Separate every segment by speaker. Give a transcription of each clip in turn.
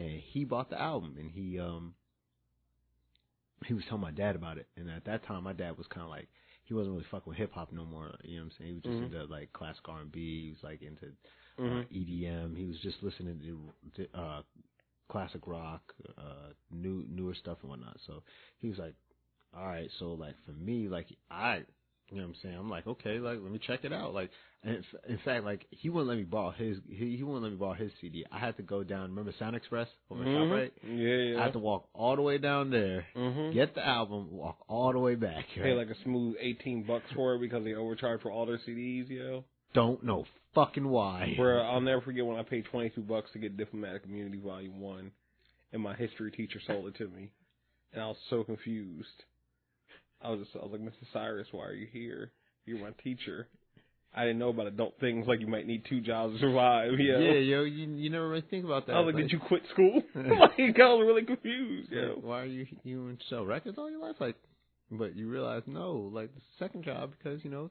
Speaker 1: and he bought the album, and he um he was telling my dad about it, and at that time, my dad was kind of like he wasn't really fucking with hip hop no more. You know what I'm saying? He was just
Speaker 2: Mhm.
Speaker 1: into like classic R and B. He was like into uh,
Speaker 2: Mhm.
Speaker 1: EDM. He was just listening to, to uh, classic rock, uh, new newer stuff and whatnot. So he was like, "All right." So like for me, like I, you know what I'm saying? I'm like, okay, like let me check it out. Like, and in fact, like he wouldn't let me borrow his. He, he wouldn't let me borrow his CD. I had to go down. Remember Sound Express over
Speaker 2: Mhm.
Speaker 1: ShopRite?
Speaker 2: Yeah, yeah.
Speaker 1: I had to walk all the way down there,
Speaker 2: Mhm.
Speaker 1: get the album, walk all the way back.
Speaker 2: Pay like a smooth eighteen bucks for it because they overcharge for all their CDs, yo.
Speaker 1: Don't know fucking why.
Speaker 2: Where I'll never forget when I paid twenty two bucks to get Diplomatic Immunity Volume One, and my history teacher sold it to me, and I was so confused. I was just, I was like, Mrs. Cyrus, why are you here? You're my teacher. I didn't know about adult things like you might need two jobs to survive. Yo.
Speaker 1: Yeah, yo, you you never really think about that.
Speaker 2: I was like, did you quit school? like, I was really confused.
Speaker 1: Yeah,
Speaker 2: Yo.
Speaker 1: why are you you in sell records all your life? Like, but you realize no, like the second job because you know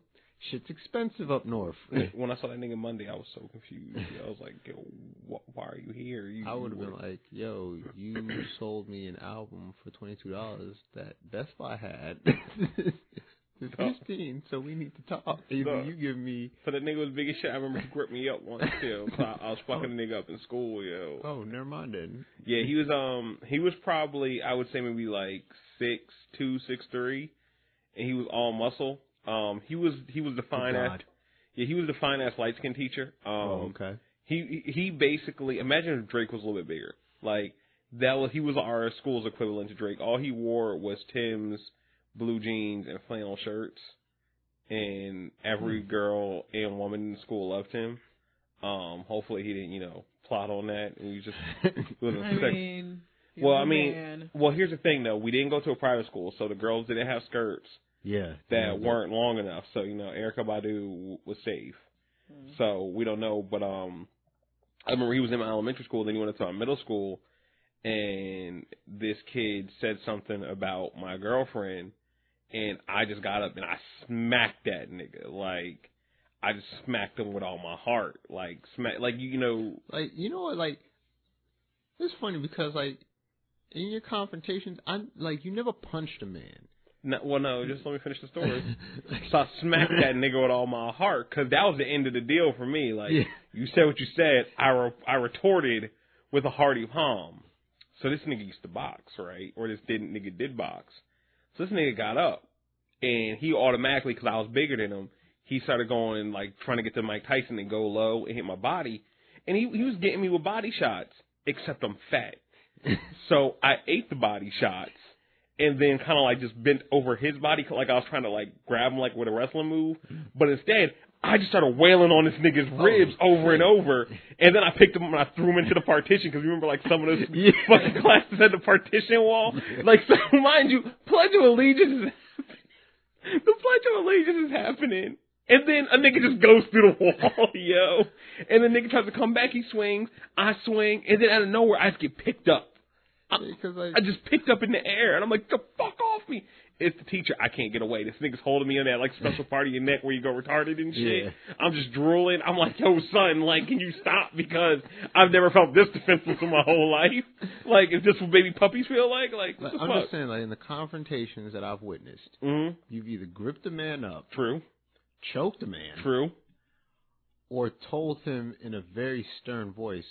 Speaker 1: shit's expensive up north.
Speaker 2: When I saw that nigga Monday, I was so confused. I was like, yo, wh- why are you here? You,
Speaker 1: I would have been like, yo, you sold me an album for twenty two dollars that Best Buy had. It's fifteen, so we need to talk. Either you give me
Speaker 2: So that nigga was big as shit. I remember he gripped me up once too. 'cause I, I was fucking the nigga up in school, yo.
Speaker 1: oh, never mind then.
Speaker 2: Yeah, he was um he was probably I would say maybe like six two, six three, and he was all muscle. Um, he was he was the fine ass. Yeah, he was the fine ass light skin teacher. Um,
Speaker 1: oh, okay.
Speaker 2: he he basically imagine if Drake was a little bit bigger. Like that was he was our school's equivalent to Drake. All he wore was Timbs blue jeans and flannel shirts, and every girl and woman in school loved him. Um, hopefully he didn't you know plot on that and he just wasn't
Speaker 3: I
Speaker 2: sex-
Speaker 3: mean,
Speaker 2: Well,
Speaker 3: a
Speaker 2: I mean,
Speaker 3: man.
Speaker 2: well, here's the thing though. We didn't go to a private school, so the girls didn't have skirts
Speaker 1: yeah.
Speaker 2: that
Speaker 1: yeah,
Speaker 2: weren't long enough. So you know, Erykah Badu was safe.
Speaker 3: Mm.
Speaker 2: So we don't know, but um, I remember he was in my elementary school. Then he went into our middle school, and this kid said something about my girlfriend, and I just got up and I smacked that nigga. Like I just smacked him with all my heart. Like smack, like you know,
Speaker 1: Like you know what? Like it's funny because like in your confrontations, I like you never punched a man.
Speaker 2: No, well, no, just let me finish the story. So I smacked that nigga with all my heart because that was the end of the deal for me. Like
Speaker 1: Yeah.
Speaker 2: you said what you said, I re- I retorted with a hearty palm. So this nigga used to box, right? Or this didn't nigga did box. So this nigga got up and he automatically, because I was bigger than him, he started going like trying to get to Mike Tyson and go low and hit my body, and he he was getting me with body shots. Except I'm fat, so I ate the body shots and then kind of like just bent over his body like I was trying to like grab him like with a wrestling move, mm-hmm. but instead I just started wailing on this nigga's oh, ribs over and over, and then I picked him up and I threw him into the partition because remember like some of those
Speaker 1: Yeah.
Speaker 2: fucking classes had the partition wall, like so mind you, Pledge of Allegiance is the Pledge of Allegiance is happening. And then a nigga just goes through the wall, yo. And the nigga tries to come back, he swings, I swing, and then out of nowhere I just get picked up.
Speaker 1: Because like
Speaker 2: I just picked up in the air, and I'm like, the fuck off me. It's the teacher. I can't get away. This nigga's holding me in that like special part of your neck where you go retarded and shit.
Speaker 1: Yeah.
Speaker 2: I'm just drooling. I'm like, yo, son, like, can you stop? Because I've never felt this defenseless in my whole life. Like, is this what baby puppies feel like? Like, what
Speaker 1: Like,
Speaker 2: the
Speaker 1: I'm
Speaker 2: fuck?
Speaker 1: just saying, like in the confrontations that I've witnessed,
Speaker 2: hmm
Speaker 1: you've either gripped the man up,
Speaker 2: True.
Speaker 1: choked the man,
Speaker 2: True.
Speaker 1: or told him in a very stern voice,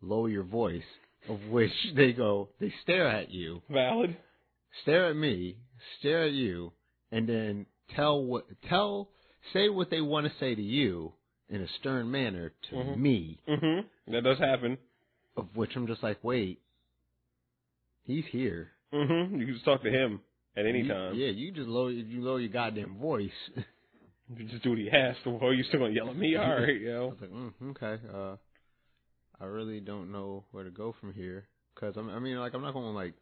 Speaker 1: lower your voice, of which they go, they stare at you,
Speaker 2: Valid.
Speaker 1: stare at me, stare at you, and then tell what, tell, say what they want to say to you in a stern manner to
Speaker 2: Mhm.
Speaker 1: me,
Speaker 2: hmm That does happen.
Speaker 1: of which I'm just like, wait, he's here.
Speaker 2: hmm You can just talk to him at any
Speaker 1: You-
Speaker 2: time.
Speaker 1: Yeah, you just lower, you lower your goddamn voice.
Speaker 2: You just do what he has to. Well, you still gonna yell at me? All right,
Speaker 1: I
Speaker 2: yo.
Speaker 1: was like, mm, okay. Uh, I really don't know where to go from here. Cause I'm, I mean, like, I'm not gonna like,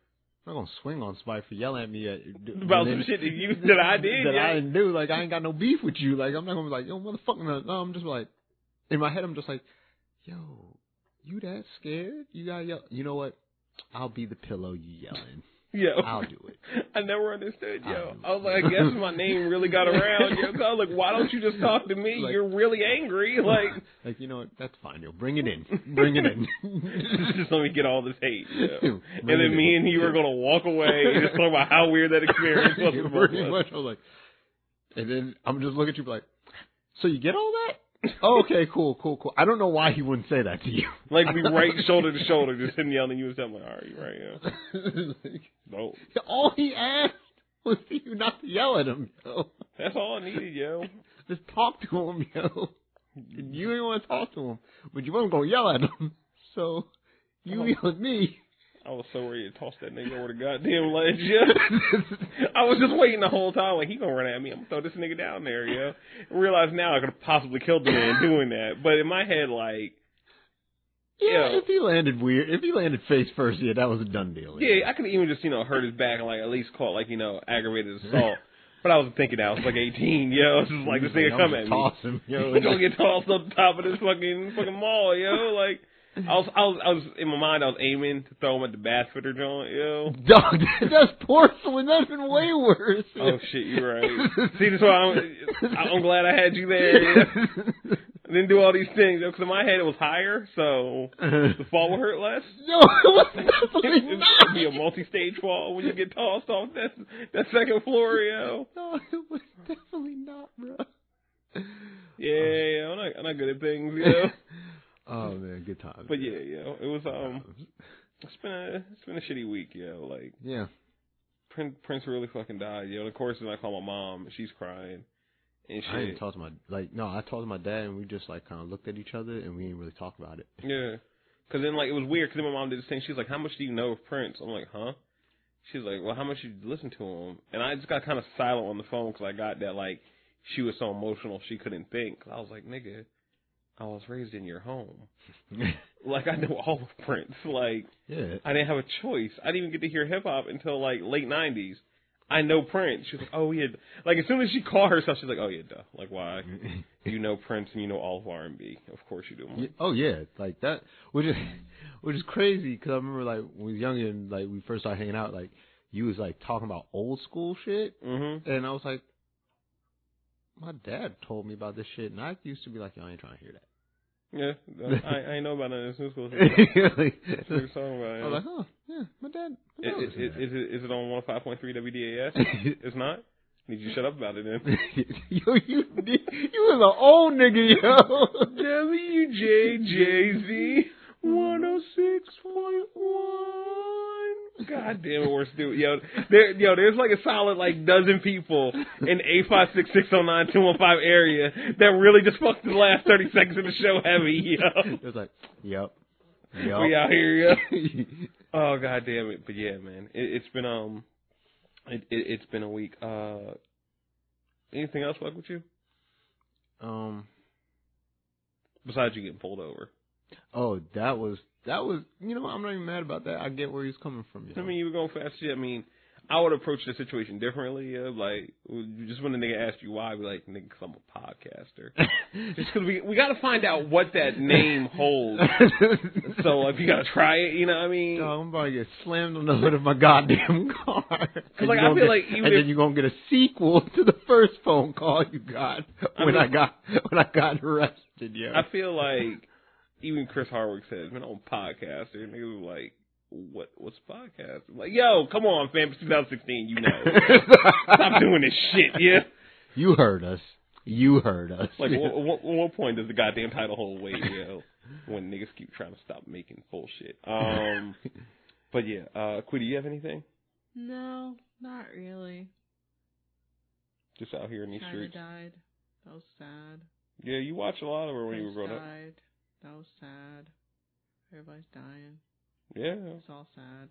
Speaker 1: I'm not gonna swing on somebody for yelling at me at,
Speaker 2: About some shit that you that I did.
Speaker 1: that
Speaker 2: yeah.
Speaker 1: I didn't do. Like, I ain't got no beef with you. Like, I'm not gonna be like, yo, motherfucker. No, no, I'm just like, in my head, I'm just like, yo, you that scared? You gotta yell? You know what? I'll be the pillow you yelling.
Speaker 2: Yo,
Speaker 1: I'll do it.
Speaker 2: I never understood, yo.
Speaker 1: I'll
Speaker 2: I was like, I guess my name really got around, yo. 'cause I like, why don't you just talk to me?
Speaker 1: Like-
Speaker 2: You're really angry, like.
Speaker 1: Like you know what? That's fine. Yo, bring it in. Bring it in.
Speaker 2: just let me get all this hate. yo. And then me
Speaker 1: in.
Speaker 2: and you were gonna walk away and just talk about how weird that experience was.
Speaker 1: Pretty much. I was like, and then I'm just looking at you like, so you get all that? Oh, okay, cool, cool, cool. I don't know why he wouldn't say that to you.
Speaker 2: Like we right shoulder to shoulder, just sitting yelling at you and stuff. I'm like, all right, you right, yeah.
Speaker 1: Like,
Speaker 2: No,
Speaker 1: all he asked was for you not to yell at him, yo.
Speaker 2: that's all I needed, yo.
Speaker 1: Just talk to him, yo. And you didn't want to talk to him, but you wasn't gonna yell at him. So you
Speaker 2: Oh.
Speaker 1: yell at me.
Speaker 2: I was so ready to toss that nigga over the goddamn ledge, yeah. I was just waiting the whole time, like he gonna run at me. I'm gonna throw this nigga down there, yo. Realize now I could have possibly killed the man doing that, but in my head, like,
Speaker 1: Yeah,
Speaker 2: Yeah.
Speaker 1: if he landed weird, if he landed face first, yeah, that was a done deal.
Speaker 2: yeah, I could even just you know hurt his back and like at least call it like you know aggravated assault. But I was thinking that I was like 18, yo. It's just like this nigga come at me.
Speaker 1: toss him, yo.
Speaker 2: He's gonna get tossed up the top of this fucking fucking mall, yo. Like I was, I was, I was in my mind, I was aiming to throw him at the Bath Fitter joint, yo.
Speaker 1: Dog, that's porcelain. That's been way worse.
Speaker 2: Oh shit, you're right. See, that's why I'm, I'm glad I had you there. Yeah. I didn't do all these things because in my head it was higher, so the fall would hurt less.
Speaker 1: No, it was definitely
Speaker 2: It'd
Speaker 1: not.
Speaker 2: be a multi-stage fall when you get tossed off that that second floor, yo.
Speaker 1: No, it was definitely not, bro.
Speaker 2: Yeah, yeah, I'm not, I'm not good at things, yo.
Speaker 1: Oh man, good times.
Speaker 2: But yeah, yeah, it was um, it's been a it's been a shitty week, yo. Like
Speaker 1: yeah.
Speaker 2: Prince Prince really fucking died, yo. And of course, then I call my mom, and she's crying and she
Speaker 1: I didn't talk to my like no, I talked to my dad and we just like kind of looked at each other and we didn't really talk about it.
Speaker 2: Yeah, because then like it was weird because then my mom did the same. She's like, "How much do you know of Prince?" I'm like, "Huh." She's like, "Well, how much you listen to him?" And I just got kind of silent on the phone because I got that like she was so emotional she couldn't think. I was like, "Nigga, I was raised in your home. Like I know all of Prince. Like
Speaker 1: yeah.
Speaker 2: I didn't have a choice. I didn't even get to hear hip hop until like late '90s. I know Prince. She's like, "Oh yeah." Like as soon as she called herself, she's like, "Oh yeah, duh." Like why? You know Prince and you know all of R&B. Of course you do.
Speaker 1: Yeah, oh yeah, like that, which is which is crazy because I remember like when we was younger and like we first started hanging out, like you was like talking about old school shit,
Speaker 2: mm-hmm.
Speaker 1: and I was like, my dad told me about this shit, and I used to be like, yo, I ain't trying to hear that.
Speaker 2: Yeah, I, I know about none of this new school. shit.
Speaker 1: like,
Speaker 2: That's what you're.
Speaker 1: I was like, oh yeah, my dad. My dad
Speaker 2: is, is, is, it, is it on 105.3 WDAS? it's not? Need you shut up about it then.
Speaker 1: yo, you you was an old nigga, yo.
Speaker 2: WJJZ 106.1. God damn it, we're stupid. Yo, there, yo, there's like a solid like dozen people in the 856-609-215 area that really just fucked the last 30 seconds of the show heavy, yo.
Speaker 1: It was like, yep, yep.
Speaker 2: We out here, yo. Oh god damn it! But yeah, man, it, it's been um, it, it it's been a week. Uh, anything else fuck with you
Speaker 1: um.
Speaker 2: besides you getting pulled over?
Speaker 1: Oh, that was that was. You know, I'm not even mad about that. I get where he's coming from. You
Speaker 2: I
Speaker 1: know?
Speaker 2: mean, you were going fast. shit. I mean, I would approach the situation differently. Yeah, like just when the nigga asked you why, be like, nigga, cause I'm a podcaster. just cause we we got to find out what that name holds. So if you gotta try it, you know what I mean?
Speaker 1: Dog, I'm about to get slammed on the hood of my goddamn car. And
Speaker 2: like, I feel
Speaker 1: get-
Speaker 2: like even
Speaker 1: and
Speaker 2: if-
Speaker 1: then you're gonna get a sequel to the first phone call you got
Speaker 2: I
Speaker 1: when I,
Speaker 2: mean-
Speaker 1: got when I got arrested. Yeah,
Speaker 2: I feel like even Chris Hardwick said, "Man, I'm a podcaster." And niggas were like, "What? What's a podcast?" I'm like, yo, come on, fam. It's 2016. You know, stop doing this shit. Yeah.
Speaker 1: you heard us. You heard us.
Speaker 2: Like, what, what, what point does the goddamn title hold weight, yo? When niggas keep trying to stop making bullshit. Um, but yeah, uh, Quiddy, you have anything?
Speaker 3: No, not really.
Speaker 2: Just out here in these
Speaker 3: China
Speaker 2: streets.
Speaker 3: died. That was sad.
Speaker 2: Yeah, you watched a lot of her when you were
Speaker 3: Prince
Speaker 2: growing up.
Speaker 3: Died. That was sad. Everybody's dying.
Speaker 2: Yeah,
Speaker 3: It's all sad.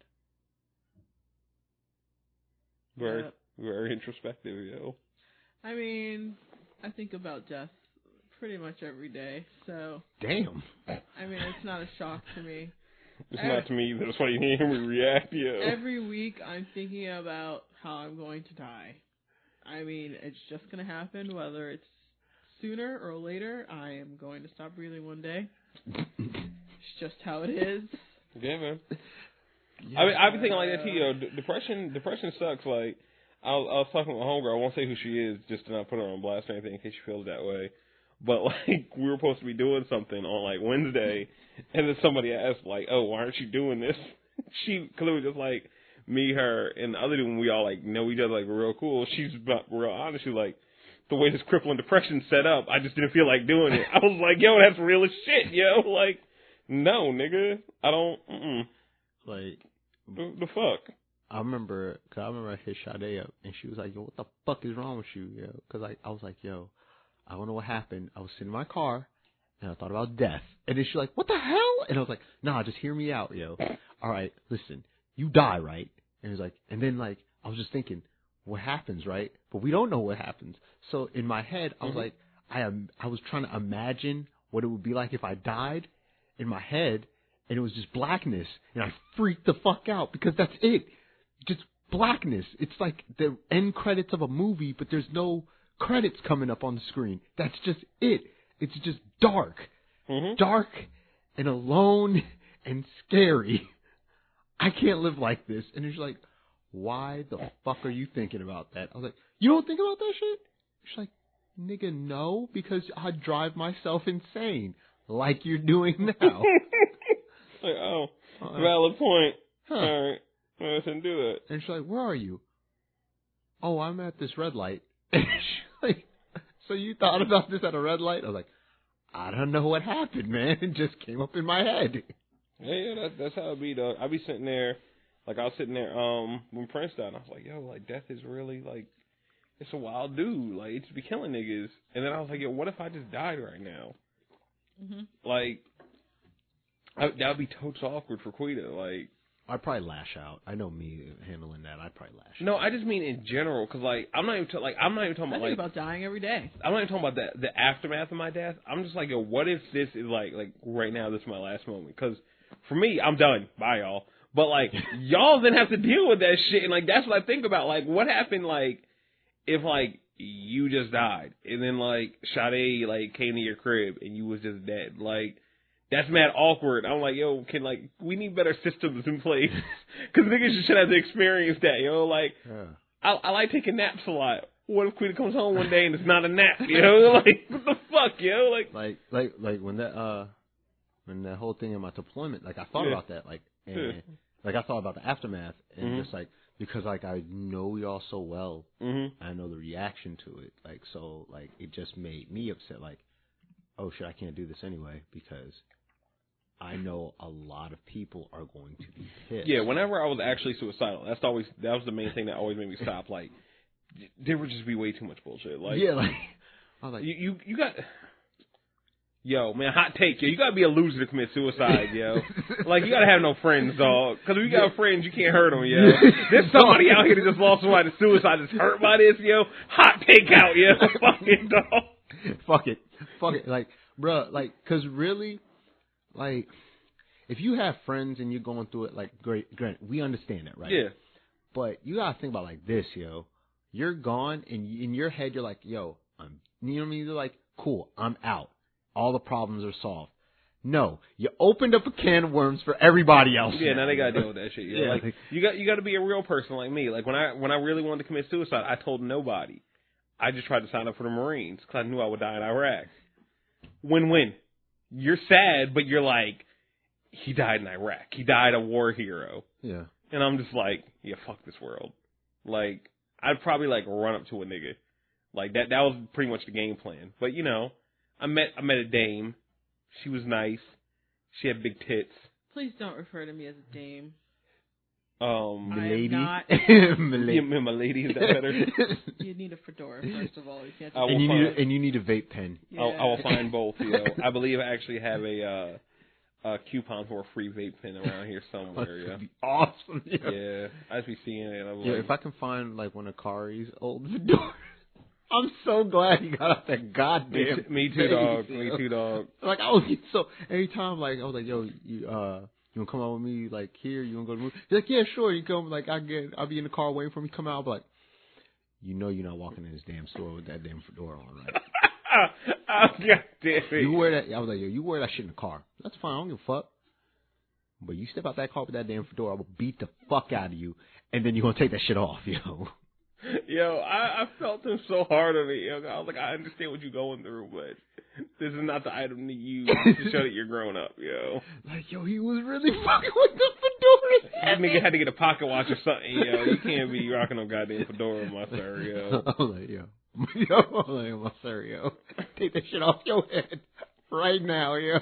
Speaker 2: very,
Speaker 3: Yep.
Speaker 2: very introspective, yo.
Speaker 3: I mean, I think about death pretty much every day, so
Speaker 1: Damn.
Speaker 3: I mean, it's not a shock to me.
Speaker 2: It's not to me. That's why you hear me react, yo.
Speaker 3: Every week, I'm thinking about how I'm going to die. I mean, it's just gonna happen, whether it's sooner or later. I am going to stop breathing one day. It's just how it is.
Speaker 2: Yeah, man. I mean, I've been thinking like that too. Yo, D- depression, depression sucks. Like, I was, I was talking with my homegirl. I won't say who she is, just to not put her on blast or anything, in case she feels that way. But like, we were supposed to be doing something on like Wednesday, and then somebody asked like, "Oh, why aren't you doing this?" she, because it was just like me, her, and the other dude. When we all like know each other, like real cool. She's about real honest. She's like, the way this crippling depression set up, I just didn't feel like doing it. I was like, yo, that's real as shit, yo. Like, no, nigga, I don't. Mm-mm.
Speaker 1: Like
Speaker 2: The, the fuck.
Speaker 1: I remember, cause I remember I hit Sade up, and she was like, "Yo, what the fuck is wrong with you?" Yo, cause I, I was like, "Yo, I don't know what happened. I was sitting in my car, and I thought about death." And then she's like, "What the hell?" And I was like, "Nah, just hear me out, yo. All right, listen, you die, right?" And it was like, and then like I was just thinking, what happens, right? But we don't know what happens. So in my head, I was
Speaker 2: Mhm.
Speaker 1: like, I am, I was trying to imagine what it would be like if I died in my head, and it was just blackness, and I freaked the fuck out because that's it, just blackness. It's like the end credits of a movie, but there's no credits coming up on the screen. That's just it. It's just dark,
Speaker 2: hmm
Speaker 1: dark, and alone and scary. I can't live like this. And it's like, why the fuck are you thinking about that? I was like, you don't think about that shit? She's like, nigga, no, because I'd drive myself insane, like you're doing now.
Speaker 2: like, oh,
Speaker 1: Uh,
Speaker 2: valid point.
Speaker 1: huh.
Speaker 2: All right, I shouldn't do that.
Speaker 1: And she's like, where are you? Oh, I'm at this red light. She's like, so you thought about this at a red light? I was like, I don't know what happened, man. It just came up in my head.
Speaker 2: Yeah, yeah, that's that's how it be, though. I be sitting there, like I was sitting there, um, when Prince died. And I was like, yo, like death is really like, it's a wild dude. Like it just be killing niggas. And then I was like, yo, what if I just died right now?
Speaker 3: hmm
Speaker 2: Like, I, that would be total awkward for Quita. Like,
Speaker 1: I'd probably lash out. I know me handling that. I'd probably lash
Speaker 2: no, I just mean in general, because like I'm not even ta- like I'm not even talking
Speaker 3: I
Speaker 2: about
Speaker 3: think
Speaker 2: like
Speaker 3: about dying every day.
Speaker 2: I'm not even talking about the the aftermath of my death. I'm just like, yo, what if this is like like right now? This is my last moment. Because for me, I'm done. Bye, y'all. But like, y'all then have to deal with that shit, and like that's what I think about. Like, what happened? Like, if like you just died, and then like Sade like came to your crib and you was just dead. Like, that's mad awkward. I'm like, yo, can like we need better systems in place because niggas should have to experience that. Yo, like
Speaker 1: Yeah.
Speaker 2: I, I like taking naps a lot. What if Quita comes home one day and it's not a nap? You know, like what the fuck, yo? Like,
Speaker 1: Like, like, like when that, uh, when that whole thing in my deployment, like I thought
Speaker 2: Yeah.
Speaker 1: about that, like, and, like I thought about the aftermath, and
Speaker 2: Mhm.
Speaker 1: just like because like I know y'all so well,
Speaker 2: hmm
Speaker 1: I know the reaction to it. Like so like it just made me upset like oh shit, I can't do this anyway because I know a lot of people are going to be pissed.
Speaker 2: yeah. Whenever I was actually suicidal, that's always that was the main thing that always made me stop. Like, there would just be way too much bullshit. Like,
Speaker 1: yeah, like I was like
Speaker 2: you you you got. Yo, man, hot take, yo. You gotta be a loser to commit suicide, yo. Like, you gotta have no friends, dog. Cause if you got friends, you can't hurt them, yo. There's somebody out here that just lost somebody to suicide that's hurt by this, yo. Hot take out, yo. Fuck it, dog.
Speaker 1: fuck it, fuck it, like bruh, like cause really, like if you have friends and you're going through it, like great, great, we understand it, right?
Speaker 2: Yeah.
Speaker 1: But you gotta think about like this, yo. You're gone, and in your head, you're like, yo, I'm, you know what I mean? You're like, cool, I'm out. All the problems are solved. No, you opened up a can of worms for everybody else.
Speaker 2: Yeah, now they gotta deal with that shit. Yeah,
Speaker 1: Yeah,
Speaker 2: like
Speaker 1: like-
Speaker 2: you got you got to be a real person like me. Like when I when I really wanted to commit suicide, I told nobody. I just tried to sign up for the Marines because I knew I would die in Iraq. Win win. You're sad, but you're like, he died in Iraq. He died a war hero,
Speaker 1: Yeah.
Speaker 2: and I'm just like, yeah, fuck this world. Like I'd probably like run up to a nigga. Like that. That was pretty much the game plan. But you know, I met I met a dame. She was nice. She had big tits.
Speaker 3: Please don't refer to me as a dame.
Speaker 2: Um,
Speaker 3: I am
Speaker 1: Milady.
Speaker 3: not-
Speaker 2: Yeah,
Speaker 1: Milady.
Speaker 2: my lady, is that better?
Speaker 3: You need a fedora first of all. You.
Speaker 2: I will
Speaker 1: and you need a, and you need a vape pen.
Speaker 3: yeah.
Speaker 2: I'll, I will find both. You know, I believe I actually have a uh, a coupon for a free vape pen around here somewhere. Yeah,
Speaker 1: That'd be awesome. Yeah.
Speaker 2: yeah. I just be seeing it.
Speaker 1: Yeah,
Speaker 2: like,
Speaker 1: if I can find like one of Kari's old fedora. I'm so glad he got off that
Speaker 2: me,
Speaker 1: goddamn.
Speaker 2: too- me too, dog. Me too, dog.
Speaker 1: Like I was so every time like I was like, yo, you uh you wanna come out with me like here, you wanna go to the movie? He's like, Yeah, sure, you come like I get I'll be in the car waiting for me come out, but like you know you're not walking in this damn store with that damn fedora on, right?
Speaker 2: oh, God damn it.
Speaker 1: You wear that I was like, yo, you wear that shit in the car. That's fine, I don't give a fuck. But you step out that car with that damn fedora, I will beat the fuck out of you, and then you're gonna take that shit off, yo.
Speaker 2: Yo, I, I felt him so hard on it. Yo, I was like, I understand what you're going through, but this is not the item to use to show that you're grown up, yo.
Speaker 1: Like, yo, he was really fucking with the fedora.
Speaker 2: That nigga had to get a pocket watch or something, yo. You can't be rocking no goddamn fedora, my sir, yo.
Speaker 1: I'm like, yo, yo, I'm like, my sir, yo, take that shit off your head right now, yo.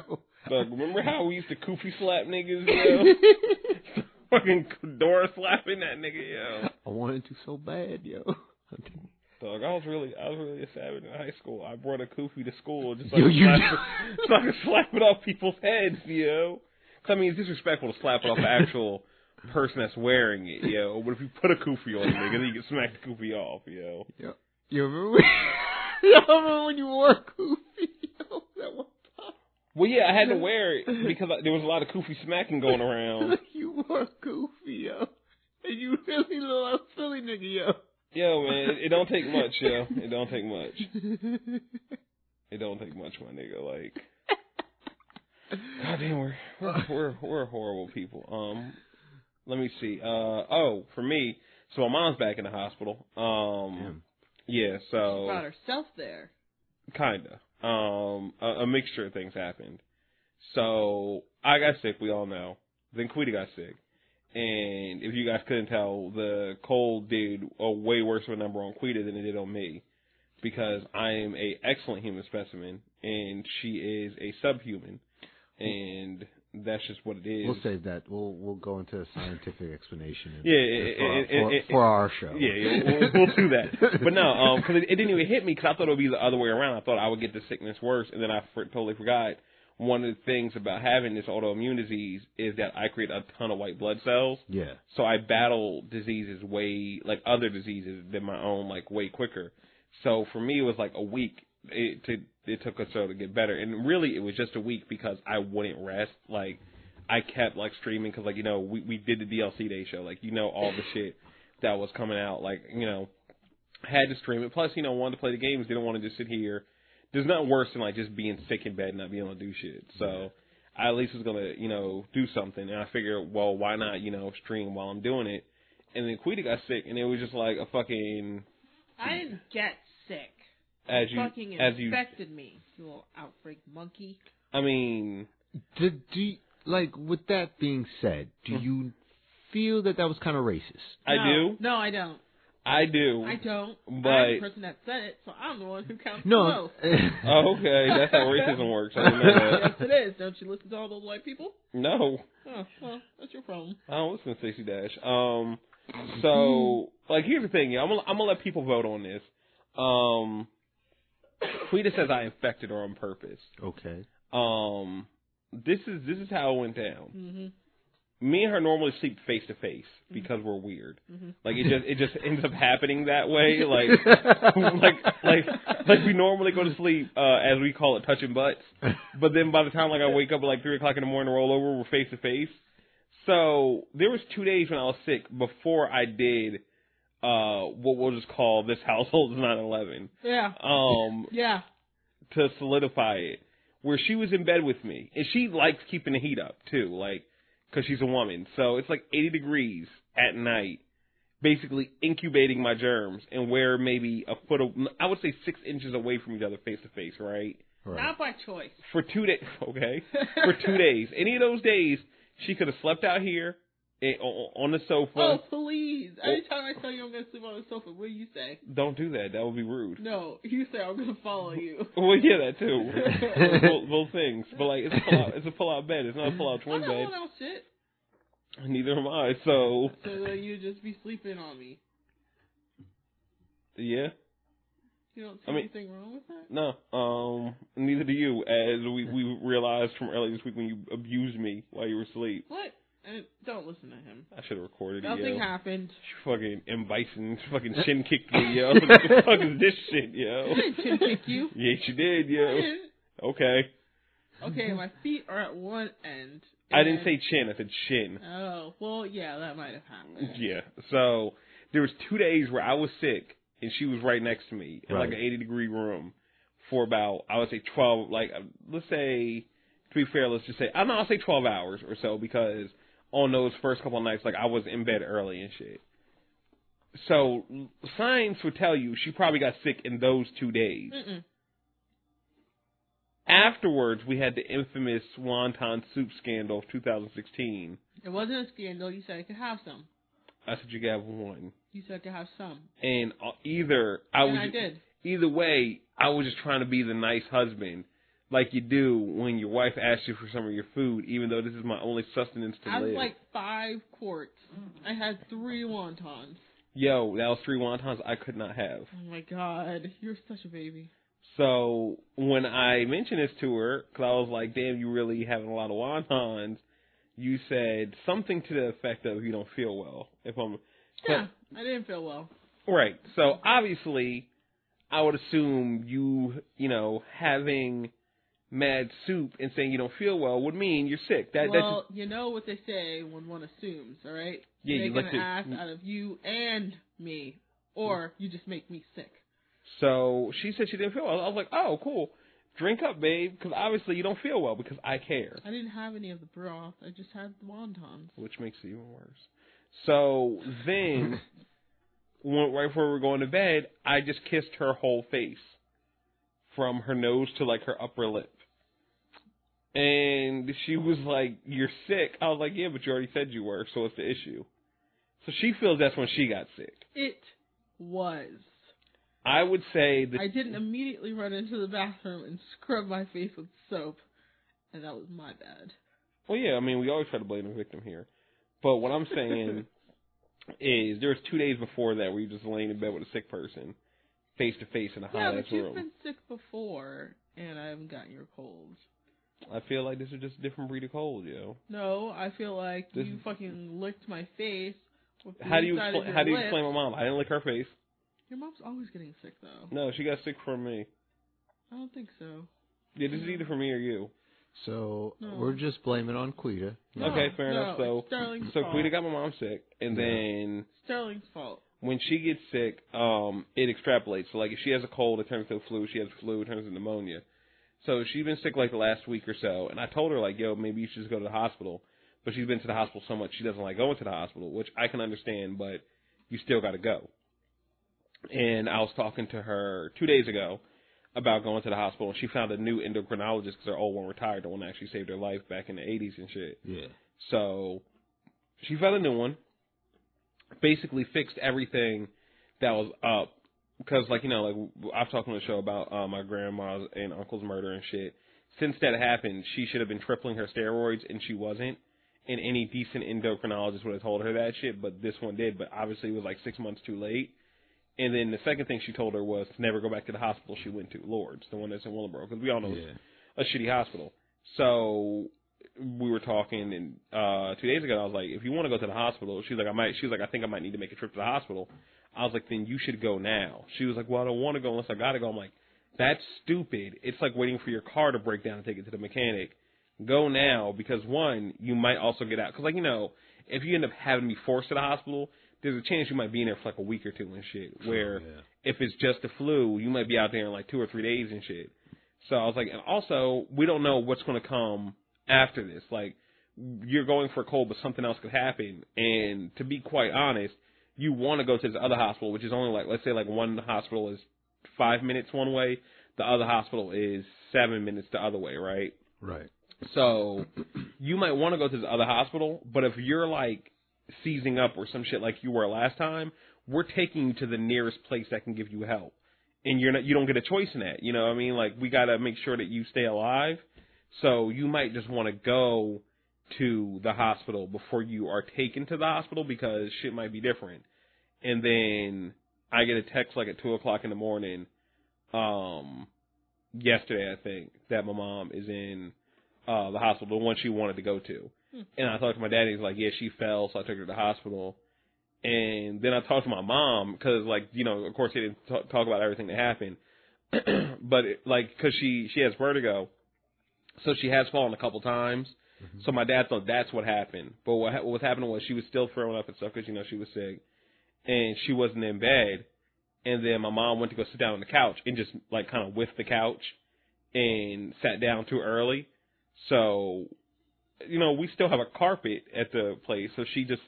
Speaker 2: Look, remember how we used to kufi slap niggas, yo? Fucking fedora slapping that nigga, yo.
Speaker 1: I wanted to so bad, yo.
Speaker 2: Dog, I was really, I was really a savage in high school. I brought a kufi to school just so, I
Speaker 1: Yo, you-
Speaker 2: slap it, so I could slap it off people's heads, yo. 'Cause, I mean, it's disrespectful to slap it off the actual person that's wearing it, yo. But if you put a kufi on a nigga, then you can smack the kufi off, yo.
Speaker 1: Yo, you remember when, you remember when you wore a goofy, yo, that one?
Speaker 2: Well, yeah, I had to wear it because I, there was a lot of kufi smacking going around.
Speaker 1: you wore a goofy, yo. And you really look like a silly nigga, yo.
Speaker 2: Yo, man, it, it don't take much, yo. It don't take much. It don't take much, my nigga. Like, goddamn, we're we're we're, we're horrible people. Um, let me see. Uh, oh, for me, so my mom's back in the hospital. Um,
Speaker 1: Damn.
Speaker 2: yeah,
Speaker 3: She
Speaker 2: so
Speaker 3: brought herself there.
Speaker 2: kinda. Um, a, a mixture of things happened. So I got sick. We all know. Then Quita got sick. And if you guys couldn't tell, the cold did a way worse of a number on Quita than it did on me, because I am a excellent human specimen and she is a subhuman, and that's just what it is.
Speaker 1: We'll save that. We'll we'll go into a scientific explanation. in-
Speaker 2: Yeah, it-
Speaker 1: for,
Speaker 2: it-
Speaker 1: for,
Speaker 2: it-
Speaker 1: for our show.
Speaker 2: Yeah, yeah we'll, we'll do that. But no, um 'cause it, didn't even hit me because I thought it would be the other way around. I thought I would get the sickness worse, and then I for, totally forgot. One of the things about having this autoimmune disease is that I create a ton of white blood cells,
Speaker 1: yeah.
Speaker 2: so I battle diseases way like other diseases than my own like way quicker. So for me, it was like a week. It to it took us so to get better, and really it was just a week because I wouldn't rest. Like I kept like streaming because like you know we we did the DLC day show, like you know all the shit that was coming out, like you know had to stream it. Plus you know wanted to play the games, didn't want to just sit here. There's nothing worse than like just being sick in bed and not being able to do shit. So. I at least was gonna, you know, do something, and I figured, well, why not, you know, stream while I'm doing it? And then Quita got sick, and it was just like a fucking
Speaker 3: I didn't get sick.
Speaker 2: As
Speaker 3: you
Speaker 2: you
Speaker 3: fucking
Speaker 2: as you.
Speaker 3: infected me, you little outbreak monkey.
Speaker 2: I mean,
Speaker 1: Do, do you, like with that being said, do
Speaker 2: Hmm.
Speaker 1: you feel that that was kind of racist?
Speaker 2: I
Speaker 3: No,
Speaker 2: do,
Speaker 3: No, I don't.
Speaker 2: I do.
Speaker 3: I don't.
Speaker 2: But-
Speaker 3: I'm the person that said it, so I'm the one who counts the
Speaker 1: No.
Speaker 3: most.
Speaker 2: Oh, okay, that's how racism works. I didn't know
Speaker 3: yes, it is. Don't you listen to all those white people?
Speaker 2: No,
Speaker 3: Oh, well, that's your problem.
Speaker 2: I don't listen to Stacey Dash. Um, so like, here's the thing, yeah, I'm gonna I'm gonna let people vote on this. Um, Quita says I infected her on purpose.
Speaker 1: okay.
Speaker 2: Um, this is this is how it went down.
Speaker 3: hmm
Speaker 2: me and her normally sleep face to face because we're weird.
Speaker 3: Mhm.
Speaker 2: Like it just it just ends up happening that way. Like like like like we normally go to sleep uh as we call it touching butts. But then by the time like I wake up at like three o'clock in the morning to roll over, we're face to face. So there was two days when I was sick before I did uh what we'll just call this household's nine eleven.
Speaker 3: Yeah.
Speaker 2: Um
Speaker 3: Yeah.
Speaker 2: to solidify it, where she was in bed with me, and she likes keeping the heat up too, like because she's a woman. So it's like 80 degrees at night, basically incubating my germs, and we're maybe a foot, of, I would say six inches away from each other, face to face, right?
Speaker 1: Right.
Speaker 3: Not by choice.
Speaker 2: For two days, okay, for two days. Any of those days, she could have slept out here eh, o- on the sofa.
Speaker 3: Oh, please. Anytime I tell you I'm going to sleep on the sofa, what do you say?
Speaker 2: Don't do that. That would be rude.
Speaker 3: No, you say I'm going to follow you.
Speaker 2: Well, yeah, that too. both, both things, but like it's a pull out, it's a pull out bed. It's not a pull out
Speaker 3: I'm
Speaker 2: twin
Speaker 3: not
Speaker 2: bed.
Speaker 3: out shit.
Speaker 2: Neither am I. So
Speaker 3: So that you just be sleeping on me.
Speaker 2: yeah,
Speaker 3: You don't see
Speaker 2: I mean-
Speaker 3: anything wrong with that?
Speaker 2: no. Um, neither do you. As we we realized from earlier this week when you abused me while you were asleep.
Speaker 3: What? And don't listen to him.
Speaker 2: I should have recorded it.
Speaker 3: Nothing
Speaker 2: yo.
Speaker 3: happened.
Speaker 2: Fucking M Bison fucking shin kicked me, yo. what the fuck is this shit, yo?
Speaker 3: I didn't chin kick you.
Speaker 2: Yes, you did, yo. Okay.
Speaker 3: Okay, my feet are at one end.
Speaker 2: I didn't say chin. I said shin.
Speaker 3: Oh, well, yeah, that might have happened.
Speaker 2: Yeah. So there was two days where I was sick and she was right next to me in like an 80 degree room for about I would say 12 like uh, let's say to be fair, let's just say I don't know, I'll say twelve hours or so because on those first couple of nights, like I was in bed early and shit. So science would tell you she probably got sick in those two days.
Speaker 3: Mm-mm.
Speaker 2: Afterwards, we had the infamous wonton soup scandal of 2016.
Speaker 3: It wasn't a scandal. You said I could have some.
Speaker 2: I said you could have one,
Speaker 3: You said I could have some.
Speaker 2: and uh, either I
Speaker 3: and
Speaker 2: was
Speaker 3: I did.
Speaker 2: either way, I was just trying to be the nice husband, like you do when your wife asks you for some of your food, even though this is my only sustenance to
Speaker 3: I was
Speaker 2: live.
Speaker 3: like five quarts. I had three wontons.
Speaker 2: Yo, that was three wontons I could not have.
Speaker 3: Oh my god, you're such a baby.
Speaker 2: So when I mentioned this to her, because I was like, "Damn, you really having a lot of wontons," you said something to the effect of, "You don't feel well." If I'm
Speaker 3: Yeah, I didn't feel well.
Speaker 2: right, so obviously, I would assume you, you know, having mad soup and saying you don't feel well would mean you're sick. That
Speaker 3: well, you know what they say when one assumes, all right?
Speaker 2: Yeah,
Speaker 3: They're
Speaker 2: you
Speaker 3: gonna ask out of you and me, or mm. you just make me sick.
Speaker 2: so she said she didn't feel well. I was like, "Oh, cool." Drink up, babe, because obviously you don't feel well because I care.
Speaker 3: I didn't have any of the broth. I just had the wontons.
Speaker 2: which makes it even worse. So then, when, right before we were going to bed, I just kissed her whole face, from her nose to like her upper lip. And she was like, "You're sick." I was like, "Yeah, but you already said you were, so what's the issue?" So she feels that's when she got sick.
Speaker 3: It was.
Speaker 2: I would say that
Speaker 3: I didn't immediately run into the bathroom and scrub my face with soap, and that was my bad.
Speaker 2: Well, yeah, I mean, we always try to blame the victim here. But what I'm saying is there was two days before that where you just laying in bed with a sick person, face to face in a hot
Speaker 3: Yeah,
Speaker 2: hot
Speaker 3: but
Speaker 2: ass
Speaker 3: you've
Speaker 2: room.
Speaker 3: been sick before, and I haven't gotten your colds.
Speaker 2: I feel like this is just a different breed of cold, yo.
Speaker 3: No, I feel like
Speaker 2: This-
Speaker 3: you fucking licked my face.
Speaker 2: How do you expl-
Speaker 3: your
Speaker 2: how do you explain my mom? I didn't lick her face.
Speaker 3: Your mom's always getting sick, though.
Speaker 2: No, she got sick from me.
Speaker 3: I don't think so.
Speaker 2: Yeah, this is either from me or you.
Speaker 1: So
Speaker 3: No.
Speaker 1: we're just blaming on Quita.
Speaker 3: No,
Speaker 2: okay, fair
Speaker 3: no,
Speaker 2: enough. So
Speaker 3: it's Sterling's
Speaker 2: so
Speaker 3: fault.
Speaker 2: Quita got my mom sick, and
Speaker 1: Yeah.
Speaker 2: then
Speaker 3: Sterling's fault.
Speaker 2: when she gets sick, um, it extrapolates. So like if she has a cold, it turns into a flu. She has flu, it turns into pneumonia. So she's been sick like the last week or so, and I told her like, yo, maybe you should just go to the hospital. But she's been to the hospital so much she doesn't like going to the hospital, which I can understand, but you still got to go. And I was talking to her two days ago about going to the hospital, and she found a new endocrinologist because her old one retired, the one that actually saved her life back in the 80s and shit.
Speaker 1: Yeah.
Speaker 2: So she found a new one. Basically fixed everything that was up because, like you know, like I've talked on the show about uh, my grandma's and uncle's murder and shit. Since that happened, she should have been tripling her steroids, and she wasn't. And any decent endocrinologist would have told her that shit, but this one did. But obviously, it was like six months too late. And then the second thing she told her was to never go back to the hospital she went to, Lourdes, the one that's in Willingboro, because we all know it's a shitty hospital. So we were talking, and uh two days ago, I was like, if you want to go to the hospital, she's like, I might. She was like, I think I might need to make a trip to the hospital. I was like, then you should go now. She was like, well, I don't want to go unless I gotta go. I'm like, that's stupid. It's like waiting for your car to break down and take it to the mechanic. Go now because one, you might also get out. Because like you know, if you end up having to be forced to the hospital, there's a chance you might be in there for like a week or two and shit. Where
Speaker 1: yeah.
Speaker 2: if it's just the flu, you might be out there in like two or three days and shit. So I was like, and also we don't know what's going to come after this. Like you're going for a cold, but something else could happen. And to be quite honest, you want to go to this other hospital, which is only like let's say like one hospital is five minutes one way, the other hospital is seven minutes the other way, right?
Speaker 1: Right.
Speaker 2: So you might want to go to the other hospital, but if you're like seizing up or some shit like you were last time, we're taking you to the nearest place that can give you help. And you're not you don't get a choice in that. You know what I mean? Like we got to make sure that you stay alive. So you might just want to go to the hospital before you are taken to the hospital because shit might be different. And then I get a text like at two o'clock in the morning, um, yesterday I think that my mom is in uh the hospital, the one she wanted to go to.
Speaker 3: Hmm.
Speaker 2: And I talked to my dad. He's like, "Yeah, she fell, so I took her to the hospital." And then I talked to my mom because, like, you know, of course, he didn't t- talk about everything that happened, but it, like, because she she has vertigo, so she has fallen a couple times. Mm-hmm. So my dad thought that's what happened. But what ha- what was happening was she was still throwing up and stuff because you know she was sick, and she wasn't in bed. And then my mom went to go sit down on the couch and just like kind of whiffed the couch and sat down too early. So, you know, we still have a carpet at the place, so she just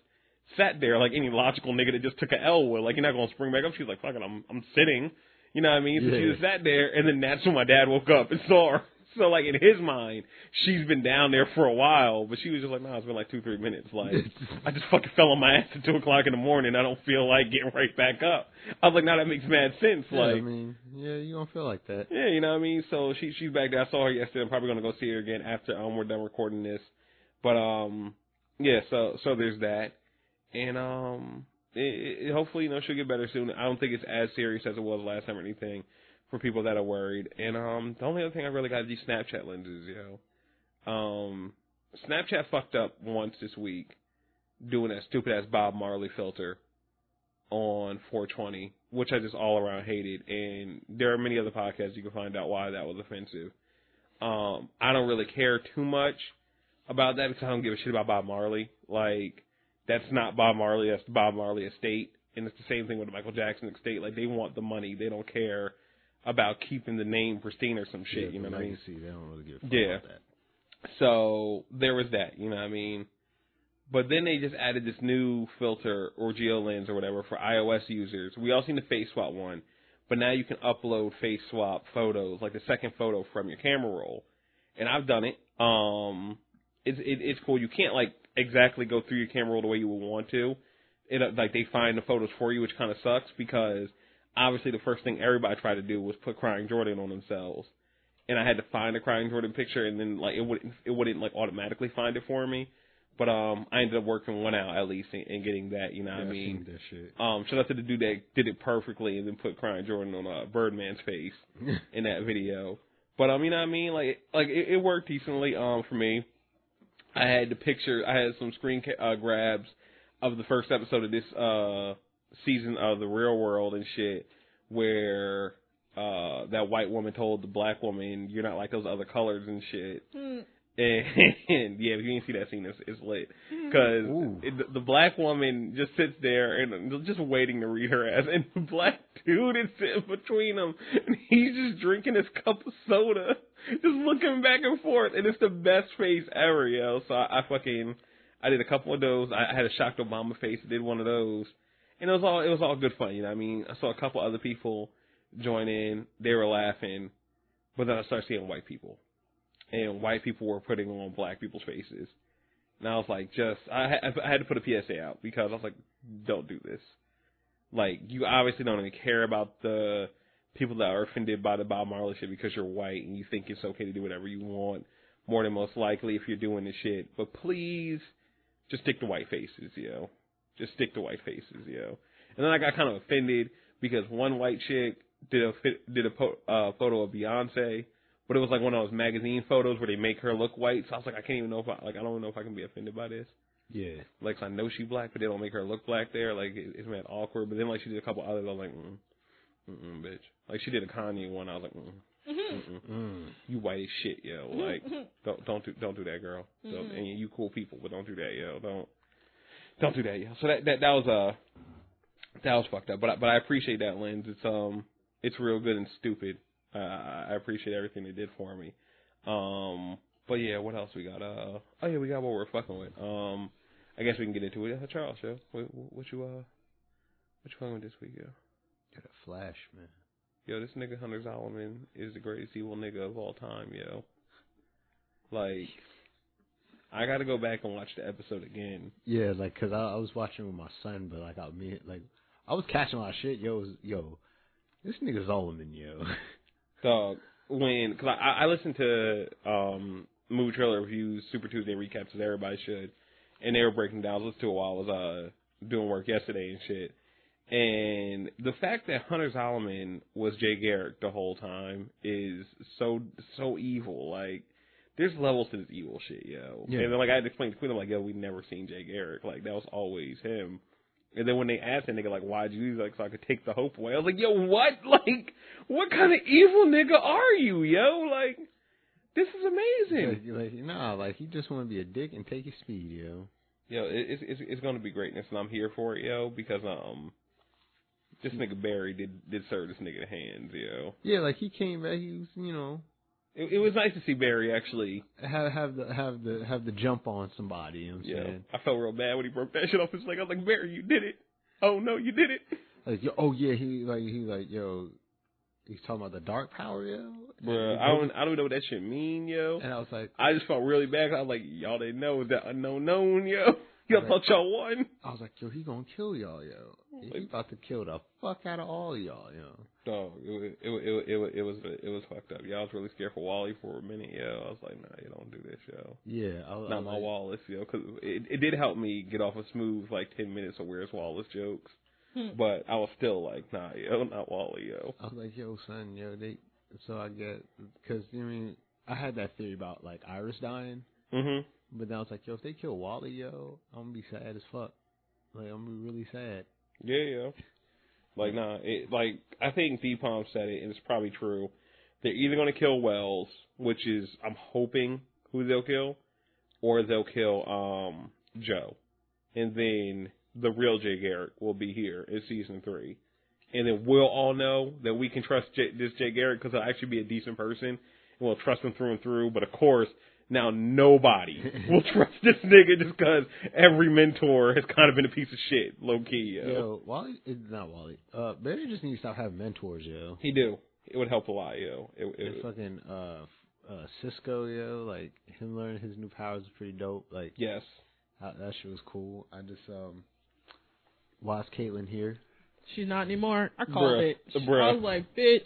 Speaker 2: sat there like any logical nigga that just took a L would. Like, you're not gonna spring back up. She's like, fucking, I'm, I'm sitting. You know what I mean? So she
Speaker 1: Yeah.
Speaker 2: just sat there, and then that's when my dad woke up and saw her. So like in his mind, she's been down there for a while, but she was just like, "No, it's been like two, three minutes. Like, I just fucking fell on my ass at two o'clock in the morning. I don't feel like getting right back up." I was like, "Now that makes mad sense."
Speaker 1: Yeah,
Speaker 2: Like,
Speaker 1: I mean, yeah, you don't feel like that.
Speaker 2: yeah, you know what I mean. So she she's back there. I saw her yesterday. I'm probably gonna go see her again after um we're done recording this. But um yeah, so so there's that, and um it, it, hopefully you know she'll get better soon. I don't think it's as serious as it was last time or anything for people that are worried. And um the only other thing I really got is these Snapchat lenses, yo. Um Snapchat fucked up once this week doing that stupid ass Bob Marley filter on 420, which I just all around hated. And there are many other podcasts you can find out why that was offensive. Um, I don't really care too much about that because I don't give a shit about Bob Marley. Like, that's not Bob Marley, that's the Bob Marley estate. And it's the same thing with the Michael Jackson estate. Like, they want the money. They don't care about keeping the name pristine or some shit,
Speaker 1: Yeah,
Speaker 2: you know what I mean?
Speaker 1: legacy, They don't really give a fuck
Speaker 2: Yeah. So there was that, you know what I mean? But then they just added this new filter or GeoLens or whatever for iOS users. We all seen the face swap one, but now you can upload face swap photos, like the second photo from your camera roll. And I've done it. Um, it's it, it's cool. You can't like exactly go through your camera roll the way you would want to. It like they find the photos for you, which kind of sucks because obviously the first thing everybody tried to do was put crying Jordan on themselves and I had to find a crying Jordan picture, and then like it wouldn't it wouldn't like automatically find it for me. But um, I ended up working one out at least and, getting that. You know what
Speaker 1: Yeah,
Speaker 2: I mean?
Speaker 1: that shit.
Speaker 2: Um, shout out to the dude that did it perfectly and then put crying Jordan on uh, Birdman's face in that video. But um, you know what I mean? Like like it, it worked decently um for me. I had the picture. I had some screen ca- uh, grabs of the first episode of this uh season of the Real World and shit, where uh that white woman told the black woman, "You're not like those other colors and shit."
Speaker 3: Hmm.
Speaker 2: And, yeah, if you didn't see that scene, it's, it's lit because
Speaker 1: Ooh.
Speaker 2: the, the black woman just sits there and just waiting to read her ass, and the black dude is sitting between them, and he's just drinking his cup of soda, just looking back and forth, and it's the best face ever, yo. So I, I fucking I did a couple of those. I, I had a shocked Obama face, did one of those, and it was all it was all good fun. You know, I mean, I saw a couple other people join in, they were laughing, but then I started seeing white people and white people were putting on black people's faces. And I was like, just I, I had to put a PSA out because I was like, don't do this. Like, you obviously don't even care about the people that are offended by the Bob Marley shit because you're white and you think it's okay to do whatever you want. More than most likely if you're doing this shit, but please just stick to white faces, yo. Just stick to white faces, yo. And then I got kind of offended because one white chick did a did a po- uh, photo of Beyonce but it was like one of those magazine photos where they make her look white. So I was like, I can't even know if I like I don't know if I can be offended by this.
Speaker 1: Yeah.
Speaker 2: Like 'cause I know she black, but they don't make her look black there. Like it, it's mad awkward. But then like she did a couple others, I was like, mm, mm, mm, bitch. Like she did a Kanye one, I was like, mm, mm, mm.
Speaker 1: Mm.
Speaker 2: you white as shit, yo. Like don't don't do don't do that, girl. Don't, and you cool people, but don't do that, yo. Don't don't do that, yo. So that that that was uh that was fucked up. But I, but I appreciate that lens. It's um it's real good and stupid. Uh, I appreciate everything they did for me. Um, but yeah, what else we got? Uh, oh yeah, we got what we're fucking with. Um, I guess we can get into it. Uh, Charles, yo, what, what you uh, what you fucking with this week, yo?
Speaker 1: Got a flash, man.
Speaker 2: Yo, this nigga Hunter Zolomon is the greatest evil nigga of all time, yo. Like, I got to go back and watch the episode again.
Speaker 1: Yeah, like 'cause I, I was watching with my son, but like I mean, like I was catching a lot of shit. Yo, was- yo, this nigga Zolomon, yo.
Speaker 2: Dog, when because I, I listen to um movie trailer reviews, Super Tuesday recaps as everybody should, and they were breaking down. I listened to it while I was uh doing work yesterday and shit. And the fact that Hunter Zolomon was Jay Garrick the whole time is so so evil. Like, there's levels to this evil shit, yo.
Speaker 1: Yeah.
Speaker 2: And then like I had to explain to Quinn, I'm like, yo, we never seen Jay Garrick. Like that was always him. And then when they asked that nigga like, why'd you like so I could take the hope away? I was like, yo, what? Like, what kind of evil nigga are you, yo? Like, this is amazing.
Speaker 1: like, like, nah, like he just want to be a dick and take his speed, yo.
Speaker 2: Yo, it, it's it's it's gonna be greatness, and I'm here for it, yo, because um, this nigga Barry did did serve this nigga hands, yo.
Speaker 1: Yeah, like he came back. He was, you know,
Speaker 2: It, it was nice to see Barry actually.
Speaker 1: have have the have the have the jump on somebody. You know what I'm
Speaker 2: Yeah,
Speaker 1: saying?
Speaker 2: I felt real bad when he broke that shit off his leg. I was like, Barry, you did it. Oh no, you did it.
Speaker 1: Like, yo, oh yeah, he like he like yo, he's talking about the dark power, yo.
Speaker 2: Bruh, I don't, I don't know what that shit mean, yo.
Speaker 1: And I was like,
Speaker 2: I just felt really bad. 'cause I was like, y'all didn't know that unknown known, yo. Y'all
Speaker 1: Right.
Speaker 2: thought y'all won.
Speaker 1: I was like, yo, he gonna kill y'all, yo. He about to kill the fuck out of all y'all, yo.
Speaker 2: Dog, it was it was- it was- it was it was it was fucked up. Y'all was really scared for Wally for a minute, yo. I was like, nah, you don't do this, yo.
Speaker 1: Yeah, I, was- I
Speaker 2: Not my
Speaker 1: like,
Speaker 2: Wallace, yo, because it, it did help me get off a smooth like ten minutes of Where's Wallace jokes.
Speaker 3: Hmm.
Speaker 2: But I was still like, nah, yo, not Wally, yo.
Speaker 1: I was like, yo, son, yo, they. So I get because I mean, I had that theory about like Iris dying,
Speaker 2: Mhm.
Speaker 1: But then I was like, yo, if they kill Wally, yo, I'm gonna be sad as fuck. Like I'm gonna be really sad.
Speaker 2: Yeah, yeah. Like nah, it like I think D Palm said it, and it's probably true. They're either gonna kill Wells, which is I'm hoping who they'll kill, or they'll kill um Joe, and then the real Jay Garrick will be here in season three, and then we'll all know that we can trust Jay, this Jay Garrick because he'll actually be a decent person, and we'll trust him through and through. But of course. Now nobody will trust this nigga just because every mentor has kind of been a piece of shit, low key. Yo.
Speaker 1: Yo, Wally is not Wally. Uh, Barry just needs to stop having mentors, yo.
Speaker 2: He do. It would help a lot, yo. It,
Speaker 1: And
Speaker 2: it,
Speaker 1: fucking uh, uh, Cisco, yo, like him learning his new powers is pretty dope. Like
Speaker 2: yes.
Speaker 1: that, that shit was cool. I just um, why is Caitlyn here?
Speaker 3: She's not anymore. I called
Speaker 2: Bruh.
Speaker 3: it.
Speaker 2: Bruh.
Speaker 3: I was like, bitch,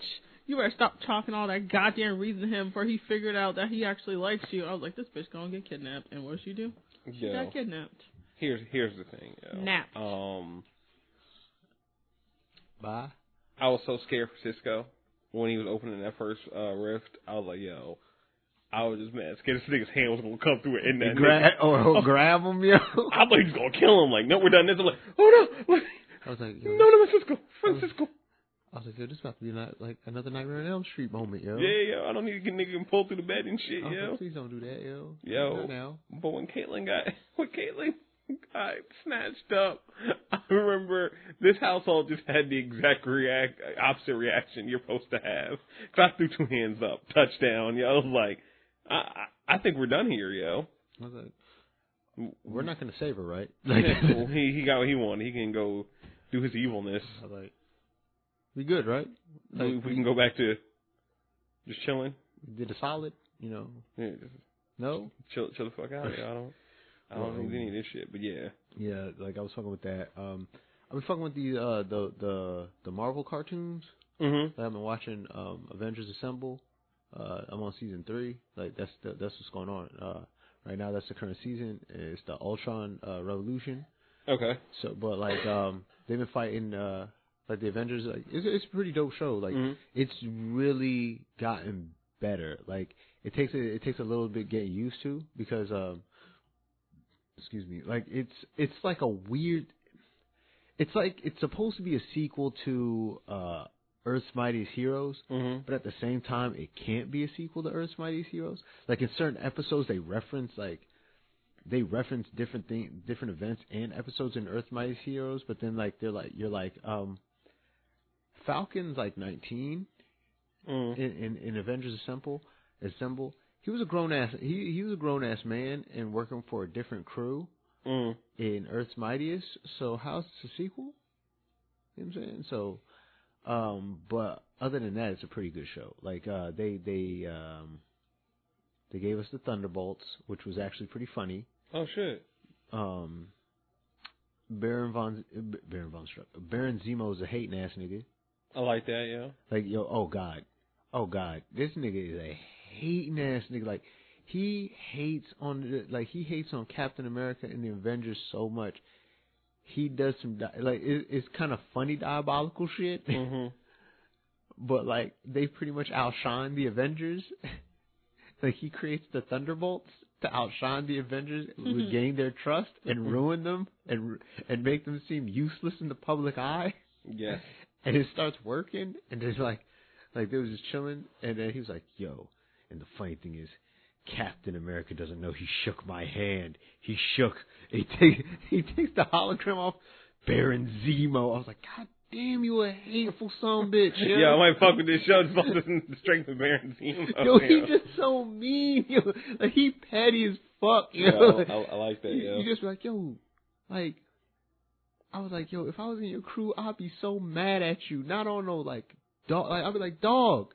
Speaker 3: you better stop talking all that goddamn reason to him before he figured out that he actually likes you. I was like, this bitch gonna get kidnapped. And what did she do? She
Speaker 2: Yo.
Speaker 3: got kidnapped.
Speaker 2: Here's here's the thing, yo.
Speaker 3: Napped.
Speaker 2: Um,
Speaker 1: Bye.
Speaker 2: I was so scared for Cisco when he was opening that first uh, rift. I was like, yo. I was just mad scared this nigga's hand was gonna come through it in that
Speaker 1: Gra-
Speaker 2: nigga.
Speaker 1: or he'll grab him, yo.
Speaker 2: I thought he was gonna kill him. Like, no, we're done this. I'm like, oh no,
Speaker 1: I was like,
Speaker 2: no,
Speaker 1: yo,
Speaker 2: no, Francisco, Francisco.
Speaker 1: I was like, yo, this about to be not, like another Nightmare on Elm Street moment, yo.
Speaker 2: Yeah, yo, I don't need to get nigga pulled through the bed and shit, yo.
Speaker 1: like, please don't do that, yo.
Speaker 2: Yo.
Speaker 1: Not now.
Speaker 2: But when Caitlyn got when Caitlyn got snatched up, I remember this household just had the exact react opposite reaction you're supposed to have. 'Cause I threw two hands up, touchdown. Yo, I was like, I I, I think we're done here, yo.
Speaker 1: I was like, we're not gonna save her, right? Like,
Speaker 2: Yeah, well, he he got what he wanted. He can go do his evilness.
Speaker 1: I was like, we good, right? Like,
Speaker 2: we, we can go back to just chilling.
Speaker 1: we did a solid, you know.
Speaker 2: Yeah,
Speaker 1: No,
Speaker 2: chill chill the fuck out. Yo. I don't I don't
Speaker 1: Well,
Speaker 2: need any of this shit. But yeah.
Speaker 1: yeah, like I was fucking with that. Um, I've been fucking with the uh the the the Marvel cartoons.
Speaker 2: Mhm.
Speaker 1: I've been watching um Avengers Assemble. Uh, I'm on season three. Like that's the, that's what's going on. Uh, right now that's the current season. It's the Ultron uh, Revolution.
Speaker 2: Okay.
Speaker 1: So, but like um, they've been fighting uh like the Avengers. Like it's it's a pretty dope show. Like
Speaker 2: Mhm.
Speaker 1: it's really gotten better. Like it takes a, it takes a little bit getting used to because um excuse me, like it's it's like a weird it's like it's supposed to be a sequel to uh Earth's Mightiest Heroes,
Speaker 2: Mhm.
Speaker 1: but at the same time it can't be a sequel to Earth's Mightiest Heroes. Like in certain episodes they reference like they reference different thing different events and episodes in Earth's Mightiest Heroes, but then like they're like you're like um Falcon's like 19
Speaker 2: Mhm.
Speaker 1: in, in, in Avengers Assemble, Assemble, he was a grown ass. He he was a grown ass man and working for a different crew
Speaker 2: Mhm.
Speaker 1: in Earth's Mightiest. So how's a sequel? You know what I'm saying? So, um, but other than that, it's a pretty good show. Like uh, they they um, they gave us the Thunderbolts, which was actually pretty funny.
Speaker 2: Oh shit.
Speaker 1: Um, Baron von Baron von Struck, Baron Zemo is a hating ass nigga.
Speaker 2: I like that, yeah.
Speaker 1: Like yo, oh god, oh god, this nigga is a hating ass nigga. Like he hates on the, like he hates on Captain America and the Avengers so much. He does some like it, it's kind of funny diabolical shit,
Speaker 2: Mhm.
Speaker 1: but like they pretty much outshine the Avengers. like he creates the Thunderbolts to outshine the Avengers, regain their trust, and ruin them, and and make them seem useless in the public eye
Speaker 2: Yes.
Speaker 1: And it starts working, and there's like, like they was just chilling, and then he was like, "Yo," and the funny thing is, Captain America doesn't know he shook my hand. He shook. He take he takes the hologram off Baron Zemo. I was like, God damn, you a hateful son of a bitch. Yo.
Speaker 2: Yeah, I might fuck with this show just off the the strength of Baron Zemo.
Speaker 1: Yo, he just so mean. Yo, like he petty as fuck. Yo.
Speaker 2: Yeah, I, I like that.
Speaker 1: you,
Speaker 2: Yeah.
Speaker 1: you just like, yo, like, I was like, yo, if I was in your crew, I'd be so mad at you. Not on no like dog. Like, I'd be like, dog.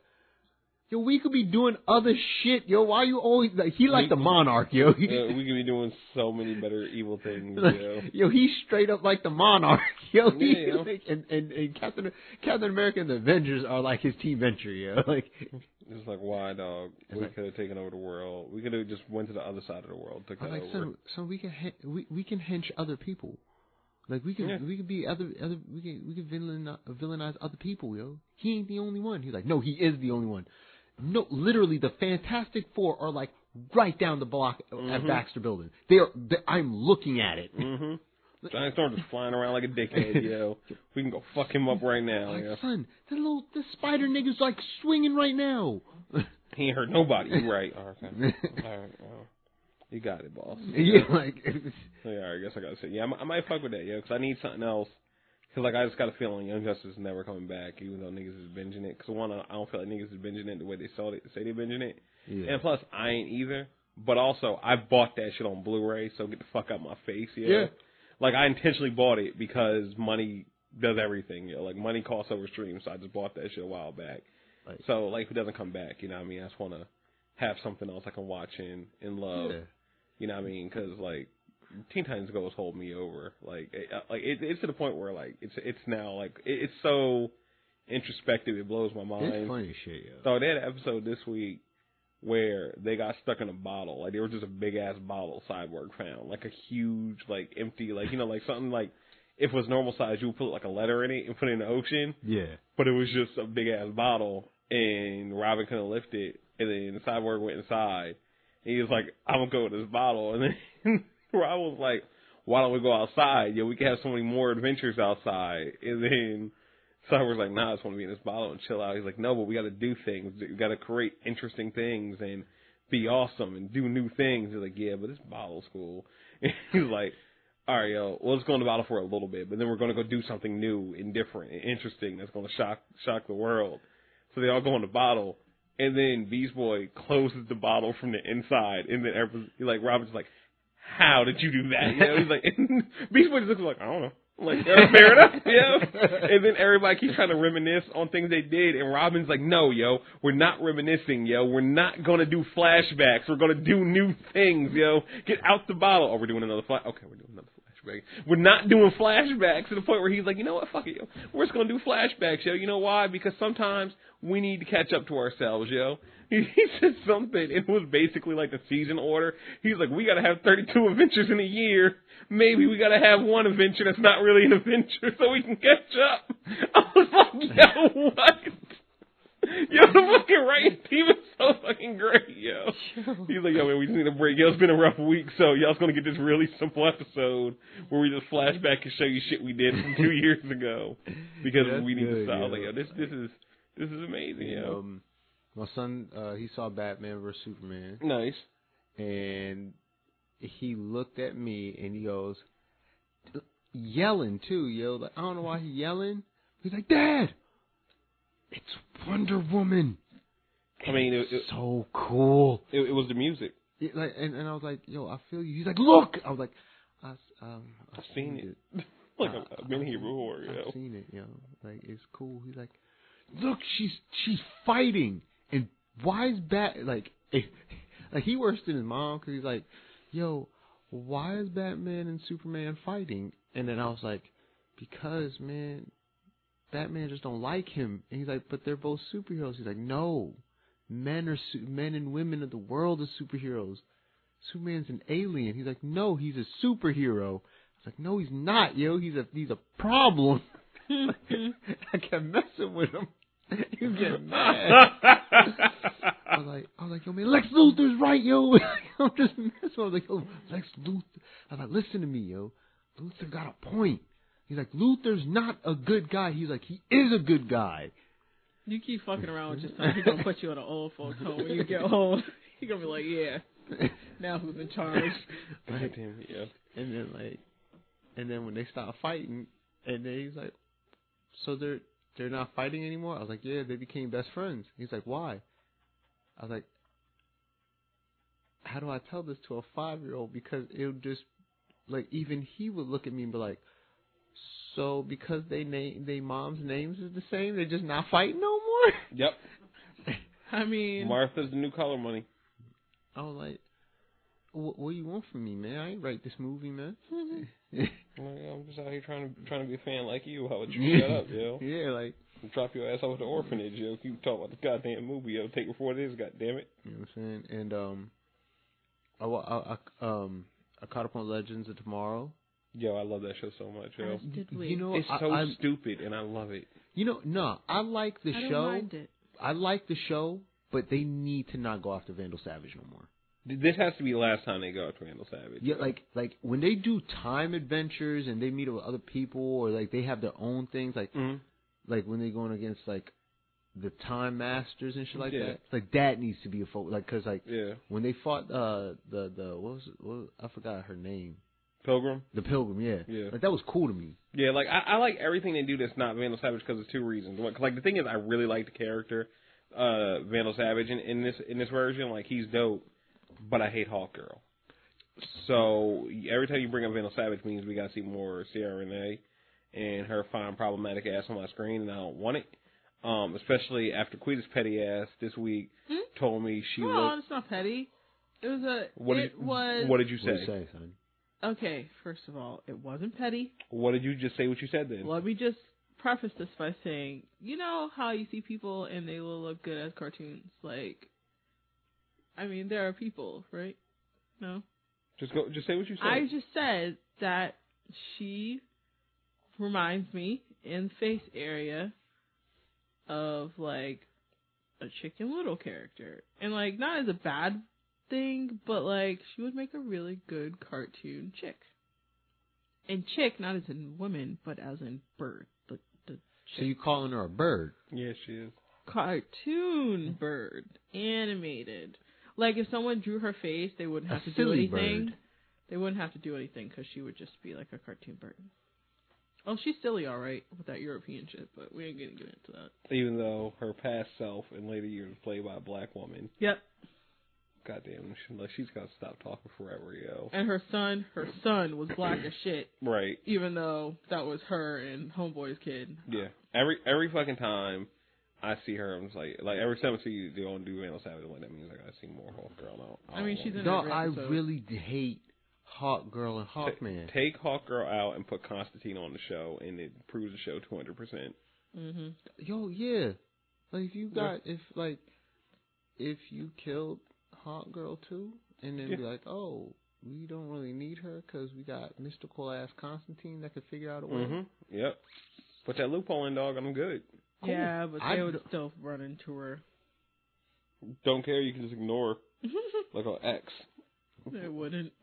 Speaker 1: Yo, we could be doing other shit, yo. Why you always like? He like
Speaker 2: We-
Speaker 1: the monarch, yo. He,
Speaker 2: Uh, we could be doing so many better evil things.
Speaker 1: like,
Speaker 2: yo.
Speaker 1: yo, he's straight up like the monarch, yo. He,
Speaker 2: Yeah, yo.
Speaker 1: like, and, and and Captain Captain America and the Avengers are like his team venture, yo. Like,
Speaker 2: It's like why, dog? We
Speaker 1: like-
Speaker 2: could have taken over the world. We could have just went to the other side of the world, took that
Speaker 1: like,
Speaker 2: over.
Speaker 1: son, so we can hen- we we can hench other people. Like we can
Speaker 2: Yeah.
Speaker 1: we can be other other we can we can villain, villainize other people, yo. He ain't the only one. He's like, no, he is the only one. No, literally, the Fantastic Four are like right down the block at
Speaker 2: Mhm.
Speaker 1: Baxter Building. They are. They, I'm looking at it.
Speaker 2: Mm-hmm. Giant Storm just flying around like a dickhead, yo. We can go fuck him up right now.
Speaker 1: like,
Speaker 2: yo.
Speaker 1: son, the little the spider nigga's like swinging right now.
Speaker 2: He ain't hurt nobody. Right. Oh, okay. All right. You got it, boss.
Speaker 1: yeah, like it's,
Speaker 2: Yeah, I guess I gotta say, yeah, I, might- I might fuck with that, yo, because I need something else. Because like I just got a feeling Young Justice is never coming back, even though niggas is binging it. Because one, I don't feel like niggas is binging it the way they saw it, say they binging it.
Speaker 1: yeah.
Speaker 2: And plus, I ain't either. But also, I bought that shit on Blu-ray, so get the fuck out my face, yeah.
Speaker 1: Yeah.
Speaker 2: Like I intentionally bought it because money does everything, yo. Like money costs over stream, so I just bought that shit a while back.
Speaker 1: Like-
Speaker 2: so like, if it doesn't come back, you know what I mean? I just want to have something else I can watch and and love.
Speaker 1: yeah.
Speaker 2: You know what I mean? Because like Teen Titans Go has hold me over. Like it, uh, like it, it's to the point where like it's it's now like it, it's so introspective. It blows my mind.
Speaker 1: It's funny as shit, yo.
Speaker 2: So they had an episode this week where they got stuck in a bottle. Like there was just a big ass bottle Cyborg found, like a huge, like empty, like you know, like something like if it was normal size, you would put like a letter in it and put it in the ocean.
Speaker 1: Yeah.
Speaker 2: But it was just a big ass bottle, and Robin couldn't lift it, and then Cyborg went inside. And he was like, "I'm gonna go with this bottle," and then Robin was like, "Why don't we go outside? Yeah, we can have so many more adventures outside." And then Cyborg's like, "Nah, I just want to be in this bottle and chill out." He's like, "No, but we got to do things. We got to create interesting things and be awesome and do new things." He's like, "Yeah, but this bottle's cool." And he's like. All right, yo. Well, let's go in the bottle for a little bit, but then we're to go do something new and different and interesting that's to shock shock the world. So they all go in the bottle, and then Beast Boy closes the bottle from the inside, and then everyone's like, Robin's like, "How did you do that?" You know, he's like, and Beast Boy just looks like, "I don't know." I'm like, "Yeah, fair enough, yeah. And then everybody keeps trying to reminisce on things they did, and Robin's like, "No, yo, we're not reminiscing, yo. We're not gonna do flashbacks. We're gonna do new things, yo. Get out the bottle. Oh, we're doing another flash. Okay, we're doing another flashback. We're not doing flashbacks to the point where he's like, you know what, fuck it, yo. We're just gonna do flashbacks, yo. You know why? Because sometimes we need to catch up to ourselves, yo. He, he said something, it was basically like the season order. He's like, we gotta have 32 adventures in a year. Maybe we gotta have one adventure that's not really an adventure so we can catch up. I was like, yo, what? Yo, the fucking right team is so fucking great, yo. He's like, yo, man, we just need a break. Yo, it's been a rough week, so y'all's gonna get this really simple episode where we just flash back and show you shit we did from two years ago because
Speaker 1: That's
Speaker 2: we need to
Speaker 1: good,
Speaker 2: stop.
Speaker 1: yo.
Speaker 2: Like, yo, this this is this is amazing, yo.
Speaker 1: Um, my son, uh, he saw Batman vs Superman,
Speaker 2: Nice.
Speaker 1: and he looked at me and he goes, yelling too, yo. Like I don't know why he yelling. He's like, Dad, it's Wonder Woman.
Speaker 2: I mean, it, it,
Speaker 1: It's so cool.
Speaker 2: it, it was the music.
Speaker 1: Yeah, like, and, and I was like, yo, I feel you. He's like, look. I was like, I, um,
Speaker 2: I've seen it. Like
Speaker 1: Uh,
Speaker 2: a, a mini hero horror, yo.
Speaker 1: I've seen it, yo. Like it's cool. He's like, look, she's she's fighting, and why is Bat like like he worse than his mom because he's like, yo, why is Batman and Superman fighting? And then I was like, because man, Batman just don't like him. And he's like, but they're both superheroes. He's like, no, men are su- men and women of the world are superheroes. Superman's an alien. He's like, no, he's a superhero. I was like, no, he's not, yo. He's a he's a problem. I kept messing with him. Was getting mad. I was like, I was like, yo, man, Lex Luthor's right, yo. I'm just messing. I was like, yo, Lex Luthor. I was like, listen to me, yo. Luthor got a point. He's like, Luther's not a good guy. He's like, he is a good guy.
Speaker 3: You keep fucking around with your son, he's gonna put you in an old folks home when you get home. He's gonna be like, yeah, now who's in charge?
Speaker 2: God damn it, yo.
Speaker 1: And then like, and then when they start fighting, and then he's like, so they're they're not fighting anymore. I was like, yeah, they became best friends. He's like, why? I was like, how do I tell this to a five year old? Because it would just like even he would look at me and be like, so because they name they mom's names is the same, they're just not fighting no more.
Speaker 2: Yep.
Speaker 3: I mean,
Speaker 2: Martha's the new color money.
Speaker 1: I was like, what, what do you want from me, man? I ain't write this movie, man.
Speaker 2: I'm just out here trying to trying to be a fan like you. How would you shut up, yo?
Speaker 1: yeah, like
Speaker 2: Drop your ass off at the orphanage, yo. Keep talking about the goddamn movie, yo. Take it for what it is, goddamn it.
Speaker 1: you know what I'm saying. And um, I, I, I um I caught up on Legends of Tomorrow.
Speaker 2: Yo, I love that show so much, yo.
Speaker 3: as did we.
Speaker 1: You know,
Speaker 2: It's
Speaker 1: I,
Speaker 2: so
Speaker 1: I,
Speaker 2: stupid, and I love it.
Speaker 1: you know, no, I like the
Speaker 3: I don't
Speaker 1: show.
Speaker 3: mind it.
Speaker 1: I like the show, but they need to not go after Vandal Savage no more.
Speaker 2: This has to be the last time they go to Vandal Savage.
Speaker 1: Yeah, like like when they do time adventures and they meet with other people or like they have their own things, like
Speaker 2: hmm
Speaker 1: like when they're going against like the time masters and shit like
Speaker 2: Yeah.
Speaker 1: that. Like that needs to be a focus. Like because like
Speaker 2: Yeah.
Speaker 1: when they fought uh the the what was it, what, I forgot her name.
Speaker 2: Pilgrim.
Speaker 1: The Pilgrim, yeah.
Speaker 2: Yeah.
Speaker 1: Like that was cool to me.
Speaker 2: Yeah, like I, I like everything they do that's not Vandal Savage because of two reasons. One- Like the thing is, I really like the character uh Vandal Savage in, in this in this version. Like he's dope, but I hate Hawk Girl. So every time you bring up Vandal Savage means we gotta see more Ciara Renée and her fine problematic ass on my screen, and I don't want it. Um, especially after Quita's petty ass this week
Speaker 3: Hmm?
Speaker 2: told me she
Speaker 3: Come
Speaker 2: looked.
Speaker 3: it's not petty. It was a.
Speaker 2: What
Speaker 3: it
Speaker 2: did,
Speaker 3: was.
Speaker 2: what did you
Speaker 1: What do
Speaker 2: say?
Speaker 1: you say, son?
Speaker 3: Okay, first of all, it wasn't petty.
Speaker 2: What did you just say? What you said then?
Speaker 3: Let me just preface this by saying, you know how you see people and they will look good as cartoons? Like, I mean, there are people, right? No?
Speaker 2: Just go. Just say what you said.
Speaker 3: I just said that she reminds me in face area of like a Chicken Little character. And like not as a bad thing, but like she would make a really good cartoon chick. And chick not as in woman, but as in bird. The the
Speaker 1: So you calling her a bird?
Speaker 2: yeah, she is.
Speaker 3: cartoon hmm. bird, animated. Like if someone drew her face, they wouldn't
Speaker 1: A
Speaker 3: have to do
Speaker 1: silly
Speaker 3: anything.
Speaker 1: bird.
Speaker 3: They wouldn't have to do anything because she would just be like a cartoon bird. Oh, she's silly, all right, with that European shit, but we ain't gonna get into that.
Speaker 2: Even though her past self in later years was played by a black woman.
Speaker 3: Yep.
Speaker 2: Goddamn, she, like she's gotta stop talking forever, yo.
Speaker 3: And her son, her son was black as shit,
Speaker 2: Right.
Speaker 3: even though that was her and Homeboy's kid.
Speaker 2: Yeah. Every every fucking time I see her, I'm just like, like every time I see you do on do Vandal Savage, I'm like that means I gotta see more Hawk Girl now.
Speaker 3: I mean, she's in
Speaker 1: No,
Speaker 3: every
Speaker 1: I
Speaker 3: episode.
Speaker 1: really hate Hawk Girl and Hawkman.
Speaker 2: Take Hawk Girl out and put Constantine on the show, and it proves the show 200. percent
Speaker 3: Mhm.
Speaker 1: Yo, yeah. Like if you got if like if you killed Hawk Girl too, and then
Speaker 2: Yeah.
Speaker 1: be like, oh, we don't really need her because we got mystical ass Constantine that could figure out a way.
Speaker 2: Mhm. Yep. Put that loophole in, dog, I'm good.
Speaker 1: Cool.
Speaker 3: Yeah, but
Speaker 1: I
Speaker 3: they would
Speaker 1: d-
Speaker 3: still run into her.
Speaker 2: Don't care. You can just ignore like an ex.
Speaker 3: they wouldn't.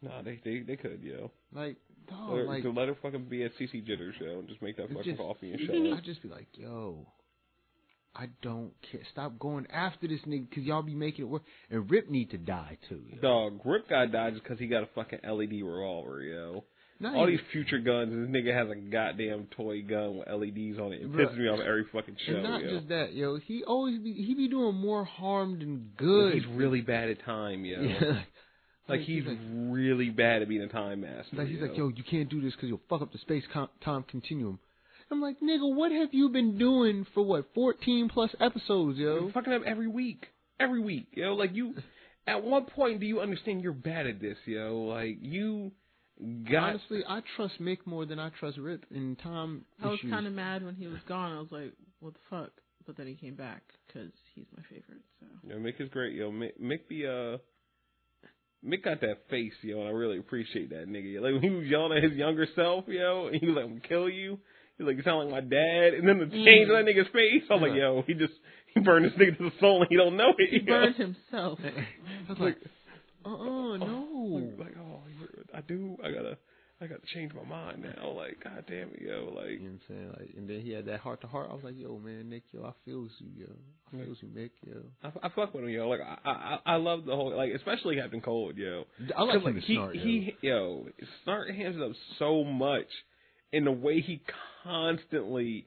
Speaker 2: Nah, they they they could, yo.
Speaker 1: Like, dog,
Speaker 2: or,
Speaker 1: like
Speaker 2: let her fucking be at CC Jitter show and just make that fucking
Speaker 1: just-
Speaker 2: coffee and show.
Speaker 1: I'd just be like, yo, I don't care. Stop going after this nigga because y'all be making it work. And Rip need to die too. Yo.
Speaker 2: Dog, Rip guy died just because he got a fucking LED revolver, yo.
Speaker 1: Not
Speaker 2: All
Speaker 1: even-
Speaker 2: these future guns, this nigga has a goddamn toy gun with LEDs on it. It pisses me off every fucking show,
Speaker 1: and not
Speaker 2: yo.
Speaker 1: just that, yo. He always be he be doing more harm than good.
Speaker 2: He's really bad at time, yo.
Speaker 1: yeah.
Speaker 2: Like he's
Speaker 1: like,
Speaker 2: really bad at being a time master.
Speaker 1: like he's
Speaker 2: yo.
Speaker 1: like, yo, you can't do this because you'll fuck up the space com- time continuum. I'm like, nigga, what have you been doing for what 14 plus episodes, yo?
Speaker 2: You're fucking up every week, every week, yo. Like you, at what point do you understand you're bad at this, yo? Like you got
Speaker 1: Honestly, I trust Mick more than I trust Rip in time
Speaker 3: I was kind of mad when he was gone. I was like, what the fuck? But then he came back because he's my favorite. So
Speaker 2: Yo, Mick is great, yo. Mick, Mick be uh, Mick got that face, yo, and I really appreciate that nigga. Like when he was yelling at his younger self, yo, and he was like, "I'm gonna kill you." He's like, "You sound like my dad," and then the mm. change on that nigga's face, I'm like, "Yo, he just he burned this nigga to the soul, and he don't know it."
Speaker 3: he
Speaker 2: yo.
Speaker 3: burned himself.
Speaker 1: I was like, uh-uh, oh, no.
Speaker 2: Like, like, oh, I do. I gotta, I gotta change my mind now. Like, god damn it, yo. Like,
Speaker 1: You know what I'm saying? Like, and then he had that heart to heart. I was like, yo, man, Nick, yo, I feels you, yo. I
Speaker 2: Yeah.
Speaker 1: feels you, Mick, yo.
Speaker 2: I, I fuck with him, yo. Like, I, I, I love the whole, like, especially Captain Cold, yo.
Speaker 1: I like him to
Speaker 2: he,
Speaker 1: Snart, yo.
Speaker 2: he, yo, Snart hands up so much and the way he constantly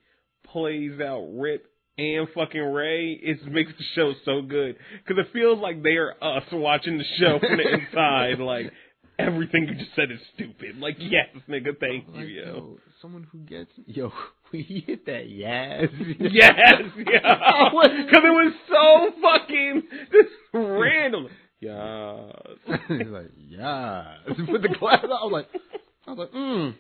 Speaker 2: plays out Rip and fucking Ray, it makes the show so good because it feels like they are us watching the show from the inside. Like everything you just said is stupid. Like yes, nigga, thank you,
Speaker 1: Like,
Speaker 2: yo.
Speaker 1: someone who gets yo, when he hit that yes,
Speaker 2: Yes, yeah. Because it was so fucking just random. Yes.
Speaker 1: He's like yeah, with the glass. I was like, I was like, mm,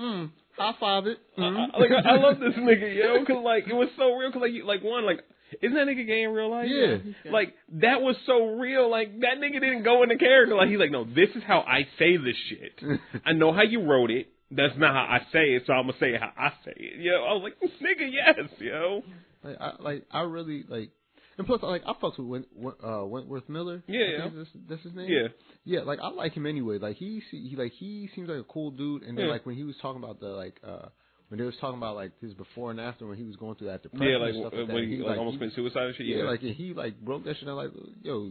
Speaker 1: mm, high five it.
Speaker 2: I,
Speaker 1: Mm.
Speaker 2: I- like I, I love this nigga, yo, because like it was so real. Because like, you- like one, like isn't that nigga gay in real life?
Speaker 1: Yeah.
Speaker 3: gay.
Speaker 2: Like that was so real. Like that nigga didn't go into character. Like he's like, no, this is how I say this shit. I know how you wrote it. That's not how I say it, so I'm gonna say it how I say it. Yo, I was like, nigga, yes, yo.
Speaker 1: Like I like I really like, and plus like I fucks with Went, uh, Wentworth Miller.
Speaker 2: Yeah, yeah.
Speaker 1: That's, that's his name.
Speaker 2: Yeah.
Speaker 1: Yeah, like I like him anyway. Like he, he like he seems like a cool dude. And then
Speaker 2: Yeah.
Speaker 1: like when he was talking about the like uh when they was talking about like his before and after when he was going through that depression
Speaker 2: Yeah,
Speaker 1: and
Speaker 2: like
Speaker 1: stuff like that.
Speaker 2: when he, like, almost
Speaker 1: he,
Speaker 2: committed suicide and shit.
Speaker 1: yeah,
Speaker 2: Yeah,
Speaker 1: like and he like broke that shit down like yo,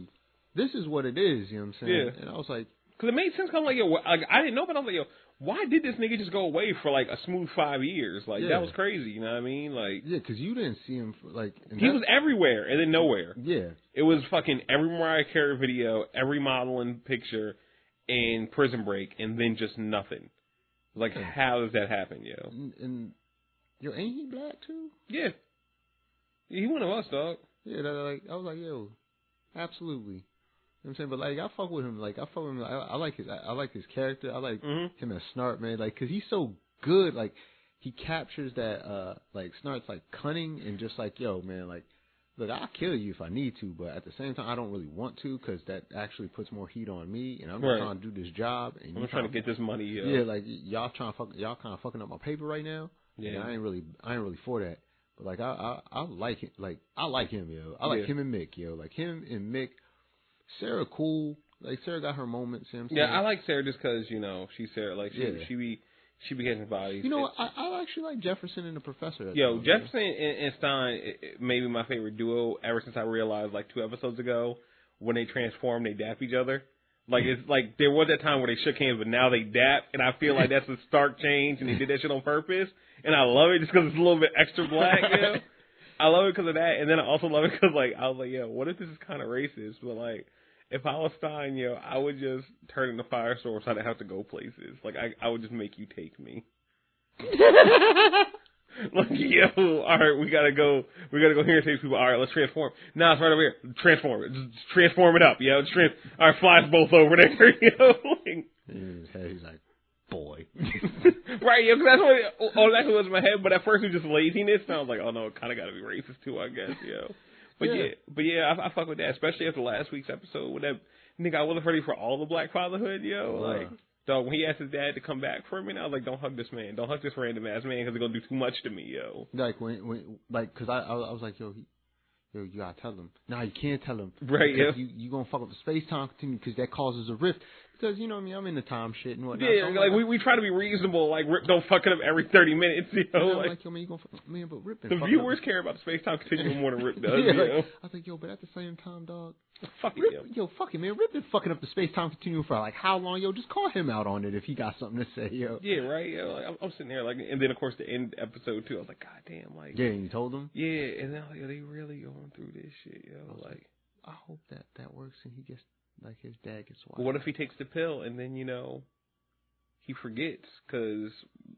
Speaker 1: this is what it is. You know what I'm saying?
Speaker 2: Yeah.
Speaker 1: And I was like,
Speaker 2: Because it made sense. Cause I'm like, yo, like, I didn't know, but I was like, yo, why did this nigga just go away for like a smooth five years? Like
Speaker 1: Yeah.
Speaker 2: that was crazy. You know what I mean? Like
Speaker 1: yeah, because you didn't see him for, like
Speaker 2: he was everywhere and then nowhere.
Speaker 1: yeah.
Speaker 2: It was fucking every Mariah Carey video, every modeling picture, and Prison Break, and then just nothing. Like,
Speaker 1: Yeah.
Speaker 2: how does that happen, yo?
Speaker 1: And, and yo, ain't he black too?
Speaker 2: Yeah, he one of us, dog.
Speaker 1: Yeah, like I was like, yo, absolutely. You know what I'm saying? But like I fuck with him. Like I fuck with him. I, I like his. I, I like his character. I like
Speaker 2: Mhm.
Speaker 1: him as Snart, man. Like, cause he's so good. Like he captures that. uh Like Snart's like cunning and just like, yo, man. Like, look, I'll kill you if I need to, but at the same time, I don't really want to, cause that actually puts more heat on me, and I'm
Speaker 2: Right.
Speaker 1: trying to do this job. And
Speaker 2: I'm trying to get this money, yo.
Speaker 1: Yeah, like y'all trying to fuck. Y'all kind of fucking up my paper right now.
Speaker 2: Yeah.
Speaker 1: And I ain't really. I ain't really for that. But like I, I, I like it. Like I like him, yo. I like
Speaker 2: Yeah.
Speaker 1: him and Mick, yo. Like him and Mick. Sarah cool. Like Sarah got her moments. You know
Speaker 2: Yeah. I like Sarah just because you know she's Sarah. Like she,
Speaker 1: Yeah.
Speaker 2: she be, she be getting bodies.
Speaker 1: You know? I, I actually like Jefferson and the Professor.
Speaker 2: Yo, Jefferson and, and Stein it- it may be my favorite duo ever since I realized like two episodes ago when they transform, they dap each other. Like it's like there was that time where they shook hands, but now they dap, and I feel like that's a stark change, and they did that shit on purpose, and I love it just because it's a little bit extra black. You know? I love it because of that, and then I also love it because like I was like, yo, what if this is kind of racist? But like, if I was Stein, yo, I would just turn into Firestorm so I didn't have to go places. Like I, I would just make you take me. Like, yo, all right, we gotta go. We gotta go here and take people. All right, let's transform. Nah, it's right over here. Transform it. Just transform it up. Yo, trans. All right, fly us both over there. Like,
Speaker 1: mm, head, he's like.
Speaker 2: Right? 'cause that's what. Oh, that's what was in my head. But at first it was just laziness. And I was like, oh no, it kind of got to be racist too, I guess. Yo, but yeah,
Speaker 1: Yeah.
Speaker 2: but yeah, I, I fuck with that, especially after last week's episode with that nigga. I wasn't ready for all the black fatherhood. Yo,
Speaker 1: Wow.
Speaker 2: like. Dog, when he asked his dad to come back for me, I was like, "Don't hug this man. Don't hug this random ass man because he's gonna do too much to me, yo."
Speaker 1: like when, when, like, cause I, I, was- I was like, yo, he, yo, you gotta tell him. Nah, you can't tell him.
Speaker 2: Right, yeah.
Speaker 1: You, you gonna fuck up the space time continuum because that causes a rift. Because you know what I mean. I'm in the time shit and whatnot.
Speaker 2: Yeah,
Speaker 1: so I'm
Speaker 2: like we we try to be reasonable. Like Rip don't fuck it up every thirty minutes. You know, like,
Speaker 1: like, yo, man, you gonna fuck, man, but Rip
Speaker 2: the
Speaker 1: fucking up-
Speaker 2: viewers care about the space time continuum more than Rip does.
Speaker 1: yeah,
Speaker 2: you
Speaker 1: like,
Speaker 2: know,
Speaker 1: I was like, yo, but at the same time, dog,
Speaker 2: fuck it, yo.
Speaker 1: yo, fuck it, man. Rip been fucking up the space time continuum for like how long, yo? Just call him out on it if he got something to say, yo.
Speaker 2: Yeah, right. Yo, like, I'm, I'm sitting there like, and then of course the end episode too. I was like, God damn, like,
Speaker 1: Yeah, and you told him.
Speaker 2: yeah. And then I was like, yo, they really going through this shit, yo. Like,
Speaker 1: I hope that that works and he gets like his dad gets wild.
Speaker 2: but what if he takes the pill and then you know he forgets because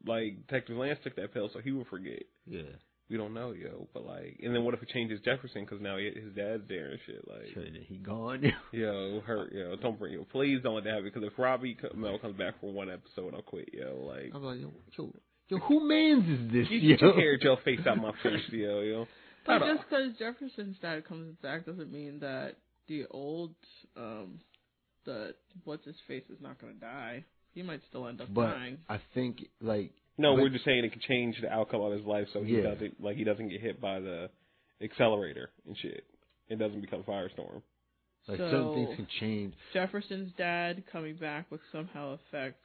Speaker 2: like Detective Lance took that pill, so he will forget.
Speaker 1: Yeah,
Speaker 2: We don't know, yo. But like, and then what if it changes Jefferson because now he, his dad's there and shit, like.
Speaker 1: sure he gone.
Speaker 2: Yo, hurt, yo. Don't bring yo. Please don't let that happen because if Robbie Co- Mel comes back for one episode, I'll quit, yo. Like,
Speaker 1: I was like, yo, yo, yo, who man's is this?
Speaker 2: you
Speaker 1: yo?
Speaker 2: get your hair gel face out my face, yo, yo.
Speaker 3: But just because Jefferson's dad comes back doesn't mean that the old, um, the what's his face is not gonna die. He might still end up
Speaker 1: But
Speaker 3: dying.
Speaker 1: I think like
Speaker 2: No,
Speaker 1: but-
Speaker 2: we're just saying it can change the outcome of his life, so he
Speaker 1: Yeah.
Speaker 2: doesn't like he doesn't get hit by the accelerator and shit. It doesn't become Firestorm.
Speaker 1: like
Speaker 3: so
Speaker 1: certain things can change.
Speaker 3: Jefferson's dad coming back would somehow affect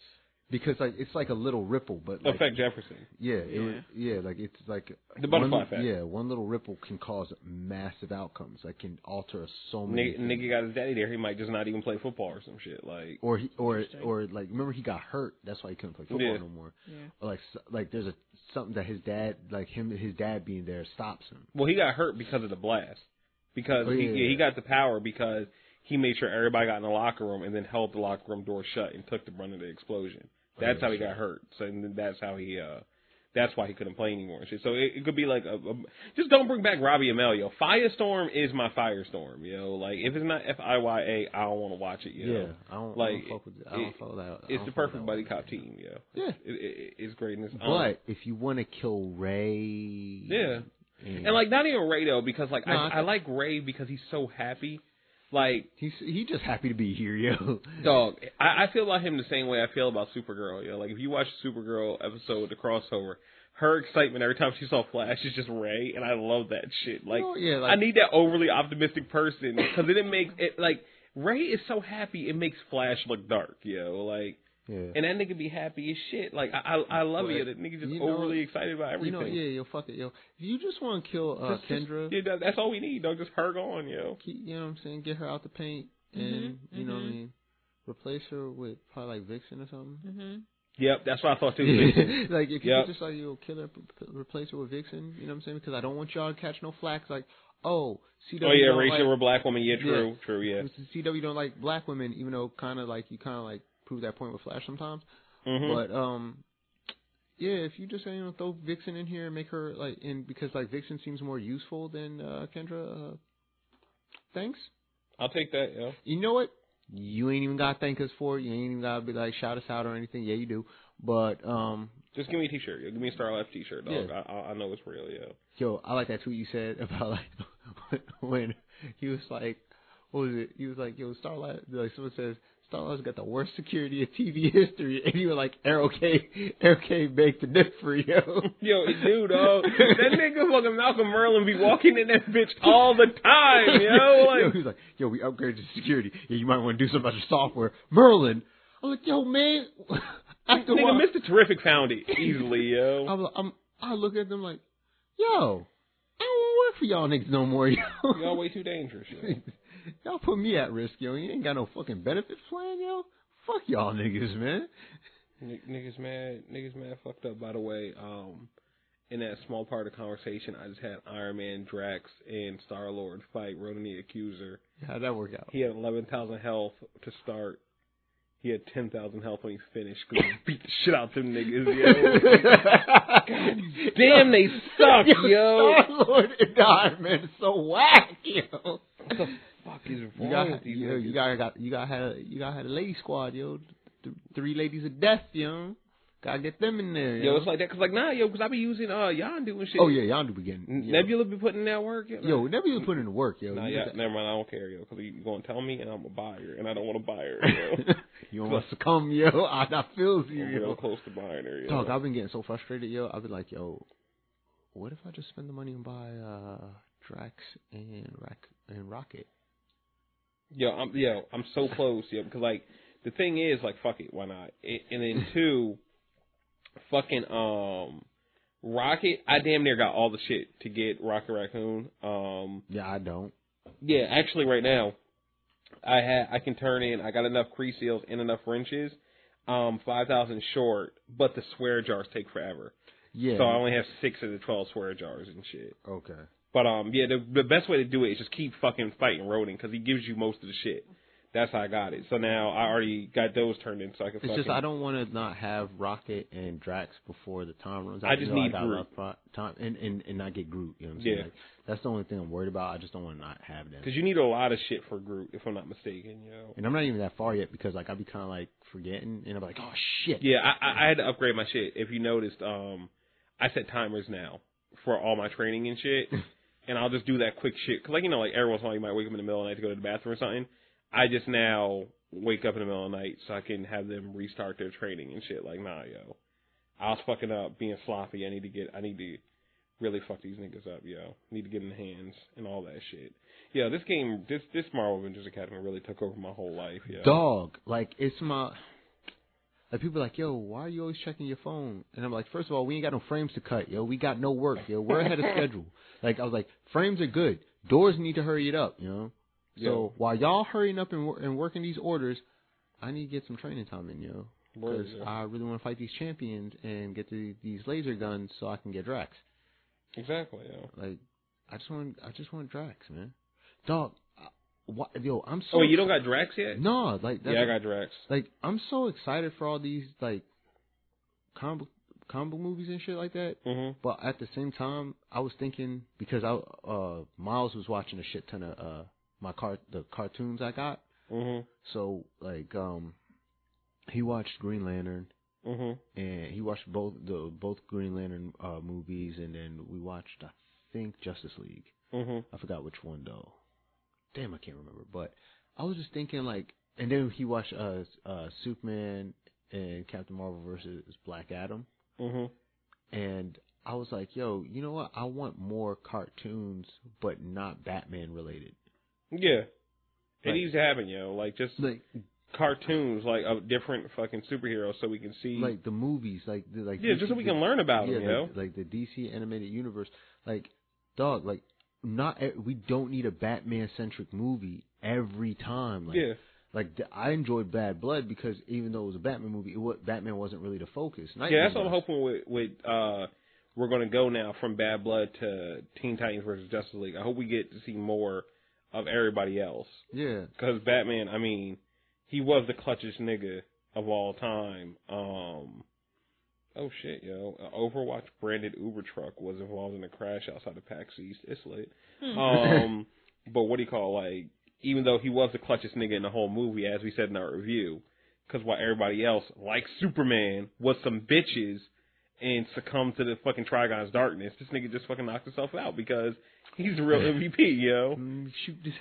Speaker 1: because like it's like a little ripple, but like,
Speaker 2: Effect Jefferson.
Speaker 1: yeah, it was- yeah, like it's like
Speaker 2: The butterfly
Speaker 1: one,
Speaker 2: effect.
Speaker 1: Yeah, one little ripple can cause massive outcomes. That can alter so many.
Speaker 2: Nigga,
Speaker 1: things.
Speaker 2: nigga got his daddy there. He might just not even play football or some shit. Like,
Speaker 1: or he or or like remember he got hurt. That's why he couldn't play football
Speaker 2: Yeah.
Speaker 1: no more.
Speaker 3: Yeah.
Speaker 1: Or like s- like there's a something that his dad like him his dad being there stops him.
Speaker 2: well, he got hurt because of the blast. Because
Speaker 1: Oh,
Speaker 2: he,
Speaker 1: yeah.
Speaker 2: yeah, he got the power because he made sure everybody got in the locker room and then held the locker room door shut and took the brunt of the explosion. That's
Speaker 1: Oh,
Speaker 2: how he got hurt. So and that's how he uh that's why he couldn't play anymore and shit. So it, it could be like a, a just don't bring back Robbie Amell, yo. Firestorm is my Firestorm, yo. Like if it's not F I Y A, I don't want to watch it, yo.
Speaker 1: Yeah, I don't
Speaker 2: Like,
Speaker 1: I don't fuck with I don't
Speaker 2: it-
Speaker 1: with that.
Speaker 2: It's the perfect buddy cop team, yo.
Speaker 1: Yeah.
Speaker 2: It, it, it's greatness. Um,
Speaker 1: But if you want to kill Ray,
Speaker 2: Yeah.
Speaker 1: and,
Speaker 2: and like not even Ray though, because like
Speaker 1: No,
Speaker 2: I,
Speaker 1: I-
Speaker 2: I like Ray because he's so happy. Like
Speaker 1: he's he just happy to be here, yo.
Speaker 2: Dog, I, I feel about him the same way I feel about Supergirl. You know, like if you watch the Supergirl episode, the crossover, her excitement every time she saw Flash is just Ray, and I love that shit. Like,
Speaker 1: Oh, yeah, like-
Speaker 2: I need that overly optimistic person because it makes it like Ray is so happy it makes Flash look dark. Yo, like,
Speaker 1: Yeah.
Speaker 2: and that nigga be happy as shit. Like, I I, I love
Speaker 1: But,
Speaker 2: it. That nigga just
Speaker 1: you know-
Speaker 2: overly excited about everything.
Speaker 1: you
Speaker 2: everything.
Speaker 1: know, yeah, yo, fuck it, yo. If you just want to kill uh,
Speaker 2: Just- just-
Speaker 1: Kendra,
Speaker 2: yeah, that's all we need, dog. Just her gone, yo.
Speaker 1: keep, you know what I'm saying? Get her out the paint, and
Speaker 3: Mhm,
Speaker 1: you know what I
Speaker 3: mhm.
Speaker 1: mean. Replace her with probably like Vixen or something.
Speaker 3: Mm-hmm.
Speaker 2: Yep, that's what I thought too.
Speaker 1: like if you
Speaker 2: Yep.
Speaker 1: could just like you know kill her, p- p- replace her with Vixen. You know what I'm saying? Because I don't want y'all to catch no flack. Like, oh, CW
Speaker 2: oh yeah,
Speaker 1: don't
Speaker 2: racial
Speaker 1: like,
Speaker 2: or black woman. Yeah, true, yeah. true. Yeah.
Speaker 1: CW don't like black women, even though kind of like you kind of like prove that point with Flash sometimes.
Speaker 2: hmm
Speaker 1: But um, yeah, if you just you know throw Vixen in here and make her like in because like Vixen seems more useful than uh, Kendra. Uh, thanks.
Speaker 2: I'll take that. Yeah.
Speaker 1: You know what? You ain't even gotta thank us for it. You ain't even gotta be like shout us out or anything. Yeah, you do. But um,
Speaker 2: Just give me a T-shirt. Give me a Star Life T-shirt, dog.
Speaker 1: Yeah.
Speaker 2: I, I I know it's real, yo.
Speaker 1: yo, I like that tweet you said about like when he was like, what was it? He was like, yo, Starlight. Like someone says. Got the worst security in TV history, and you were like, Arrow K, Arrow K baked the dip for you.
Speaker 2: Yo, dude, dog. that nigga fucking Malcolm Merlyn be walking in that bitch all the time, yo. Like,
Speaker 1: he was like, yo, we upgraded the security. Yeah, you might want to do something about your software. Merlyn. I'm like, yo, man. After
Speaker 2: nigga,
Speaker 1: while,
Speaker 2: Mr. Terrific found it easily, yo.
Speaker 1: I'm, I'm, I look at them like, yo, I don't work for y'all niggas no more, yo.
Speaker 2: Y'all way too dangerous, yo.
Speaker 1: Y'all put me at risk, yo. You ain't got no fucking benefit plan, yo. Fuck y'all niggas, man.
Speaker 2: N- niggas mad, niggas mad fucked up. By the way, um, in that small part of the conversation, I just had Iron Man, Drax, and Star Lord fight Ronan the Accuser.
Speaker 1: How'd that work out?
Speaker 2: He had 11,000 health to start. He had 10,000 health when he finished. 'cause he beat the shit out them niggas, yo. Damn, they suck, yo.
Speaker 1: Star Lord and Iron Man so whack, yo.
Speaker 2: Fuck is
Speaker 1: You got,
Speaker 2: with these
Speaker 1: yo, you got, got, you got had, a, you got had a lady squad, yo. Th- three ladies of death, yo. Gotta get them in there, yo.
Speaker 2: Yo, it's like that, cause like nah, yo, cause I be using uh Yondu and shit.
Speaker 1: oh yeah, y'all do be getting.
Speaker 2: N-
Speaker 1: Yo,
Speaker 2: Nebula be putting in that work. Yo,
Speaker 1: yo Nebula put in the work, yo.
Speaker 2: Nah,
Speaker 1: You
Speaker 2: yeah, never mind. I don't care, yo, cause you gonna tell me, and I'm a buyer, and I don't want to buy her, yo.
Speaker 1: you don't want to succumb, yo. I, I feels you,
Speaker 2: I'm real
Speaker 1: yo.
Speaker 2: close to buying her, yo.
Speaker 1: Dog, I've been getting so frustrated, yo. I've been like, yo, what if I just spend the money and buy uh Drax and Rack and Rocket?
Speaker 2: Yo, I'm yo, I'm so close, yo, because like the thing is, like, fuck it, why not? It, and then two, fucking um, Rocket, I damn near got all the shit to get Rocket Raccoon. Um,
Speaker 1: Yeah, I don't.
Speaker 2: yeah, actually, right now, I had I can turn in. I got enough crease seals and enough wrenches. Um, five thousand short, but the swear jars take forever.
Speaker 1: Yeah.
Speaker 2: So I only have six of the twelve swear jars and shit.
Speaker 1: okay.
Speaker 2: But um, yeah, the the best way to do it is just keep fucking fighting Ronan because he gives you most of the shit. That's how I got it. So now I already got those turned in, so I can.
Speaker 1: It's just I don't want to not have Rocket and Drax before the time runs out.
Speaker 2: I just
Speaker 1: You know,
Speaker 2: need
Speaker 1: got
Speaker 2: Groot.
Speaker 1: enough time and, and and not get Groot. You know what I'm saying?
Speaker 2: Yeah.
Speaker 1: Like, that's the only thing I'm worried about. I just don't want to not have them.
Speaker 2: because you need a lot of shit for Groot, if I'm not mistaken. You know.
Speaker 1: And I'm not even that far yet because like I'll be kind of like forgetting and I'm like, oh shit.
Speaker 2: Yeah, I, I I had to upgrade my shit. If you noticed, um, I set timers now for all my training and shit, and I'll just do that quick shit. Cause like you know, like every once in a while you might wake up in the middle of the night to go to the bathroom or something. I just now wake up in the middle of the night so I can have them restart their training and shit. Like nah, yo, I was fucking up, being sloppy. I need to get, I need to really fuck these niggas up, yo. Need to get in the hands and all that shit. Yeah, this game, this this Marvel Avengers Academy really took over my whole life, yo.
Speaker 1: Dog, like it's my Like people are like, yo, why are you always checking your phone? And I'm like, first of all, we ain't got no frames to cut, yo. We got no work, yo. We're ahead of schedule. Like I was like, frames are good. Doors need to hurry it up, you know. So while y'all hurrying up and, and working these orders, I need to get some training time in, yo. Because
Speaker 2: yeah.
Speaker 1: I really want to fight these champions and get the, these laser guns so I can get Drax.
Speaker 2: Exactly. Yeah.
Speaker 1: Like, I just want, I just want Drax, man. Dog, what, yo, I'm so.
Speaker 2: Oh, wait, you don't got Drax yet?
Speaker 1: No, like
Speaker 2: yeah, I got Drax.
Speaker 1: like I'm so excited for all these like comic comic book movies and shit like that.
Speaker 2: Mhm.
Speaker 1: But at the same time, I was thinking because I uh Miles was watching a shit ton of uh my car the cartoons I got.
Speaker 2: Mhm.
Speaker 1: So like um he watched Green Lantern
Speaker 2: Mhm.
Speaker 1: and he watched both the both Green Lantern uh movies and then we watched I think Justice League.
Speaker 2: Mhm.
Speaker 1: I forgot which one though. Damn, I can't remember. But I was just thinking like, and then he watched uh uh Superman and Captain Marvel versus Black Adam,
Speaker 2: Mhm.
Speaker 1: and I was like, yo, you know what? I want more cartoons, but not Batman related.
Speaker 2: Yeah.
Speaker 1: Like-
Speaker 2: needs to happen, yo. Like just
Speaker 1: Like
Speaker 2: cartoons, like of different fucking superheroes, so we can see.
Speaker 1: like the movies, like the like
Speaker 2: yeah, just so we can learn about
Speaker 1: yeah,
Speaker 2: them,
Speaker 1: like, like the DC animated universe, like dog, like not we don't need a Batman centric movie every time. Like,
Speaker 2: yeah.
Speaker 1: Like I enjoyed Bad Blood because even though it was a Batman movie, it was, Batman wasn't really the focus.
Speaker 2: Yeah, that's what I'm hoping with with uh we're gonna go now from Bad Blood to Teen Titans versus Justice League. I hope we get to see more of everybody else.
Speaker 1: Yeah,
Speaker 2: Because Batman, I mean, he was the clutchest nigga of all time. Um, oh shit, yo, An Overwatch branded Uber truck was involved in a crash outside of PAX East. It's lit.
Speaker 3: Hmm.
Speaker 2: Um, but what do you call like? Even though he was the clutchest nigga in the whole movie, as we said in our review, because while everybody else, like Superman, was some bitches and succumb to the fucking Trigon's darkness, this nigga just fucking knocked himself out because he's the real MVP, yo.
Speaker 1: Mm, shoot this,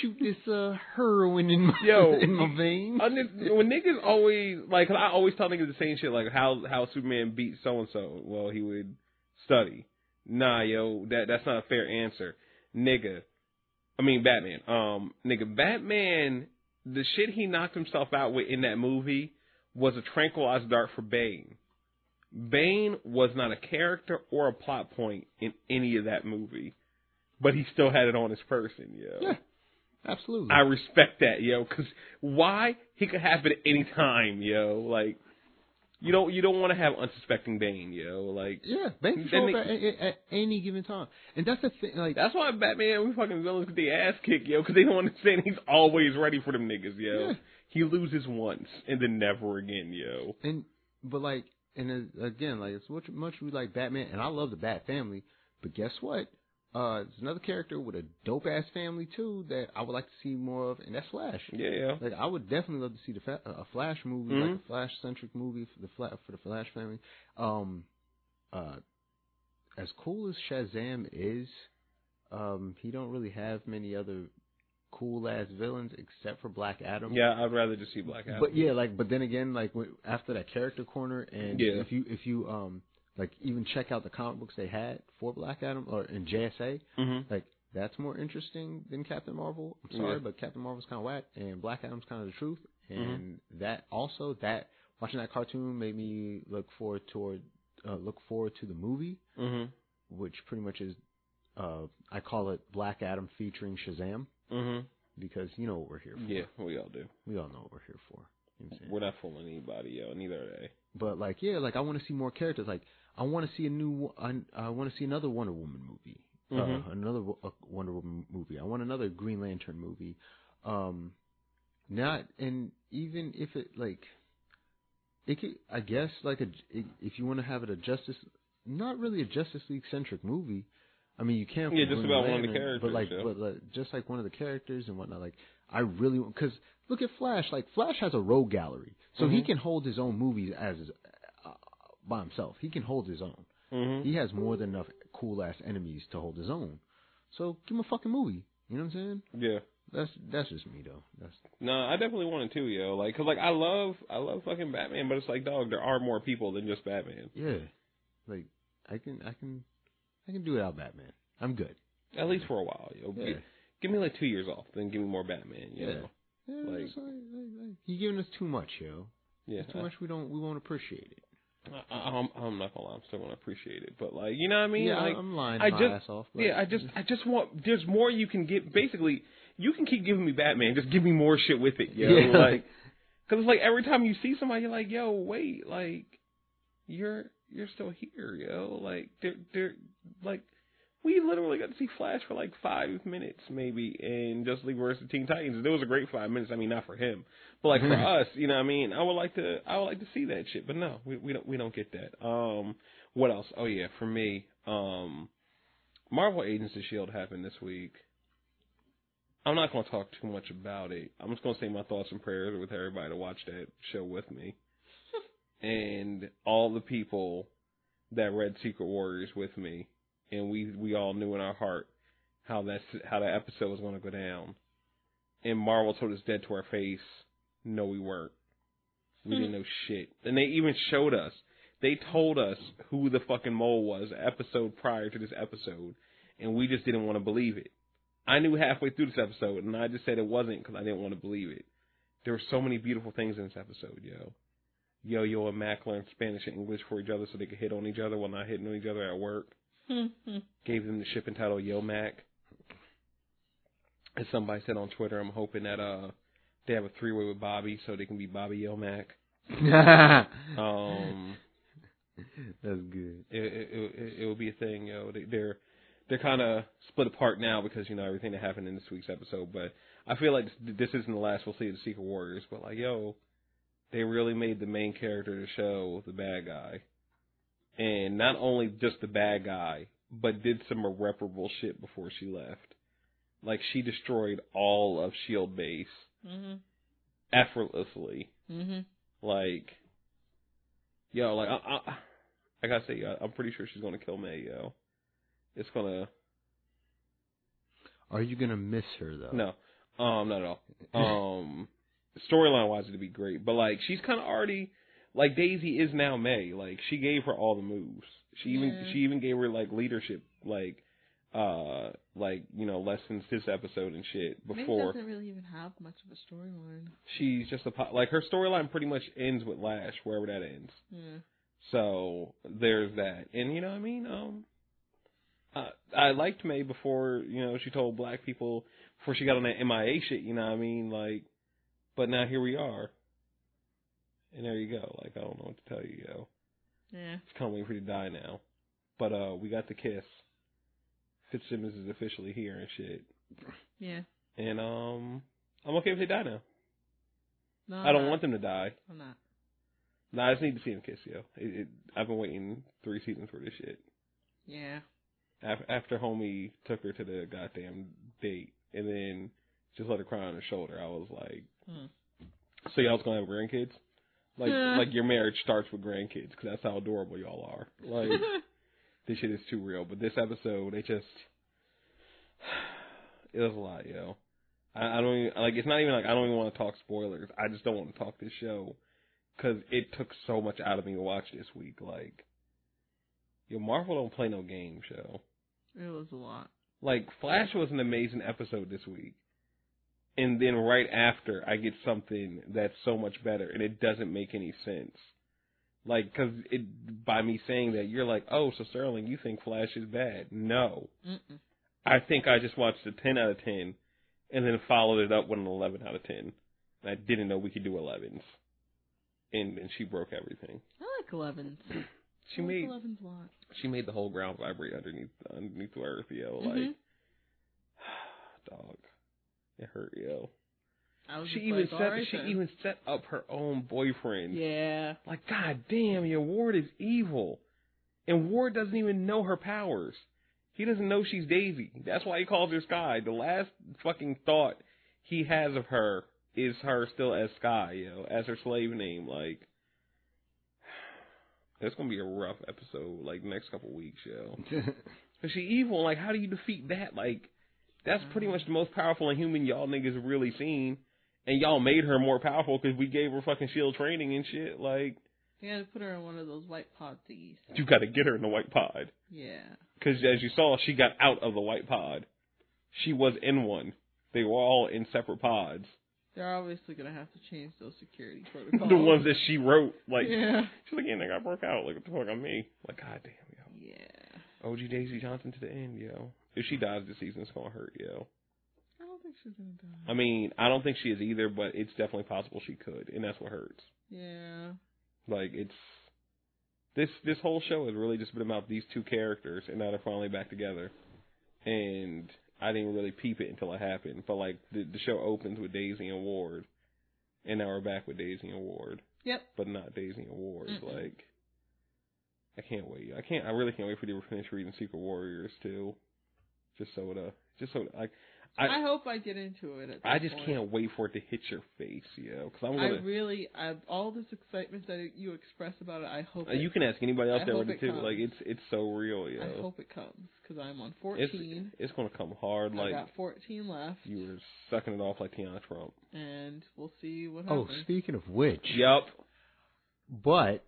Speaker 1: shoot this uh heroin in my
Speaker 2: Yo,
Speaker 1: in my veins.
Speaker 2: When niggas always like, 'cause I always tell niggas the same shit, like how how Superman beat so and so. Well, he would study. Nah, yo, that that's not a fair answer, nigga. I mean Batman. Um, nigga, Batman. The shit he knocked himself out with in that movie was a tranquilized dart for Bane. Bane was not a character or a plot point in any of that movie, but he still had it on his person, yo.
Speaker 1: Yeah, absolutely.
Speaker 2: I respect that, yo. Cause why? He could happen at any time, yo. Like, you don't you don't want to have unsuspecting Bane, yo. Like,
Speaker 1: yeah, Bane up at, at, at any given time, and that's the thing. Like,
Speaker 2: that's why Batman we fucking villains get the ass kicked, yo. Cause they don't understand he's always ready for them niggas, yo.
Speaker 1: Yeah.
Speaker 2: He loses once and then never again, yo.
Speaker 1: and but like, and uh, again, like as much much we like Batman, and I love the Bat family, but guess what? Uh, there's another character with a dope ass family too that I would like to see more of, and that's Flash.
Speaker 2: Yeah, yeah.
Speaker 1: Like I would definitely love to see the fa- a Flash movie,
Speaker 2: Mhm.
Speaker 1: like a Flash centric movie for the Fla- for the Flash family. Um, uh, as cool as Shazam is, um, he don't really have many other cool ass villains except for Black Adam.
Speaker 2: Yeah, I'd rather just see Black Adam.
Speaker 1: But yeah, like but then again, like after that character corner, and
Speaker 2: Yeah.
Speaker 1: if you if you um like even check out the comic books they had for Black Adam or in JSA,
Speaker 2: hmm
Speaker 1: like that's more interesting than Captain Marvel. I'm sorry,
Speaker 2: Yeah.
Speaker 1: but Captain Marvel's kind of whack, and Black Adam's kind of the truth.
Speaker 2: Mm-hmm.
Speaker 1: And that also that watching that cartoon made me look forward toward uh, look forward to the movie,
Speaker 2: hmm
Speaker 1: which pretty much is uh I call it Black Adam featuring Shazam
Speaker 2: hmm
Speaker 1: because you know what we're here for.
Speaker 2: Yeah, we all do.
Speaker 1: we all know what we're here for. You know
Speaker 2: We're not fooling anybody, yo. Neither are they.
Speaker 1: But like, yeah, like I want to see more characters. Like, I want to see a new. I, I want to see another Wonder Woman movie.
Speaker 2: Mhm.
Speaker 1: Uh, another uh, Wonder Woman movie. I want another Green Lantern movie. Um, not and even if it like, it could. I guess like a if you want to have it a Justice, not really a Justice League centric movie. I mean, you can.
Speaker 2: Yeah, just
Speaker 1: Green
Speaker 2: about one of the
Speaker 1: Lantern, But like,
Speaker 2: characters,
Speaker 1: but like, just like one of the characters and whatnot. Like, I really because look at Flash. Like, Flash has a rogue gallery, so he
Speaker 2: Mhm.
Speaker 1: can hold his own movies as uh, by himself. He can hold his own.
Speaker 2: hmm
Speaker 1: He has more than enough cool ass enemies to hold his own. So give him a fucking movie. You know what I'm saying?
Speaker 2: Yeah.
Speaker 1: That's that's just me though. That's
Speaker 2: No, I definitely want it too, yo. Like, cause like I love, I love fucking Batman, but it's like, dog, there are more people than just Batman.
Speaker 1: yeah. Like I can I can I can do it without Batman. I'm good.
Speaker 2: At least for a while, yo.
Speaker 1: Yeah.
Speaker 2: Gi- Give me like two years off, then give me more Batman. You
Speaker 1: Yeah.
Speaker 2: know.
Speaker 1: Yeah,
Speaker 2: Like-
Speaker 1: like, like, like, you giving us too much, yo.
Speaker 2: Yeah,
Speaker 1: Too much we don't we won't appreciate it.
Speaker 2: I, I, I'm, I'm not gonna lie, I'm still gonna appreciate it, but like, you know what I mean?
Speaker 1: yeah,
Speaker 2: like,
Speaker 1: I'm lying
Speaker 2: I
Speaker 1: my
Speaker 2: just-
Speaker 1: ass off.
Speaker 2: Yeah, I just, I just want. There's more you can get. Basically, you can keep giving me Batman. Just give me more shit with it, yo.
Speaker 1: Yeah.
Speaker 2: Like, because it's like every time you see somebody, you're like, yo, wait, like, you're you're still here, yo. Like, they're they're like. We literally got to see Flash for like five minutes, maybe, in Justice League versus the Teen Titans. It was a great five minutes. I mean, not for him, but like for us, you know. what I mean, I would like to, I would like to see that shit, but no, we we don't we don't get that. Um, what else? Oh yeah, for me, um, Marvel Agents of Shield happened this week. I'm not going to talk too much about it. I'm just going to say my thoughts and prayers with everybody to watch that show with me, and all the people that read Secret Warriors with me, and we we all knew in our heart how that how that episode was going to go down, and Marvel told us dead to our face, no, we weren't. We didn't hmm. know shit, and they even showed us. They told us who the fucking mole was episode prior to this episode, and we just didn't want to believe it. I knew halfway through this episode, and I just said it wasn't because I didn't want to believe it. There were so many beautiful things in this episode, yo. Yo Yo and Mack learned Spanish and English for each other so they could hit on each other while not hitting on each other at work. Gave them the shipping title Yo Mac. As somebody said on Twitter, I'm hoping that uh they have a three way with Bobbi so they can be Bobbi Yo Mac. Um,
Speaker 1: That's good.
Speaker 2: it it, it, it will be a thing, yo. They, they're they're kind of split apart now because you know everything that happened in this week's episode. But I feel like this, this isn't the last we'll see of the Secret Warriors. But like, yo, they really made the main character of the show the bad guy, and not only just the bad guy, but did some irreparable shit before she left. Like she destroyed all of Shield Base
Speaker 3: mhm.
Speaker 2: effortlessly.
Speaker 3: Mhm.
Speaker 2: Like, yo, like I, I, I gotta say, I- I'm pretty sure she's gonna kill May, yo. It's gonna
Speaker 1: Are you gonna miss her though?
Speaker 2: no, um, not at all. Um, storyline wise, it'd be great, but like she's kind of already like Daisy is now May. Like she gave her all the moves. She even
Speaker 3: Yeah.
Speaker 2: she even gave her like leadership, like uh, like you know lessons this episode and shit before.
Speaker 3: doesn't really even have much of a storyline.
Speaker 2: She's just a po- like her storyline pretty much ends with Lash wherever that ends.
Speaker 3: Yeah.
Speaker 2: So there's that, and you know what I mean. Um, I I liked May before you know she told black people before she got on that MIA shit. You know what I mean? Like, but now here we are, and there you go. Like I don't know what to tell you, yo.
Speaker 3: Yeah.
Speaker 2: It's kind of waiting for you to die now, but uh, we got the kiss. Fitzsimmons is officially here and shit,
Speaker 3: Yeah.
Speaker 2: and um, I'm okay if they die now.
Speaker 3: No,
Speaker 2: I don't
Speaker 3: I'm
Speaker 2: want them to die.
Speaker 3: I'm not.
Speaker 2: No, I just need to see them kiss, yo. It, it, I've been waiting three seasons for this shit.
Speaker 3: Yeah.
Speaker 2: Af- after homie took her to the goddamn date and then just let her cry on her shoulder, I was like, "So y'all's gonna have grandkids? Like, like your marriage starts with grandkids because that's how adorable y'all are. Like, this shit is too real. But this episode, it just, it was a lot, yo. I, I don't even like. It's not even like I don't even want to talk spoilers. I just don't want to talk this show because it took so much out of me to watch this week. Like, yo, Marvel don't play no game show.
Speaker 3: it was a lot.
Speaker 2: Like Flash was an amazing episode this week. And then right after I get something that's so much better and it doesn't make any sense. Like cuz it by me saying that you're like, "Oh, so Sterling, you think Flash is bad?" No.
Speaker 3: Mm-mm.
Speaker 2: I think I just watched a 10 out of 10 and then followed it up with an 11 out of 10. And I didn't know we could do 11s. And and she broke everything.
Speaker 3: I like Elevens.
Speaker 2: She
Speaker 3: I like
Speaker 2: made
Speaker 3: Elevens a lot.
Speaker 2: she made the whole ground vibrate underneath underneath the earth, yo. Like
Speaker 3: Mhm.
Speaker 2: dog. It hurt, yo.
Speaker 3: I was
Speaker 2: She even
Speaker 3: like,
Speaker 2: set
Speaker 3: alright
Speaker 2: she
Speaker 3: then.
Speaker 2: even set up her own boyfriend.
Speaker 3: Yeah.
Speaker 2: Like, god damn, your Ward is evil. And Ward doesn't even know her powers. He doesn't know she's Daisy. That's why he calls her Skye. The last fucking thought he has of her is her still as Skye, yo, as her slave name. Like, that's gonna be a rough episode, like next couple weeks, yo. Cause she evil. Like, how do you defeat that? Like, that's pretty much the most powerful Inhuman y'all niggas really seen. And y'all made her more powerful because we gave her fucking shield training and shit. Like,
Speaker 3: You had to put her in one of those white pod thingies.
Speaker 2: you got to get her in the white pod.
Speaker 3: Yeah.
Speaker 2: Because as you saw, she got out of the white pod. She was in one. They were all in separate pods.
Speaker 3: They're obviously gonna have to change those security protocols.
Speaker 2: the ones that she wrote, like
Speaker 3: yeah.
Speaker 2: she's like, yeah, nigga, I broke out. Like what the fuck on me? Like, god damn, yo.
Speaker 3: Yeah.
Speaker 2: OG Daisy Johnson to the end, yo. If she dies this season, it's gonna hurt, yo.
Speaker 3: I don't think she's gonna die.
Speaker 2: I mean, I don't think she is either, but it's definitely possible she could, and that's what hurts.
Speaker 3: Yeah.
Speaker 2: Like it's this this whole show has really just been about these two characters, and now they're finally back together. And I didn't really peep it until it happened, but like the the show opens with Daisy and Ward, and now we're back with Daisy and Ward,
Speaker 3: Yep.
Speaker 2: but not Daisy and Ward.
Speaker 3: Mm-mm.
Speaker 2: Like I can't wait. I can't. I really can't wait for you to finish reading Secret Warriors too. Just so to, just so like, I
Speaker 3: I, hope I get into it. At
Speaker 2: I just
Speaker 3: point.
Speaker 2: can't wait for it to hit your face, yo. Because I'm gonna.
Speaker 3: really, I, all this excitement that you express about it, I hope.
Speaker 2: Uh,
Speaker 3: it,
Speaker 2: you can ask anybody else
Speaker 3: I
Speaker 2: there
Speaker 3: hope
Speaker 2: with it
Speaker 3: it
Speaker 2: too.
Speaker 3: comes.
Speaker 2: Like it's it's so real, yo.
Speaker 3: I hope it comes because I'm on
Speaker 2: it's
Speaker 3: 14.
Speaker 2: it's gonna come hard.
Speaker 3: I
Speaker 2: Like
Speaker 3: got 14 left,
Speaker 2: you were sucking it off like Tiana Trump.
Speaker 3: and we'll see what happens.
Speaker 1: Oh,
Speaker 3: happens.
Speaker 1: speaking of which,
Speaker 2: Yep.
Speaker 1: but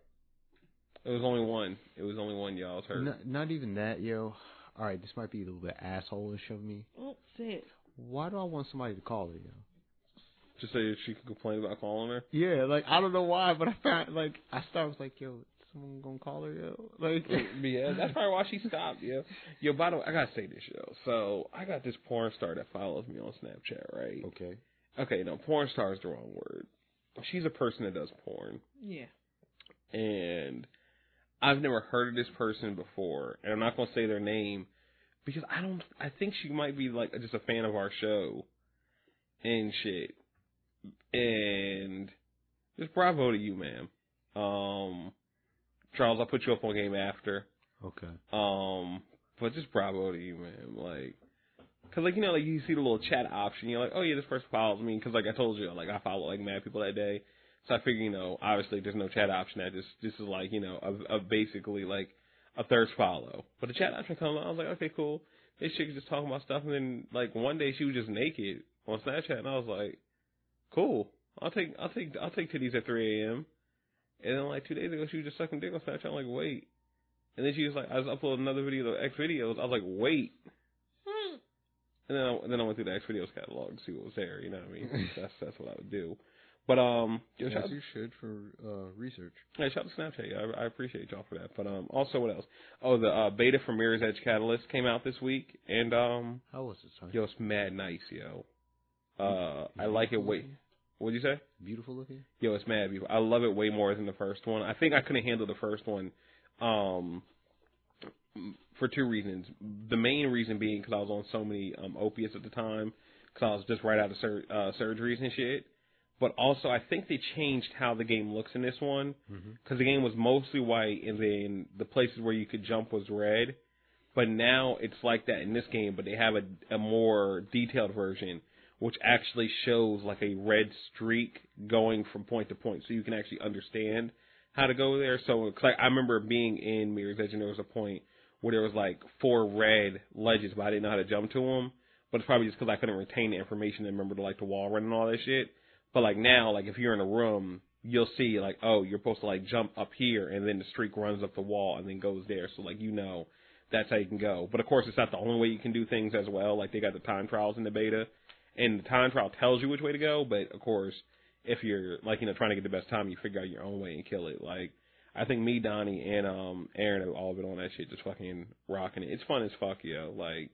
Speaker 2: It was only one. It was only one. Y'all was hurt.
Speaker 1: not, not even that, yo. All right, this might be a little bit assholeish of me.
Speaker 3: Oh, say it.
Speaker 1: Why do I want somebody to call her, yo?
Speaker 2: Just so that she can complain about calling her.
Speaker 1: Yeah, like I don't know why, but I found like I started was like, yo, someone gonna call her, yo. Like, oh,
Speaker 2: yeah, that's probably why she stopped. Yeah. Yo, by the way, I gotta say this, yo. So I got this porn star that follows me on Snapchat, right?
Speaker 1: okay,
Speaker 2: Okay, no, porn star is the wrong word. She's a person that does porn.
Speaker 3: Yeah.
Speaker 2: and I've never heard of this person before, and I'm not gonna say their name because I don't. I think she might be like just a fan of our show and shit. And just bravo to you, ma'am. Um, Charles, I'll put you up on game after.
Speaker 1: okay.
Speaker 2: Um, but just bravo to you, man. Like, cause like you know, like you see the little chat option, you're like, oh yeah, this person follows me. Cause like I told you, like I follow like mad people that day. So I figure, you know, obviously there's no chat option. That just this is like you know, a, a basically like a thirst follow. But the chat option comes, on, I was like, okay, cool. This chick is just talking about stuff, and then like one day she was just naked on Snapchat, and I was like, cool. I'll take I'll take I'll take titties at 3 a.m. And then like two days ago, she was just sucking dick on Snapchat. I'm like, wait. And then she was like, I was uploading another video of X videos. I was like, wait.
Speaker 3: Hmm.
Speaker 2: And then I, and then I went through the X videos catalog to see what was there. You know what I mean? that's that's what I would do. But um, yo, shout,
Speaker 4: you should for uh, research.
Speaker 2: hey, shout out to Snapchat. Yeah, I, I appreciate y'all for that. But um, also what else? Oh, the uh, beta for Mirror's Edge Catalyst came out this week, and um,
Speaker 1: How was it, son?
Speaker 2: yo, it's mad nice, yo. Uh, I like it way. What'd you say?
Speaker 1: Beautiful looking.
Speaker 2: Yo, it's mad beautiful. I love it way more than the first one. I think I couldn't handle the first one, um, for two reasons. The main reason being because I was on so many um, opiates at the time, because I was just right out of sur- uh, surgeries and shit. But also, I think they changed how the game looks in this one,
Speaker 1: Mm-hmm.
Speaker 2: because the game was mostly white, and then the places where you could jump was red. But now it's like that in this game, but they have a, a more detailed version, which actually shows like a red streak going from point to point, so you can actually understand how to go there. So, cause I, I remember being in Mirror's Edge, and there was a point where there was like four red ledges, but I didn't know how to jump to them. But it's probably just because I couldn't retain the information and remember to like the wall run and all that shit. But like now, like if you're in a room, you'll see like, oh, you're supposed to like jump up here, and then the streak runs up the wall and then goes there. So like you know that's how you can go. But of course, it's not the only way you can do things as well. Like they got the time trials in the beta, and the time trial tells you which way to go. But of course, if you're like you know trying to get the best time, you figure out your own way and kill it. Like I think me, Donnie, and um Aaron have all been on that shit, just fucking rocking it. It's fun as fuck, yo. Like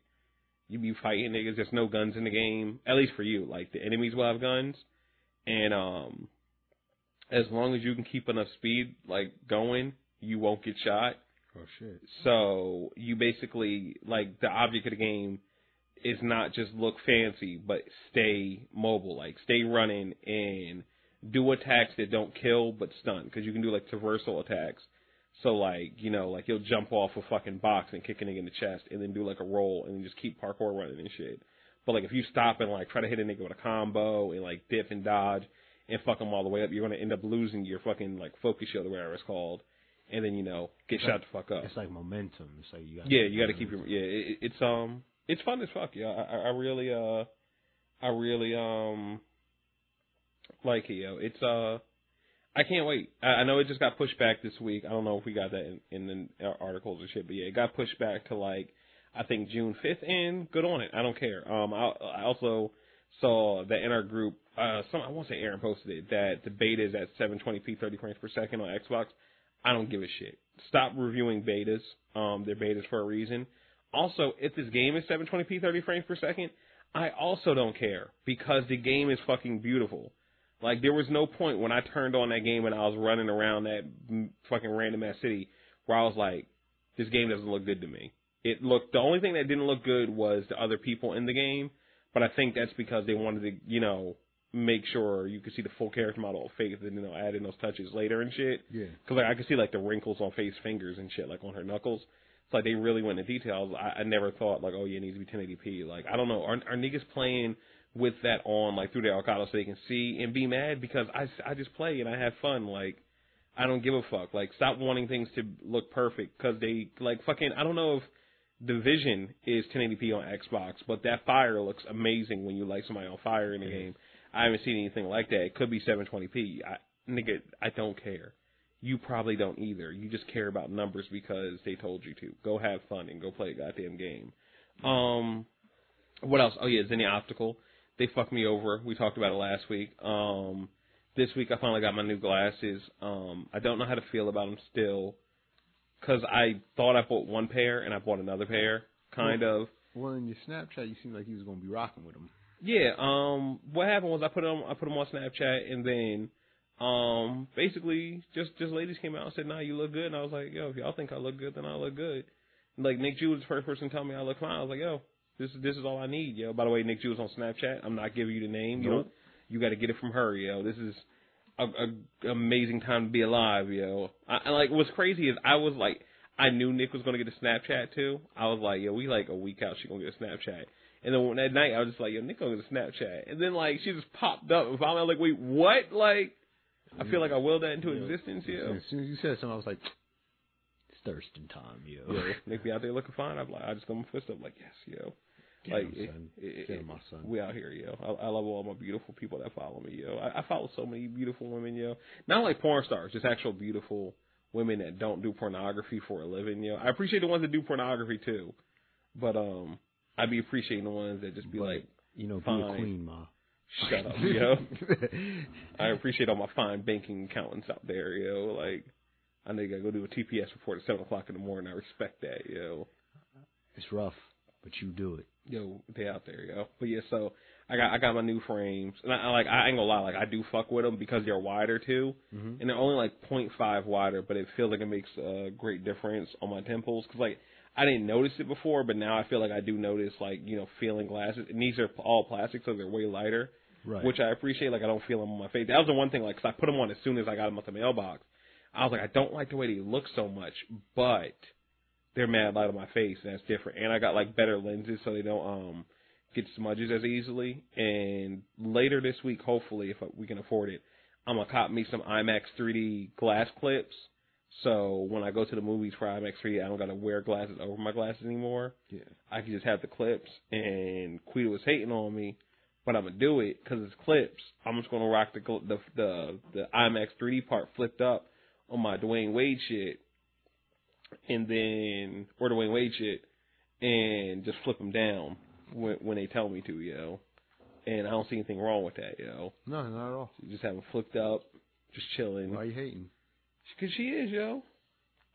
Speaker 2: you be fighting niggas. There's no guns in the game, at least for you. Like the enemies will have guns, and um as long as you can keep enough speed like going, you won't get shot.
Speaker 4: Oh shit.
Speaker 2: So you basically like the object of the game is not just look fancy, but stay mobile, like stay running and do attacks that don't kill but stun, because you can do like traversal attacks. So like you know like you'll jump off a fucking box and kick nigga in the chest, and then do like a roll and then just keep parkour running and shit. But like if you stop and like try to hit a nigga with a combo and like dip and dodge and fuck them all the way up, you're gonna end up losing your fucking like focus shield or whatever it's called, and then you know get shot the fuck up.
Speaker 1: It's like momentum. It's like you got.
Speaker 2: Yeah, you got to keep your yeah. It, it's um, it's fun as fuck. Yeah, I, I I really uh, I really um, like it. Yo, it's uh, I can't wait. I, I know it just got pushed back this week. I don't know if we got that in, in the articles or shit, but yeah, it got pushed back to like I think June fifth. And good on it. I don't care. Um, I, I also saw that in our group, uh, some I won't say Aaron posted it that the beta is at 720p 30 frames per second on Xbox. I don't give a shit. Stop reviewing betas. Um, they're betas for a reason. Also, if this game is 720p 30 frames per second, I also don't care because the game is fucking beautiful. Like there was no point when I turned on that game and I was running around that fucking random ass city where I was like, this game doesn't look good to me. It looked the only thing that didn't look good was the other people in the game, but I think that's because they wanted to, you know, make sure you could see the full character model of Faith and you know add in those touches later and shit.
Speaker 4: Yeah.
Speaker 2: Cause like I could see like the wrinkles on Faith's fingers and shit, like on her knuckles. It's like they really went into details. I, I never thought like, oh yeah, it needs to be 1080p. Like I don't know, are, are niggas playing with that on like through their Elgato so they can see and be mad because I I just play and I have fun. Like I don't give a fuck. Like stop wanting things to look perfect because they like fucking. I don't know if the vision is 1080p on Xbox, but that fire looks amazing when you light somebody on fire in the game. I haven't seen anything like that. It could be 720p. I, nigga, I don't care. You probably don't either. You just care about numbers because they told you to. Go have fun and go play a goddamn game. Um, what else? Oh yeah, Zenni Optical. They fucked me over. We talked about it last week. Um, this week I finally got my new glasses. Um, I don't know how to feel about them still, cause I thought I bought one pair and I bought another pair, kind of.
Speaker 4: Well, in your Snapchat, you seemed like you was gonna be rocking with them.
Speaker 2: Yeah. Um. What happened was I put them I put them on Snapchat and then, um, basically just just ladies came out and said, "Nah, you look good," and I was like, "Yo, if y'all think I look good, then I look good." And like Nick Jew was the first person to tell me I look fine. I was like, "Yo, this is this is all I need, yo." By the way, Nick Jew is on Snapchat. I'm not giving you the name. You
Speaker 4: Nope.
Speaker 2: don't. You got to get it from her, yo. This is a, a amazing time to be alive, yo. I, I like what's crazy is I was like. I knew Nick was gonna get a Snapchat too. I was like, yo, we like a week out, she gonna get a Snapchat. And then that night, I was just like, yo, Nick gonna get a Snapchat. And then like she just popped up, and finally I'm like, wait, what? Like, I feel like I willed that into
Speaker 4: Yeah.
Speaker 2: existence, yo.
Speaker 4: As soon as you said something, I was like, it's Thurston time, yo.
Speaker 2: Yo, Nick be out there looking fine. I'm like, I just throw my fist up, like, yes, yo.
Speaker 4: Get
Speaker 2: like,
Speaker 4: him,
Speaker 2: it- it-
Speaker 4: Get him, my son.
Speaker 2: we out here, yo. I, I love all my beautiful people that follow me, yo. I, I follow so many beautiful women, yo. Not like porn stars, just actual beautiful women that don't do pornography for a living, yo. I appreciate the ones that do pornography too, but um, I'd be appreciating the ones that just be
Speaker 4: But,
Speaker 2: like,
Speaker 4: You know, be
Speaker 2: fine.
Speaker 4: a queen, ma.
Speaker 2: shut up, yo. I appreciate all my fine banking accountants out there, yo. Like, I know you gotta go do a TPS report at seven o'clock in the morning. I respect that, yo.
Speaker 4: it's rough, but you do it.
Speaker 2: yo, they out there, yo. But yeah, so I got I got my new frames, and I, I like I ain't gonna lie, like I do fuck with them because they're wider too,
Speaker 4: Mhm.
Speaker 2: and they're only like 0.5 wider, but it feels like it makes a great difference on my temples because like I didn't notice it before, but now I feel like I do notice like you know feeling glasses, and these are all plastic, so they're way lighter,
Speaker 4: Right.
Speaker 2: which I appreciate. Like I don't feel them on my face. That was the one thing, like 'cause I put them on as soon as I got them out the mailbox. I was like, I don't like the way they look so much, but they're mad light on my face, and that's different. And I got like better lenses, so they don't um get smudges as easily. And later this week, hopefully, if we can afford it, I'm gonna cop me some IMAX 3D glass clips. So when I go to the movies for IMAX 3D, I don't gotta wear glasses over my glasses anymore.
Speaker 4: Yeah.
Speaker 2: I can just have the clips. And Quita was hating on me, but I'm gonna do it because it's clips. I'm just gonna rock the the the the IMAX 3D part flipped up on my Dwyane Wade shit, and then or Dwyane Wade shit, and just flip them down when when they tell me to, yo. And I don't see anything wrong with that, yo.
Speaker 4: No, not at all.
Speaker 2: You just have them flipped up, just chilling.
Speaker 4: Why you hating?
Speaker 2: Cause she is, yo.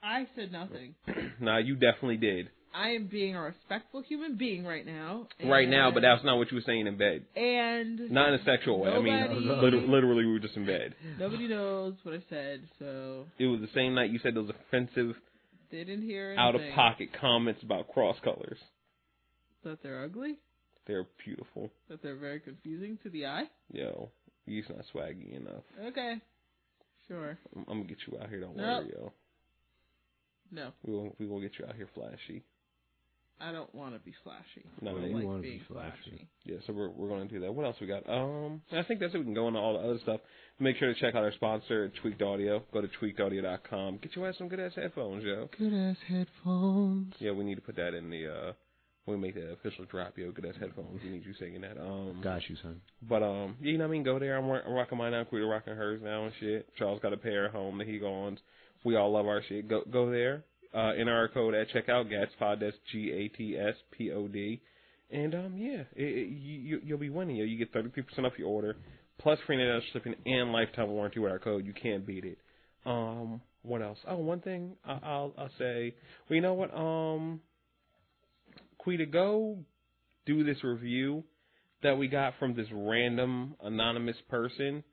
Speaker 3: I said nothing.
Speaker 2: nah, you definitely did.
Speaker 3: I am being a respectful human being right now.
Speaker 2: Right now, but that's not what you were saying in bed.
Speaker 3: and
Speaker 2: Not in a sexual way. I mean,
Speaker 3: Nobody-
Speaker 2: lit- literally, we were just in bed.
Speaker 3: nobody knows what I said, so
Speaker 2: It was the same night you said those offensive,
Speaker 3: they didn't hear
Speaker 2: out of pocket comments about cross colors.
Speaker 3: That they're ugly.
Speaker 2: They're beautiful.
Speaker 3: That they're very confusing to the eye.
Speaker 2: Yo, you's not swaggy enough.
Speaker 3: Okay, sure.
Speaker 2: I'm, I'm gonna get you out here. Don't
Speaker 3: Nope.
Speaker 2: worry, yo.
Speaker 3: No,
Speaker 2: We will we gonna get you out here flashy.
Speaker 3: I don't want to be flashy.
Speaker 2: No,
Speaker 3: I don't
Speaker 2: you
Speaker 3: like
Speaker 4: wanna be
Speaker 3: being
Speaker 4: flashy.
Speaker 2: Yeah, so we're we're gonna do that. What else we got? Um, I think that's it. We can go into all the other stuff. Make sure to check out our sponsor, Tweaked Audio. Go to tweakedaudio.com. Get your ass some good ass headphones, yo.
Speaker 4: Good ass headphones.
Speaker 2: Yeah, we need to put that in the uh when we make the official drop, yo. Good ass headphones. We need you singing that. Um,
Speaker 4: Got you, son.
Speaker 2: But um, you know what I mean. Go there. I'm, rock- I'm rocking mine now. Quita rocking hers now and shit. Charles got a pair at home that he owns. We all love our shit. Go go there. Uh, enter our code at checkout. Gatspod. That's G A T S P O D. And um, yeah, it, it, you you'll be winning. Yo. You get thirty three percent off your order, plus free net shipping and lifetime warranty with our code. You can't beat it. Um, what else? Oh, one thing I, I'll I'll say. Well, you know what? Um, Quita, go do this review that we got from this random anonymous person,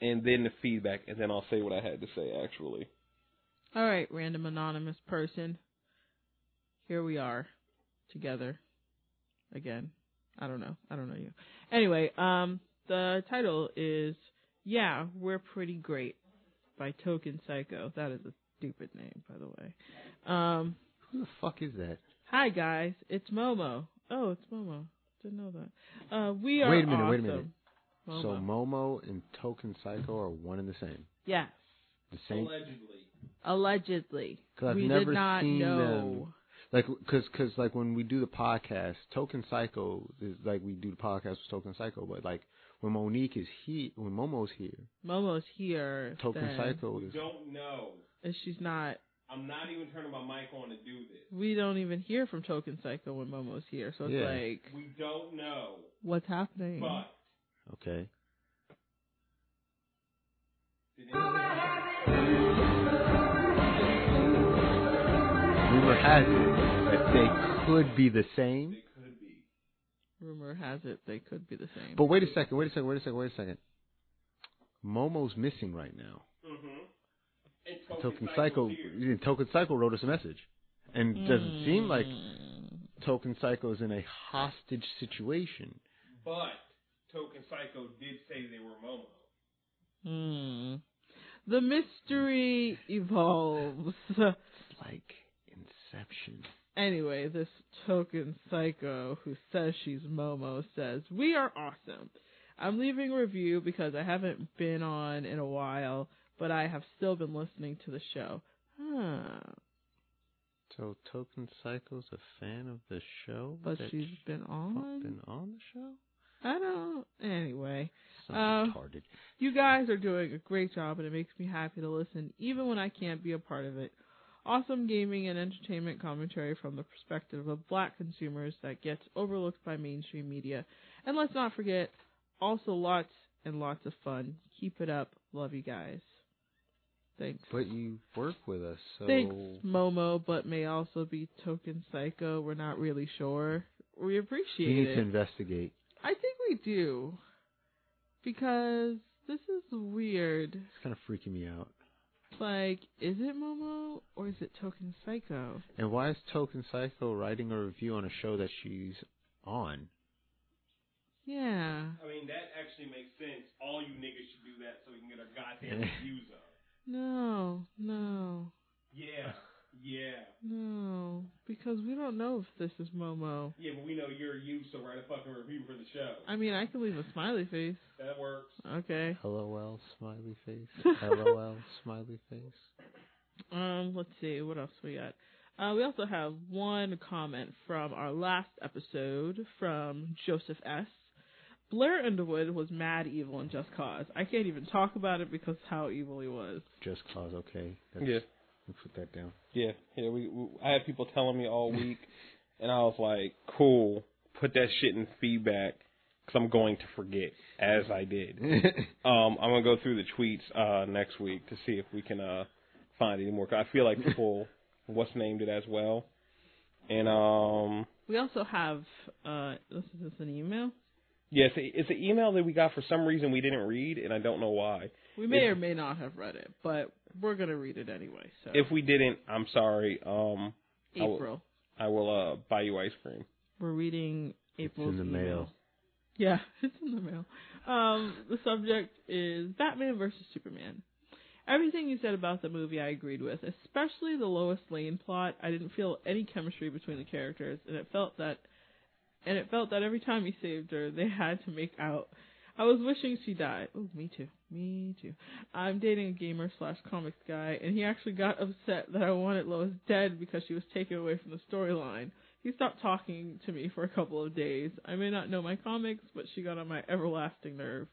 Speaker 2: and then the feedback, and then I'll say what I had to say. Actually,
Speaker 3: All right, random anonymous person. Here we are together again. I don't know. I don't know you. Anyway, um, the title is "Yeah, We're Pretty Great" by Token Psycho. That is a stupid name, by the way. Um,
Speaker 1: Who the fuck is that?
Speaker 3: hi guys, it's Momo. Oh, it's Momo. Didn't know that. Uh, we are
Speaker 1: Wait a minute,
Speaker 3: awesome.
Speaker 1: wait a minute.
Speaker 3: Momo.
Speaker 1: So Momo and Token Psycho are one and the same.
Speaker 3: yes,
Speaker 1: The same.
Speaker 2: allegedly.
Speaker 3: allegedly.
Speaker 1: 'Cause I've
Speaker 3: we
Speaker 1: never
Speaker 3: did not
Speaker 1: seen
Speaker 3: know.
Speaker 1: them. Like, cause, cause, like when we do the podcast, Token Psycho is like we do the podcast with Token Psycho, but like when Monique is here, when Momo's here,
Speaker 3: Momo's here.
Speaker 1: Token
Speaker 3: then
Speaker 1: Psycho is.
Speaker 2: Don't know.
Speaker 3: and She's not.
Speaker 2: I'm not even turning my mic on to do this.
Speaker 3: We don't even hear from Token Psycho when Momo's here, so it's
Speaker 1: Yeah.
Speaker 3: like,
Speaker 2: We don't know.
Speaker 3: what's happening?
Speaker 2: But
Speaker 1: Okay.
Speaker 2: did anybody
Speaker 1: Rumor has it that they could be the same.
Speaker 2: It could be.
Speaker 3: Rumor has it they could be the same.
Speaker 1: But wait a second, wait a second, wait a second, wait a second. Momo's missing right now.
Speaker 2: Mm-hmm. And
Speaker 1: Token
Speaker 2: Psycho's
Speaker 1: Psycho,
Speaker 2: here.
Speaker 1: Token Psycho wrote us a message, and it doesn't seem like
Speaker 3: Hmm.
Speaker 1: Token is in a hostage situation.
Speaker 2: But Token Psycho did say they were Momo.
Speaker 3: Hmm. The mystery evolves.
Speaker 1: It's like Inception.
Speaker 3: Anyway, this token psycho who says she's Momo says, We are awesome. I'm leaving a review because I haven't been on in a while, but I have still been listening to the show. Huh.
Speaker 1: So Token Psycho's a fan of the show,
Speaker 3: But she's been on?
Speaker 1: been on the show.
Speaker 3: I don't. Anyway, Uh, you guys are doing a great job, and it makes me happy to listen, even when I can't be a part of it. Awesome gaming and entertainment commentary from the perspective of black consumers that gets overlooked by mainstream media. And let's not forget, also lots and lots of fun. Keep it up. Love you guys. Thanks.
Speaker 1: But you work with us, so
Speaker 3: Thanks, Momo, but may also be Token Psycho. We're not really sure. We appreciate it.
Speaker 1: we need
Speaker 3: it.
Speaker 1: to investigate.
Speaker 3: I think we do. Because this is weird.
Speaker 1: It's kind of freaking me out.
Speaker 3: Like, is it Momo or is it Token Psycho?
Speaker 1: And why is Token Psycho writing a review on a show that she's on?
Speaker 3: Yeah.
Speaker 2: I mean, that actually makes sense. All you niggas should do that so we can get our goddamn views up.
Speaker 3: No, no,
Speaker 2: Yeah, yeah.
Speaker 3: no. Because we don't know if this is Momo.
Speaker 2: Yeah, but we know you're you, so write a fucking review for the show.
Speaker 3: I mean, I can leave a smiley face.
Speaker 2: That works.
Speaker 3: Okay.
Speaker 1: LOL smiley face. LOL smiley face.
Speaker 3: Um, let's see, what else we got? Uh, we also have one comment from our last episode from Joseph S. Blair Underwood was mad evil in Just Cause. I can't even talk about it because how evil he was.
Speaker 1: Just cause, okay. That's,
Speaker 2: Yeah,
Speaker 1: we'll put that down.
Speaker 2: yeah, yeah. We, we I had people telling me all week, and I was like, cool. Put that shit in feedback because I'm going to forget, as I did. Um, I'm gonna go through the tweets uh, next week to see if we can uh, find any more. 'Cause I feel like people what's named it as well. And um,
Speaker 3: We also have, uh, this is this an email?
Speaker 2: yes, yeah, it's, an email that we got for some reason we didn't read, and I don't know why.
Speaker 3: We may
Speaker 2: If-
Speaker 3: or may not have read it, but we're gonna read it anyway. So
Speaker 2: If we didn't, I'm sorry. Um, I will-
Speaker 3: April,
Speaker 2: I will uh, buy you ice cream.
Speaker 3: we're reading April's
Speaker 1: in the
Speaker 3: email.
Speaker 1: mail.
Speaker 3: Yeah, it's in the mail. Um, the subject is Batman versus Superman. Everything you said about the movie I agreed with, especially the Lois Lane plot. I didn't feel any chemistry between the characters, and it felt that, and it felt that every time he saved her, they had to make out. I was wishing she died. Oh, me too. Me too. I'm dating a gamer slash comics guy, and he actually got upset that I wanted Lois dead because she was taken away from the storyline. He stopped talking to me for a couple of days. I may not know my comics, but she got on my everlasting nerve.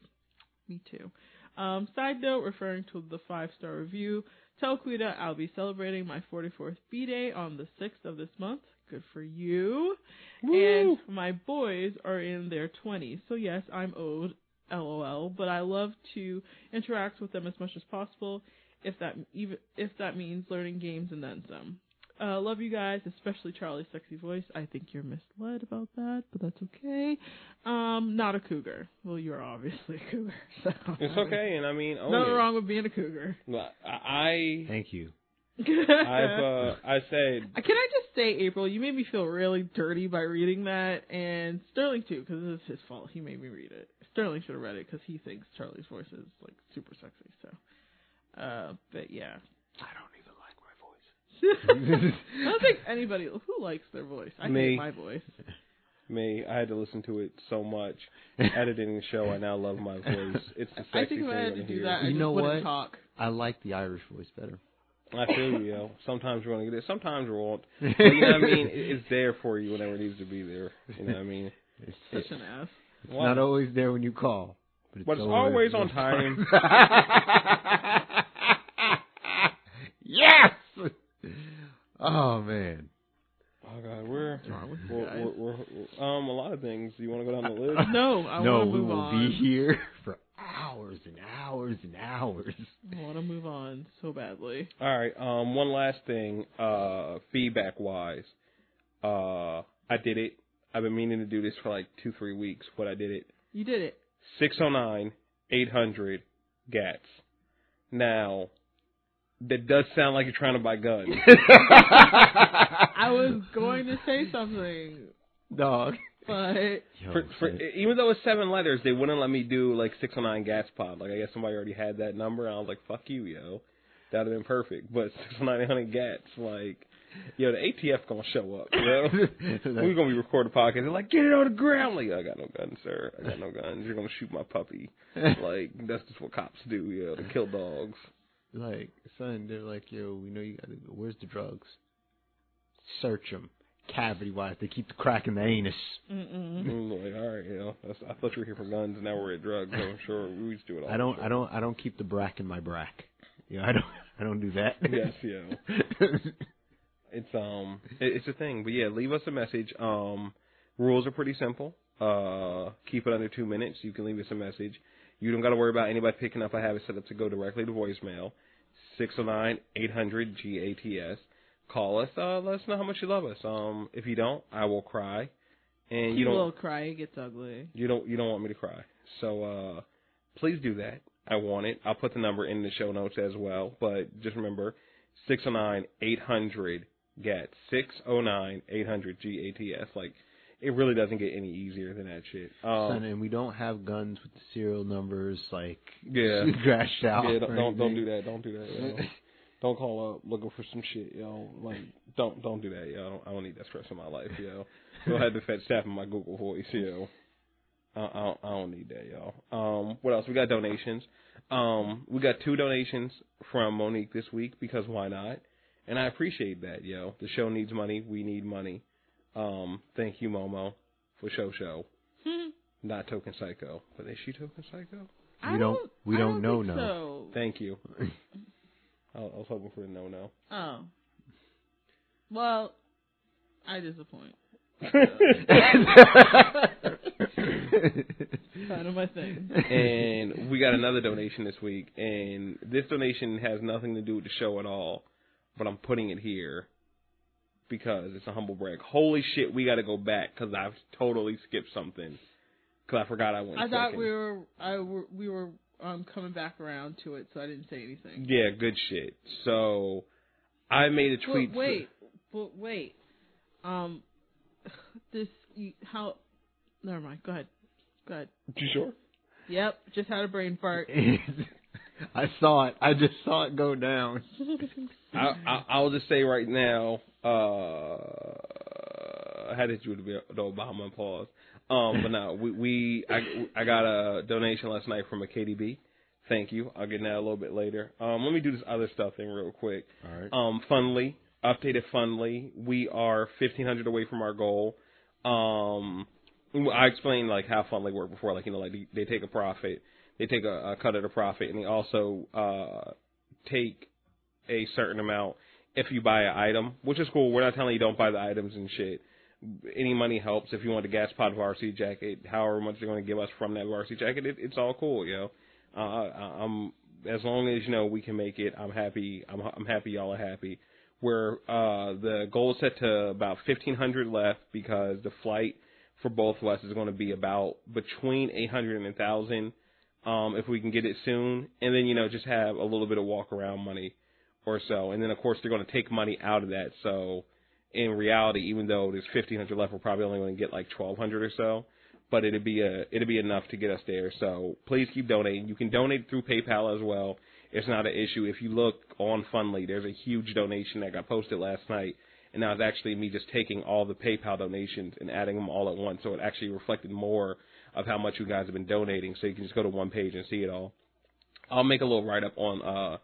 Speaker 3: Me too. Um, side note, referring to the five star review, tell Quita I'll be celebrating my 44th B day on the 6th of this month. Good for you.
Speaker 2: Woo!
Speaker 3: And my boys are in their 20s. So, yes, I'm old, lol, but I love to interact with them as much as possible if that even if that means learning games and then some. Uh, love you guys, especially Charlie's sexy voice. I think you're misled about that, but that's okay. Um, not a cougar. Well, you're obviously a cougar. So
Speaker 2: It's okay, and I mean, own
Speaker 3: Nothing
Speaker 2: it.
Speaker 3: wrong with being a cougar.
Speaker 2: I,
Speaker 1: Thank you.
Speaker 2: I've, uh, I said,
Speaker 3: Uh, Can I just say, April, you made me feel really dirty by reading that, and Sterling too, because it's his fault. He made me read it. Sterling should have read it because he thinks Charlie's voice is like super sexy. So, uh, but yeah,
Speaker 1: I don't even like my voice.
Speaker 3: I don't think anybody who likes their voice. I
Speaker 2: Me.
Speaker 3: hate my voice.
Speaker 2: me, I had to listen to it so much. Editing the show, I now love my voice. It's the
Speaker 3: I
Speaker 2: sexy
Speaker 3: think if I
Speaker 2: thing
Speaker 3: had
Speaker 2: to
Speaker 3: to do
Speaker 2: hear.
Speaker 3: that, I
Speaker 1: You
Speaker 3: just
Speaker 1: know
Speaker 3: wouldn't
Speaker 1: what?
Speaker 3: talk.
Speaker 1: I like the Irish voice better.
Speaker 2: I feel you, yo. Sometimes we're gonna get it, sometimes we won't. But you know what I mean? It- It's there for you whenever it needs to be there. You know what I mean?
Speaker 1: It's,
Speaker 3: Such an ass.
Speaker 1: It's not always there when you call. But it's,
Speaker 2: But it's always on time.
Speaker 1: yes! Oh, man.
Speaker 2: Oh god, we're
Speaker 3: What's wrong
Speaker 2: we're, we're, we're um a lot of things. Do you want to go down the list?
Speaker 3: No, I
Speaker 1: no,
Speaker 3: want to
Speaker 1: we
Speaker 3: move
Speaker 1: will
Speaker 3: on.
Speaker 1: be here for hours and hours and hours.
Speaker 3: I want to move on so badly.
Speaker 2: All right. Um, one last thing. Uh, feedback wise, uh, I did it. I've been meaning to do this for like two, three weeks, but I did it.
Speaker 3: You did it.
Speaker 2: 609 800 GATS. Now, that does sound like you're trying to buy guns.
Speaker 3: I was going to say something,
Speaker 1: Dog.
Speaker 3: but
Speaker 1: Yo,
Speaker 2: for, for, even though it's seven letters, they wouldn't let me do like 609 GATS pod. Like, I guess somebody already had that number, and I was like, fuck you, yo. That'd have been perfect. But 609 GATS, like, yo, the ATF gonna show up, yo. We're gonna be recording a podcast. They're like, get it on the ground. Like, I got no guns, sir. I got no guns. You're gonna shoot my puppy. Like, that's just what cops do, yo. To kill dogs.
Speaker 1: like, son, they're like, yo, we know you got to go. Where's the drugs? Search them. Cavity wise, they keep the crack in the anus.
Speaker 3: mm-mm.
Speaker 2: Like, all right, you know, that's, I thought you were here for guns, and now we're at drugs. So I'm sure we used to do it all.
Speaker 1: I don't, I don't, I don't keep the brack in my brack. You know, I don't, I don't do that.
Speaker 2: Yes, yeah. It's um, it, it's a thing. But yeah, leave us a message. Um, rules are pretty simple. Uh, keep it under two minutes. You can leave us a message. You don't got to worry about anybody picking up. I have it set up to go directly to voicemail. Six zero nine eight hundred G A T S. Call us. Uh, let us know how much you love us. Um, if you don't, I will cry. And you
Speaker 3: you
Speaker 2: don't.
Speaker 3: will cry. It gets ugly.
Speaker 2: You don't you don't want me to cry. So uh please do that. I want it. I'll put the number in the show notes as well. But just remember six oh nine eight hundred GAT. Six oh nine eight hundred G A T S. Like it really doesn't get any easier than that shit.
Speaker 1: Son,
Speaker 2: Um
Speaker 1: and we don't have guns with the serial numbers like
Speaker 2: Yeah.
Speaker 1: scratched out.
Speaker 2: Yeah, don't don't, don't do that. Don't do that, yo. don't call up looking for some shit, yo. Like don't don't do that, yo. I don't, I don't need that stress in my life, yo. Go ahead to fed staff in my Google voice, yo. I, I, don't, I don't need that, yo. Um, what else? We got donations. Um, we got two donations from Monique this week because why not? And I appreciate that, yo. The show needs money. We need money. Um, thank you, Momo, for show show. Not Token Psycho, but is she Token Psycho?
Speaker 3: I
Speaker 1: We don't- we
Speaker 3: I
Speaker 1: don't know
Speaker 3: think
Speaker 1: no.
Speaker 3: So.
Speaker 2: Thank you. I I was hoping for a no no.
Speaker 3: Oh. Well, I disappoint. kind of my thing.
Speaker 2: and we got another donation this week, and this donation has nothing to do with the show at all, but I'm putting it here because it's a humble brag. Holy shit, we got to go back because I've totally skipped something because I forgot I went.
Speaker 3: I thought
Speaker 2: second.
Speaker 3: we were, I were, we were um coming back around to it, so I didn't say anything.
Speaker 2: Yeah, good shit. So I made a
Speaker 3: Well,
Speaker 2: tweet.
Speaker 3: wait, but wait. Um, this you, how? Never mind. Go ahead. Go ahead.
Speaker 2: You sure?
Speaker 3: Yep, just had a brain fart.
Speaker 1: I saw it. I just saw it go down.
Speaker 2: I, I I'll just say right now. Uh, I had to do the Obama applause. Um, but no, we we I I got a donation last night from a KDB. Thank you. I'll get into that a little bit later. Um, let me do this other stuff thing real quick.
Speaker 1: All right.
Speaker 2: Um, Fundly updated Fundly. We are fifteen hundred away from our goal. Um, I explained like how Fundly worked before. Like you know, like they, they take a profit, they take a, a cut of the profit, and they also uh take a certain amount if you buy an item, which is cool. We're not telling you don't buy the items and shit. Any money helps. If you want the Gatspod varsity jacket, however much they're going to give us from that varsity jacket, it, it's all cool, yo. Uh, I- I'm as long as you know we can make it. I'm happy. I'm I'm happy y'all are happy. Where uh, the goal is set to about 1,500 left because the flight for both of us is going to be about between 800 and 1,000 um, if we can get it soon, and then you know just have a little bit of walk around money or so, and then of course they're going to take money out of that. So in reality, even though there's 1,500 left, we're probably only going to get like 1,200 or so, but it'd be a it'd be enough to get us there. So please keep donating. You can donate through PayPal as well. It's not an issue. If you look on Fundly, there's a huge donation that got posted last night, and that was actually me just taking all the PayPal donations and adding them all at once, so it actually reflected more of how much you guys have been donating. So you can just go to one page and see it all. I'll make a little write up on uh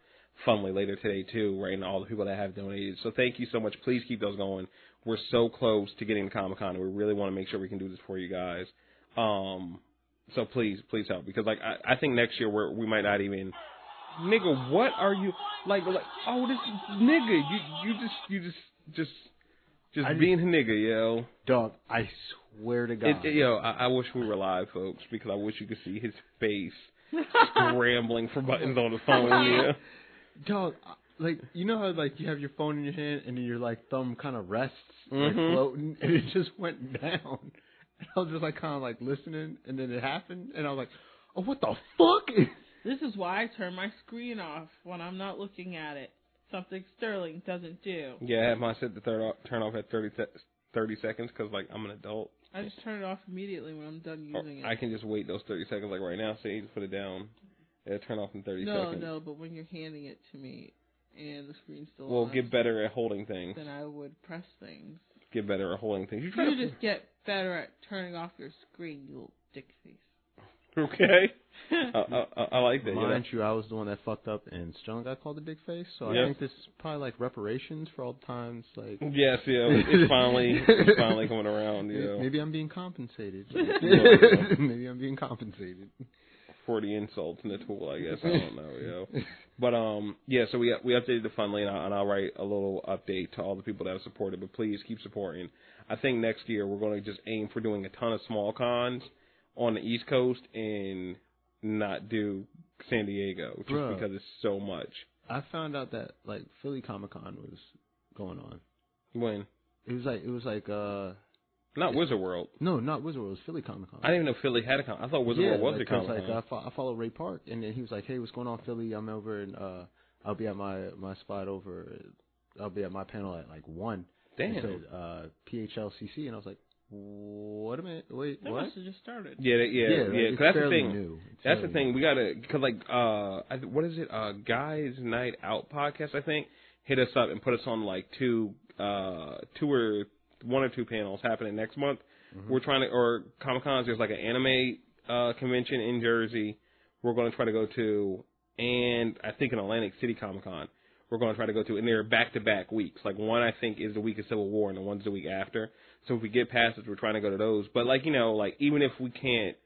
Speaker 2: Fundly later today too, rating all the people that have donated. So thank you so much. Please keep those going. We're so close to getting to Comic Con, and we really want to make sure we can do this for you guys. Um, so please, please help because like I, I think next year we we might not even. Nigga, what are you like? Like, oh, this nigga. You you just you just just just
Speaker 1: I
Speaker 2: being a nigga, yo.
Speaker 1: Dog, I swear to God.
Speaker 2: It, it- yo, I, I wish we were live, folks, because I wish you could see his face scrambling for buttons on the phone. Yeah.
Speaker 1: Dog, uh, like you know how like you have your phone in your hand and your like thumb kind of rests like
Speaker 2: Mhm.
Speaker 1: floating and it just went down. And I was just like kind of like listening and then it happened and I was like, oh what the fuck?
Speaker 3: This is why I turn my screen off when I'm not looking at it. Something Sterling doesn't do.
Speaker 2: Yeah, I have mine set to third off, turn off at 30, se- 30 seconds because like I'm an adult.
Speaker 3: I just turn it off immediately when I'm done
Speaker 2: Or
Speaker 3: using it.
Speaker 2: I can just wait those 30 seconds like right now. Say you just put it down. It'll turn off in 30
Speaker 3: no,
Speaker 2: seconds.
Speaker 3: no, no, but when you're handing it to me and the screen's still
Speaker 2: We'll
Speaker 3: on,
Speaker 2: get better at holding things.
Speaker 3: then I would press things.
Speaker 2: Get better at holding things. You try
Speaker 3: You
Speaker 2: to
Speaker 3: just get better at turning off your screen, you little dick face.
Speaker 2: okay. I, I, I- I like that. Yeah,
Speaker 1: Mind you, I was the one that fucked up and Sterling got called a dick face, so
Speaker 2: Yep.
Speaker 1: I think this is probably like reparations for all the times like
Speaker 2: Yes, yeah, it's finally it's finally coming around, you know,
Speaker 1: Maybe I'm being compensated. Maybe I'm being compensated.
Speaker 2: The insults in the tool. I guess I don't know, yo. But um, yeah. So we we updated the Fundly, and, I, and I'll write a little update to all the people that have supported. But please keep supporting. I think next year we're going to just aim for doing a ton of small cons on the East Coast and not do San Diego just
Speaker 1: Bruh.
Speaker 2: because it's so much.
Speaker 1: I found out that like Philly Comic Con was going on.
Speaker 2: When
Speaker 1: It was like it was like uh
Speaker 2: not Wizard World.
Speaker 1: no, not Wizard World, it was Philly Comic Con.
Speaker 2: I didn't even know Philly had a con. I thought Wizard
Speaker 1: yeah,
Speaker 2: World was
Speaker 1: like,
Speaker 2: a
Speaker 1: 'cause,
Speaker 2: Comic
Speaker 1: like I, fo- I follow Ray Park, and then he was like, "Hey, what's going on, Philly? I'm over, and uh, I'll be at my my spot over. I'll be at my panel at like one."
Speaker 2: Damn.
Speaker 1: It said uh, PHLCC, and I was like, "What a minute? Wait,
Speaker 3: That
Speaker 1: what?"
Speaker 3: must have just started.
Speaker 2: Yeah, that- yeah, yeah.
Speaker 1: like,
Speaker 2: 'cause
Speaker 1: it's
Speaker 2: that's the thing.
Speaker 1: New.
Speaker 2: That's the
Speaker 1: fairly
Speaker 2: thing.
Speaker 1: new.
Speaker 2: We gotta, cause like, uh, I, what is it? Uh, Guys Night Out podcast, I think, hit us up and put us on like two, uh, two or one or two panels happening next month.
Speaker 1: Mm-hmm.
Speaker 2: We're trying to, or Comic Cons. There's like an anime uh convention in Jersey. We're going to try to go to, and I think an Atlantic City Comic Con. We're going to try to go to, and they're back to back weeks. Like one, I think, is the week of Civil War, and the one's the week after. So if we get passes, we're trying to go to those. But like you know, like even if we can't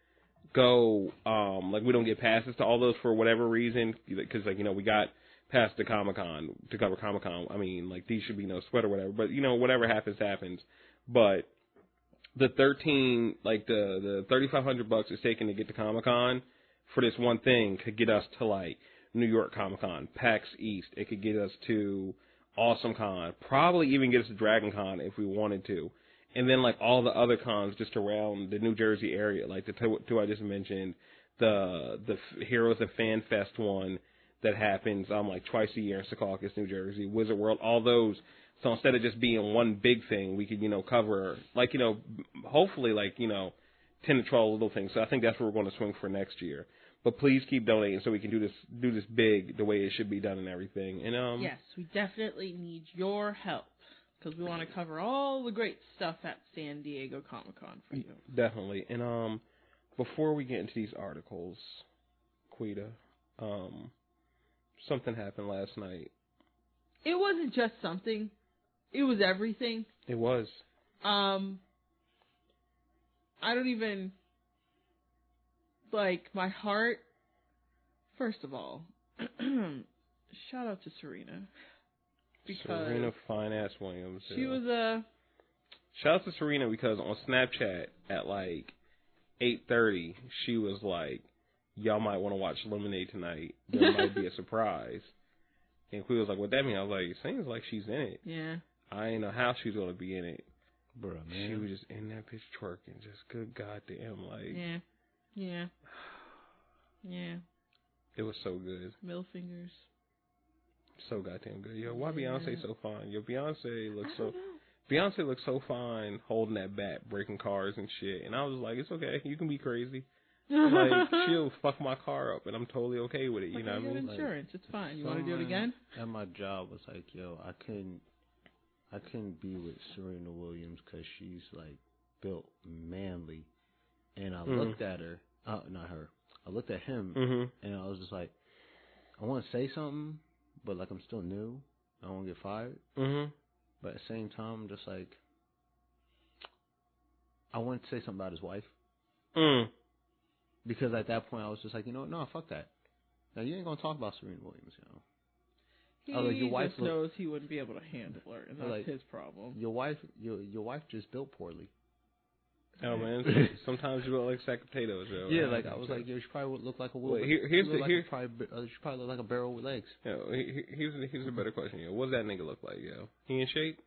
Speaker 2: go um like we don't get passes to all those for whatever reason because like you know we got past the Comic Con to cover Comic Con. I mean like these should be no sweat or whatever. But you know whatever happens happens. But the thirteen like the the thirty five hundred bucks it's taken to get to Comic Con for this one thing could get us to like New York Comic Con, PAX East. It could get us to Awesome Con, probably even get us to Dragon Con if we wanted to and then like all the other cons just around the New Jersey area, like the two, two I just mentioned, the the Heroes of Fan Fest one that happens um like twice a year in Secaucus, New Jersey, Wizard World, all those. So instead of just being one big thing, we could you know cover like you know hopefully like you know ten to twelve little things. So I think that's what we're going to swing for next year. But please keep donating so we can do this do this big the way it should be done and everything. And um
Speaker 3: Yes, we definitely need your help because we want to cover all the great stuff at San Diego Comic Con for you.
Speaker 2: Definitely. And um before we get into these articles, Quita, um something happened last night.
Speaker 3: It wasn't just something; it was everything.
Speaker 2: It was.
Speaker 3: Um, I don't even like my heart. First of all, shout out to Serena. because
Speaker 2: Serena Fine Ass Williams.
Speaker 3: she
Speaker 2: yeah.
Speaker 3: was a
Speaker 2: Shout out to Serena because on Snapchat at like eight thirty, she was like, "Y'all might want to watch Lemonade tonight. There might be a surprise." And Queen was like, "What that mean?" I was like, "It seems like she's in it.
Speaker 3: yeah.
Speaker 2: I ain't know how she's gonna be in it.
Speaker 1: Bro, man.
Speaker 2: She was just in that bitch twerking. Just good goddamn, like
Speaker 3: Yeah. Yeah. Yeah.
Speaker 2: it was so good,
Speaker 3: Middle fingers.
Speaker 2: so goddamn good. Yo, why
Speaker 3: Yeah.
Speaker 2: Beyonce so fine? Yo, Beyonce looks so
Speaker 3: know.
Speaker 2: Beyonce looks so fine holding that bat, breaking cars and shit. And I was like, it's okay, you can be crazy. Like she'll fuck my car up, and I'm totally okay with it. You
Speaker 3: Like,
Speaker 2: know what I mean?
Speaker 3: insurance. it's fine. You want to do it again?
Speaker 1: At my job was like, yo, I couldn't, I couldn't be with Serena Williams because she's like built manly, and I
Speaker 2: Mhm.
Speaker 1: looked at her, uh, not her, I looked at him,
Speaker 2: Mhm.
Speaker 1: and I was just like, I want to say something, but like I'm still new, I don't want to get fired,
Speaker 2: Mhm.
Speaker 1: but at the same time, I'm just like, I want to say something about his wife
Speaker 2: Mm.
Speaker 1: Because at that point I was just like, you know what, no, fuck that. Now you ain't gonna talk about Serena Williams, you know.
Speaker 3: He
Speaker 1: like, your wife
Speaker 3: just
Speaker 1: look-
Speaker 3: knows he wouldn't be able to handle her, and that's
Speaker 1: Like-
Speaker 3: his problem.
Speaker 1: Your wife, your your wife just built poorly.
Speaker 2: Oh man, sometimes you look like sack of potatoes, yo.
Speaker 1: Yeah, like I was like, yo, she probably would look like a
Speaker 2: Well,
Speaker 1: wheel.
Speaker 2: here- here's
Speaker 1: she
Speaker 2: the-
Speaker 1: look
Speaker 2: here-
Speaker 1: a probably, uh, she probably look like a barrel with legs.
Speaker 2: Yo, he- he- here's here's a better question, yo. What's that nigga look like, yo? He in shape?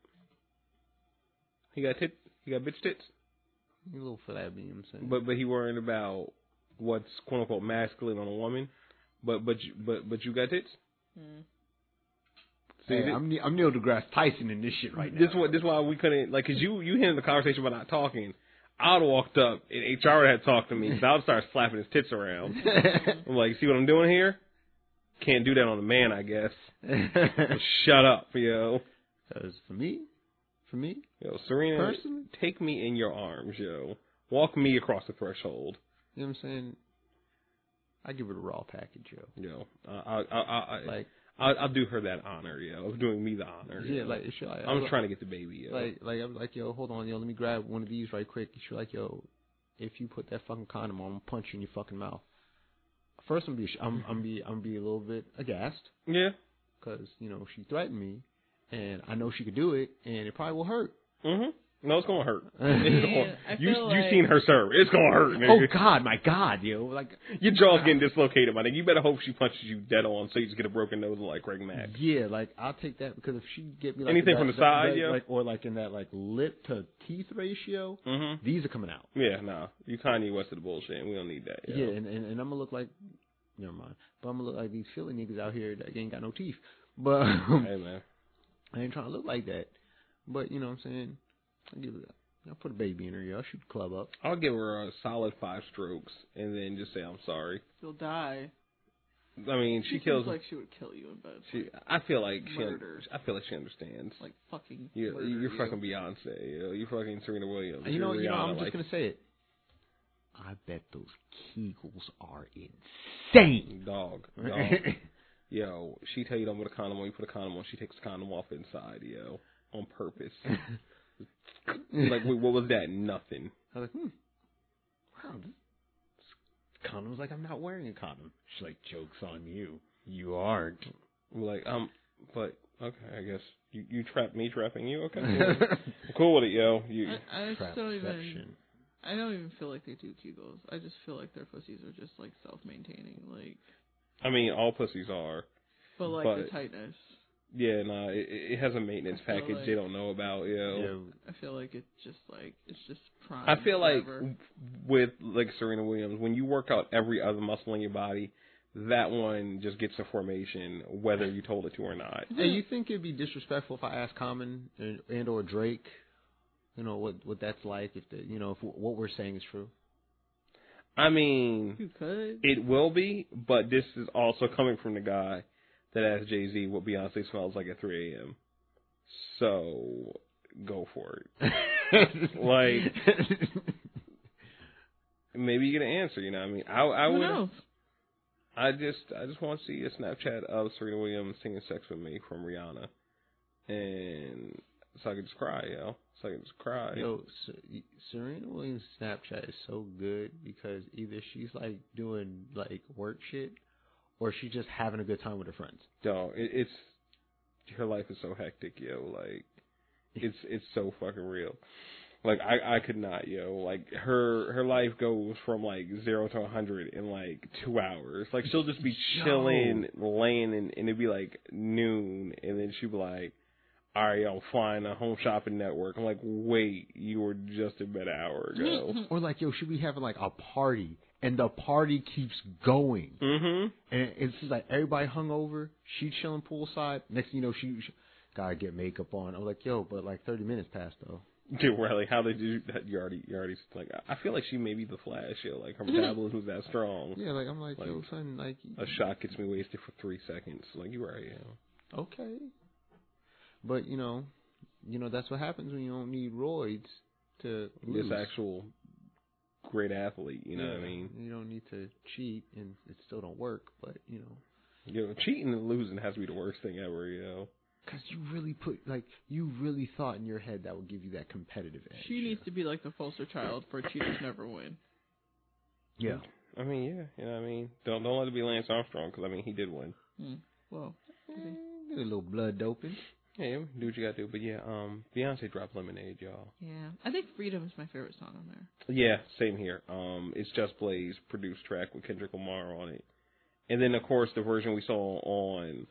Speaker 2: He got tit? He got bitch tits?
Speaker 1: You a little flabby, you know what I'm saying?
Speaker 2: But but he worrying about what's quote unquote masculine on a woman. But but you but but you got tits?
Speaker 3: Mm.
Speaker 2: See,
Speaker 1: hey, I'm Ne- I'm Neil deGrasse Tyson in this shit right now.
Speaker 2: this what this why we couldn't like because you you hinted the conversation about not talking. I'd have walked up and HR had talked to me. So I'd start slapping his tits around. I'm like, see what I'm doing here? Can't do that on a man, I guess. Shut up, yo.
Speaker 1: Because for me, for me,
Speaker 2: Yo, Serena,
Speaker 1: Personally?
Speaker 2: take me in your arms, yo. Walk me across the threshold,
Speaker 1: you know what I'm saying? I give it a raw package, yo.
Speaker 2: yo. I, I, I, I,
Speaker 1: Like
Speaker 2: I'll, I'll do her that honor, yo. Of doing me the honor.
Speaker 1: yeah,
Speaker 2: yo.
Speaker 1: like it's like
Speaker 2: I'm trying to get the baby, yo.
Speaker 1: like like I'm like yo, hold on, yo, let me grab one of these right quick. She's like yo, if you put that fucking condom on, I'm gonna punch you in your fucking mouth. First, I'm be I'm I'm be I'm be a little bit aghast.
Speaker 2: yeah.
Speaker 1: because you know she threatened me, and I know she could do it, and it probably will hurt.
Speaker 2: Mhm. No, it's gonna hurt. It's gonna,
Speaker 3: I
Speaker 2: you you
Speaker 3: like-
Speaker 2: seen her serve? It's gonna hurt.
Speaker 1: oh God, my God, yo, like
Speaker 2: Your jaw's getting dislocated, my nigga. You better hope she punches you dead on, so you just get a broken nose like Greg Mack.
Speaker 1: yeah, like I'll take that because if she get me like
Speaker 2: Anything
Speaker 1: that-
Speaker 2: from the
Speaker 1: that-
Speaker 2: side,
Speaker 1: that-
Speaker 2: yo?
Speaker 1: like or like in that like lip to teeth ratio,
Speaker 2: Mhm.
Speaker 1: these are coming out.
Speaker 2: Yeah, nah. You Kanye West of the bullshit. and We don't need that.
Speaker 1: Yeah, and, and and I'm gonna look like, never mind, but I'm gonna look like these Philly niggas out here that ain't got no teeth. But
Speaker 2: Hey man.
Speaker 1: I ain't trying to look like that. But you know what I'm saying? I give it. I'll put a baby in her. Yeah, I'll shoot the club up.
Speaker 2: I'll give her a solid five strokes and then just say I'm sorry.
Speaker 3: She'll die.
Speaker 2: I mean, she
Speaker 3: seems
Speaker 2: kills.
Speaker 3: like she would kill you in bed.
Speaker 2: She, I feel like she.
Speaker 3: Murder.
Speaker 2: I feel like she understands.
Speaker 3: like fucking.
Speaker 2: You're,
Speaker 3: murder
Speaker 2: you're
Speaker 3: you.
Speaker 2: fucking Beyonce. Yo. You're fucking Serena Williams.
Speaker 1: You know,
Speaker 2: You're
Speaker 1: you know, I'm just gonna say it. I bet those Kegels are insane.
Speaker 2: dog. dog. yo, she tell you don't put a condom on. You put a condom on. She takes the condom off inside. Yo, on purpose. like, wait, what was that? Nothing.
Speaker 1: I was like, hmm. Wow, this this condom's like I'm not wearing a condom. She's like, jokes on you. You aren't.
Speaker 2: Like, um, but okay, I guess you you trap me trapping you. Okay, cool. I'm cool with it, yo. You
Speaker 3: I, I just don't even. I don't even feel like they do Kegels. I just feel like their pussies are just like self-maintaining, like,
Speaker 2: I mean, all pussies are.
Speaker 3: but like the tightness.
Speaker 2: Yeah, nah, it, it has a maintenance
Speaker 3: I feel
Speaker 2: package
Speaker 3: like-
Speaker 2: they don't know about, yo.
Speaker 1: Yeah,
Speaker 3: I feel like it's just like it's just prime.
Speaker 2: I feel like
Speaker 3: forever.
Speaker 2: with like Serena Williams, when you work out every other muscle in your body, that one just gets a formation, whether you told it to or not.
Speaker 1: Hey, you think it'd be disrespectful if I asked Common and, and or Drake, you know what what that's like if the you know if what we're saying is true?
Speaker 2: I mean,
Speaker 3: you could.
Speaker 2: it will be, but this is also coming from the guy that asked Jay Z what Beyonce smells like at 3 a.m. So go for it. Like- Maybe you get an answer. You know, what I mean, I I
Speaker 3: Who
Speaker 2: would.
Speaker 3: knows?
Speaker 2: I just I just want to see a Snapchat of Serena Williams singing "Sex with Me" from Rihanna, and so I could just cry, yo. So I could just cry.
Speaker 1: Yo, Serena Williams' Snapchat is so good because either she's like doing like work shit, or she's just having a good time with her friends.
Speaker 2: Yo, it, it's her life is so hectic, yo. Like, it's it's so fucking real. Like I I could not, yo. Like her her life goes from like zero to a hundred in like two hours. Like she'll just be chilling, laying, and, and it'd be like noon, and then she'd be like, "All right, I'm flying a home shopping network." I'm like, "Wait, you were just in bed an hour ago."
Speaker 1: Or like, yo, should we have like a party and the party keeps going?
Speaker 2: mhm.
Speaker 1: And it's just like everybody hung over. She chilling poolside. Next thing you know, she, she gotta get makeup on. I was like, yo, but like 30 minutes passed though.
Speaker 2: Dude, really? How did you? That you already, you already like. I feel like she may be the Flash. Yo, like her metabolism's that strong.
Speaker 1: Yeah, like I'm like, yo,
Speaker 2: Like,
Speaker 1: son, like,
Speaker 2: A shot gets me wasted for three seconds. Like you right, yeah.
Speaker 1: okay. But you know, you know that's what happens when you don't need roids to lose.
Speaker 2: This actual great athlete. You know what I mean?
Speaker 1: You don't need to cheat, and it still don't work. But you know,
Speaker 2: Yo, cheating and losing has to be the worst thing ever. Yo.
Speaker 1: because you really put like you really thought in your head that would give you that competitive edge.
Speaker 3: She needs to be like the poster child for cheaters never win.
Speaker 1: Yeah.
Speaker 2: I mean, yeah. You know what I mean? Don't don't let it be Lance Armstrong because I mean he did win.
Speaker 3: Hmm. Well, okay.
Speaker 1: A little blood doping.
Speaker 2: Yeah, do what you gotta do. But yeah, um, Beyonce dropped Lemonade, y'all.
Speaker 3: yeah, I think Freedom is my favorite song on there.
Speaker 2: Yeah, same here. Um, it's Just Blaze produced track with Kendrick Lamar on it, and then of course the version we saw on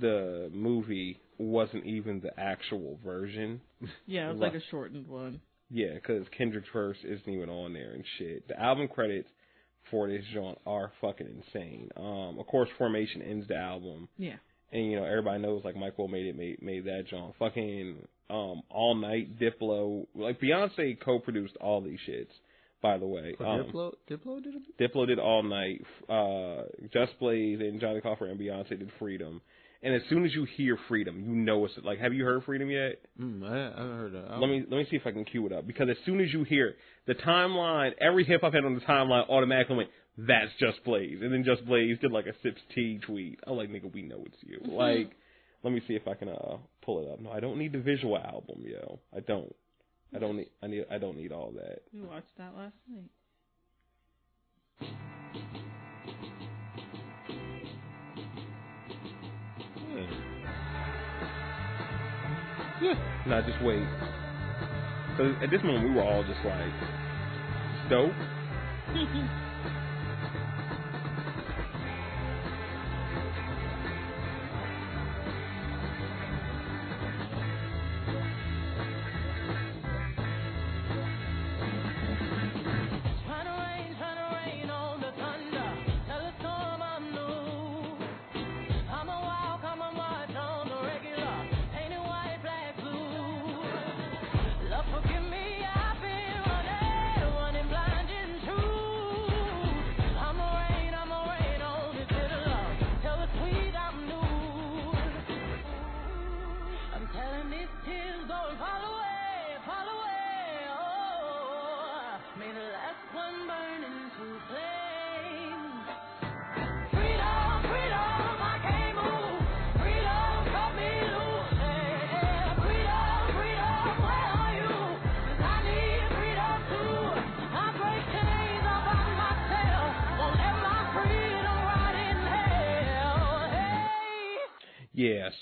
Speaker 2: the movie wasn't even the actual version.
Speaker 3: Yeah, it was like a shortened one.
Speaker 2: Yeah, because Kendrick's verse isn't even on there and shit. The album credits for this joint are fucking insane. Um, of course, Formation ends the album,
Speaker 3: Yeah.
Speaker 2: And you know everybody knows like Mike Will made it made made that joint. Fucking um, all night Diplo, like Beyonce co-produced all these shits. By the way, um,
Speaker 1: Diplo, Diplo did it?
Speaker 2: Diplo did All Night, uh, Just Blaze and Jonny Coffer and Beyonce did Freedom. And as soon as you hear Freedom, you know it's like, have you heard Freedom yet?
Speaker 1: Mm, I, I haven't heard that.
Speaker 2: Let me let me see if I can cue it up because as soon as you hear it, the timeline, every hip hop head on the timeline automatically went, "That's Just Blaze," and then Just Blaze did like a Sips T tweet. I'm like, nigga, we know it's you. Like, let me see if I can uh pull it up. No, I don't need the visual album, yo. I don't. I don't need. I need. I don't need all that.
Speaker 3: We watched that last night.
Speaker 2: Yeah, Nah, just wait. So at this moment, we were all just like, dope.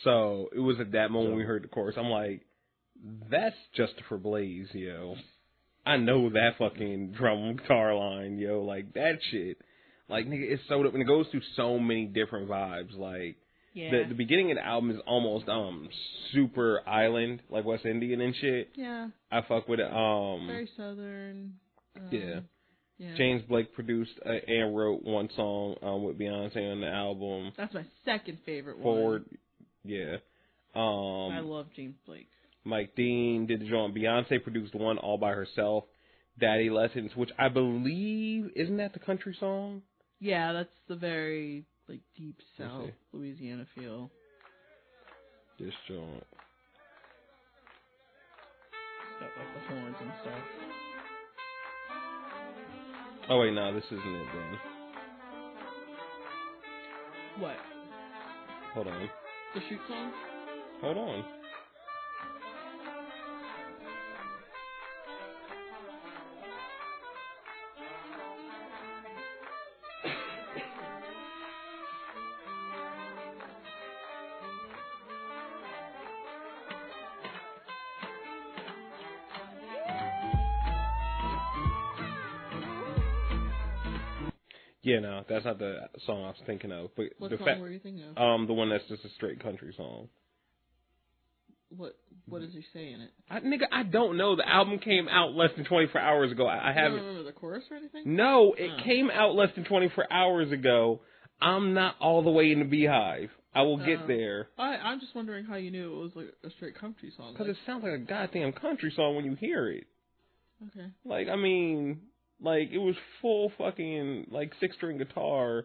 Speaker 2: so it was at that moment we heard the chorus. I'm like, that's Justifer Blaze, yo. I know that fucking drum guitar line, yo. Like that shit. Like nigga, it's so dope, and it goes through so many different vibes. Like
Speaker 3: Yeah.
Speaker 2: the the beginning of the album is almost um super island, like West Indian and shit.
Speaker 3: yeah.
Speaker 2: I fuck with it. Um,
Speaker 3: Very southern. Um,
Speaker 2: yeah.
Speaker 3: Yeah.
Speaker 2: James Blake produced uh, and wrote one song um with Beyonce on the album.
Speaker 3: That's my second favorite
Speaker 2: Forward,
Speaker 3: one.
Speaker 2: Yeah.
Speaker 3: I
Speaker 2: Um,
Speaker 3: love James Blake.
Speaker 2: Mike Dean did the joint. Beyonce produced one all by herself. Daddy Lessons, which I believe isn't that the country song?
Speaker 3: Yeah, that's the very like deep South. Louisiana feel.
Speaker 2: This joint.
Speaker 3: Got like the horns and stuff.
Speaker 2: Oh wait, no, this isn't it then.
Speaker 3: What?
Speaker 2: Hold on.
Speaker 3: Shoot song?
Speaker 2: Hold on. Yeah, no, that's not the song I was thinking of. But
Speaker 3: What
Speaker 2: the
Speaker 3: song
Speaker 2: fact,
Speaker 3: were you thinking of?
Speaker 2: um, the one that's just a straight country song.
Speaker 3: what What does he say in it?
Speaker 2: I, nigga, I don't know. The album came out less than 24 hours ago. I, I haven't.
Speaker 3: remember the chorus or anything?
Speaker 2: No, it
Speaker 3: Oh.
Speaker 2: came out less than 24 hours ago. I'm not all the way in the beehive. I will get
Speaker 3: Oh.
Speaker 2: there.
Speaker 3: I I'm just wondering how you knew it was like a straight country song.
Speaker 2: Because
Speaker 3: Like,
Speaker 2: it sounds like a goddamn country song when you hear it.
Speaker 3: okay.
Speaker 2: Like, I mean, like, it was full fucking, like, six string guitar.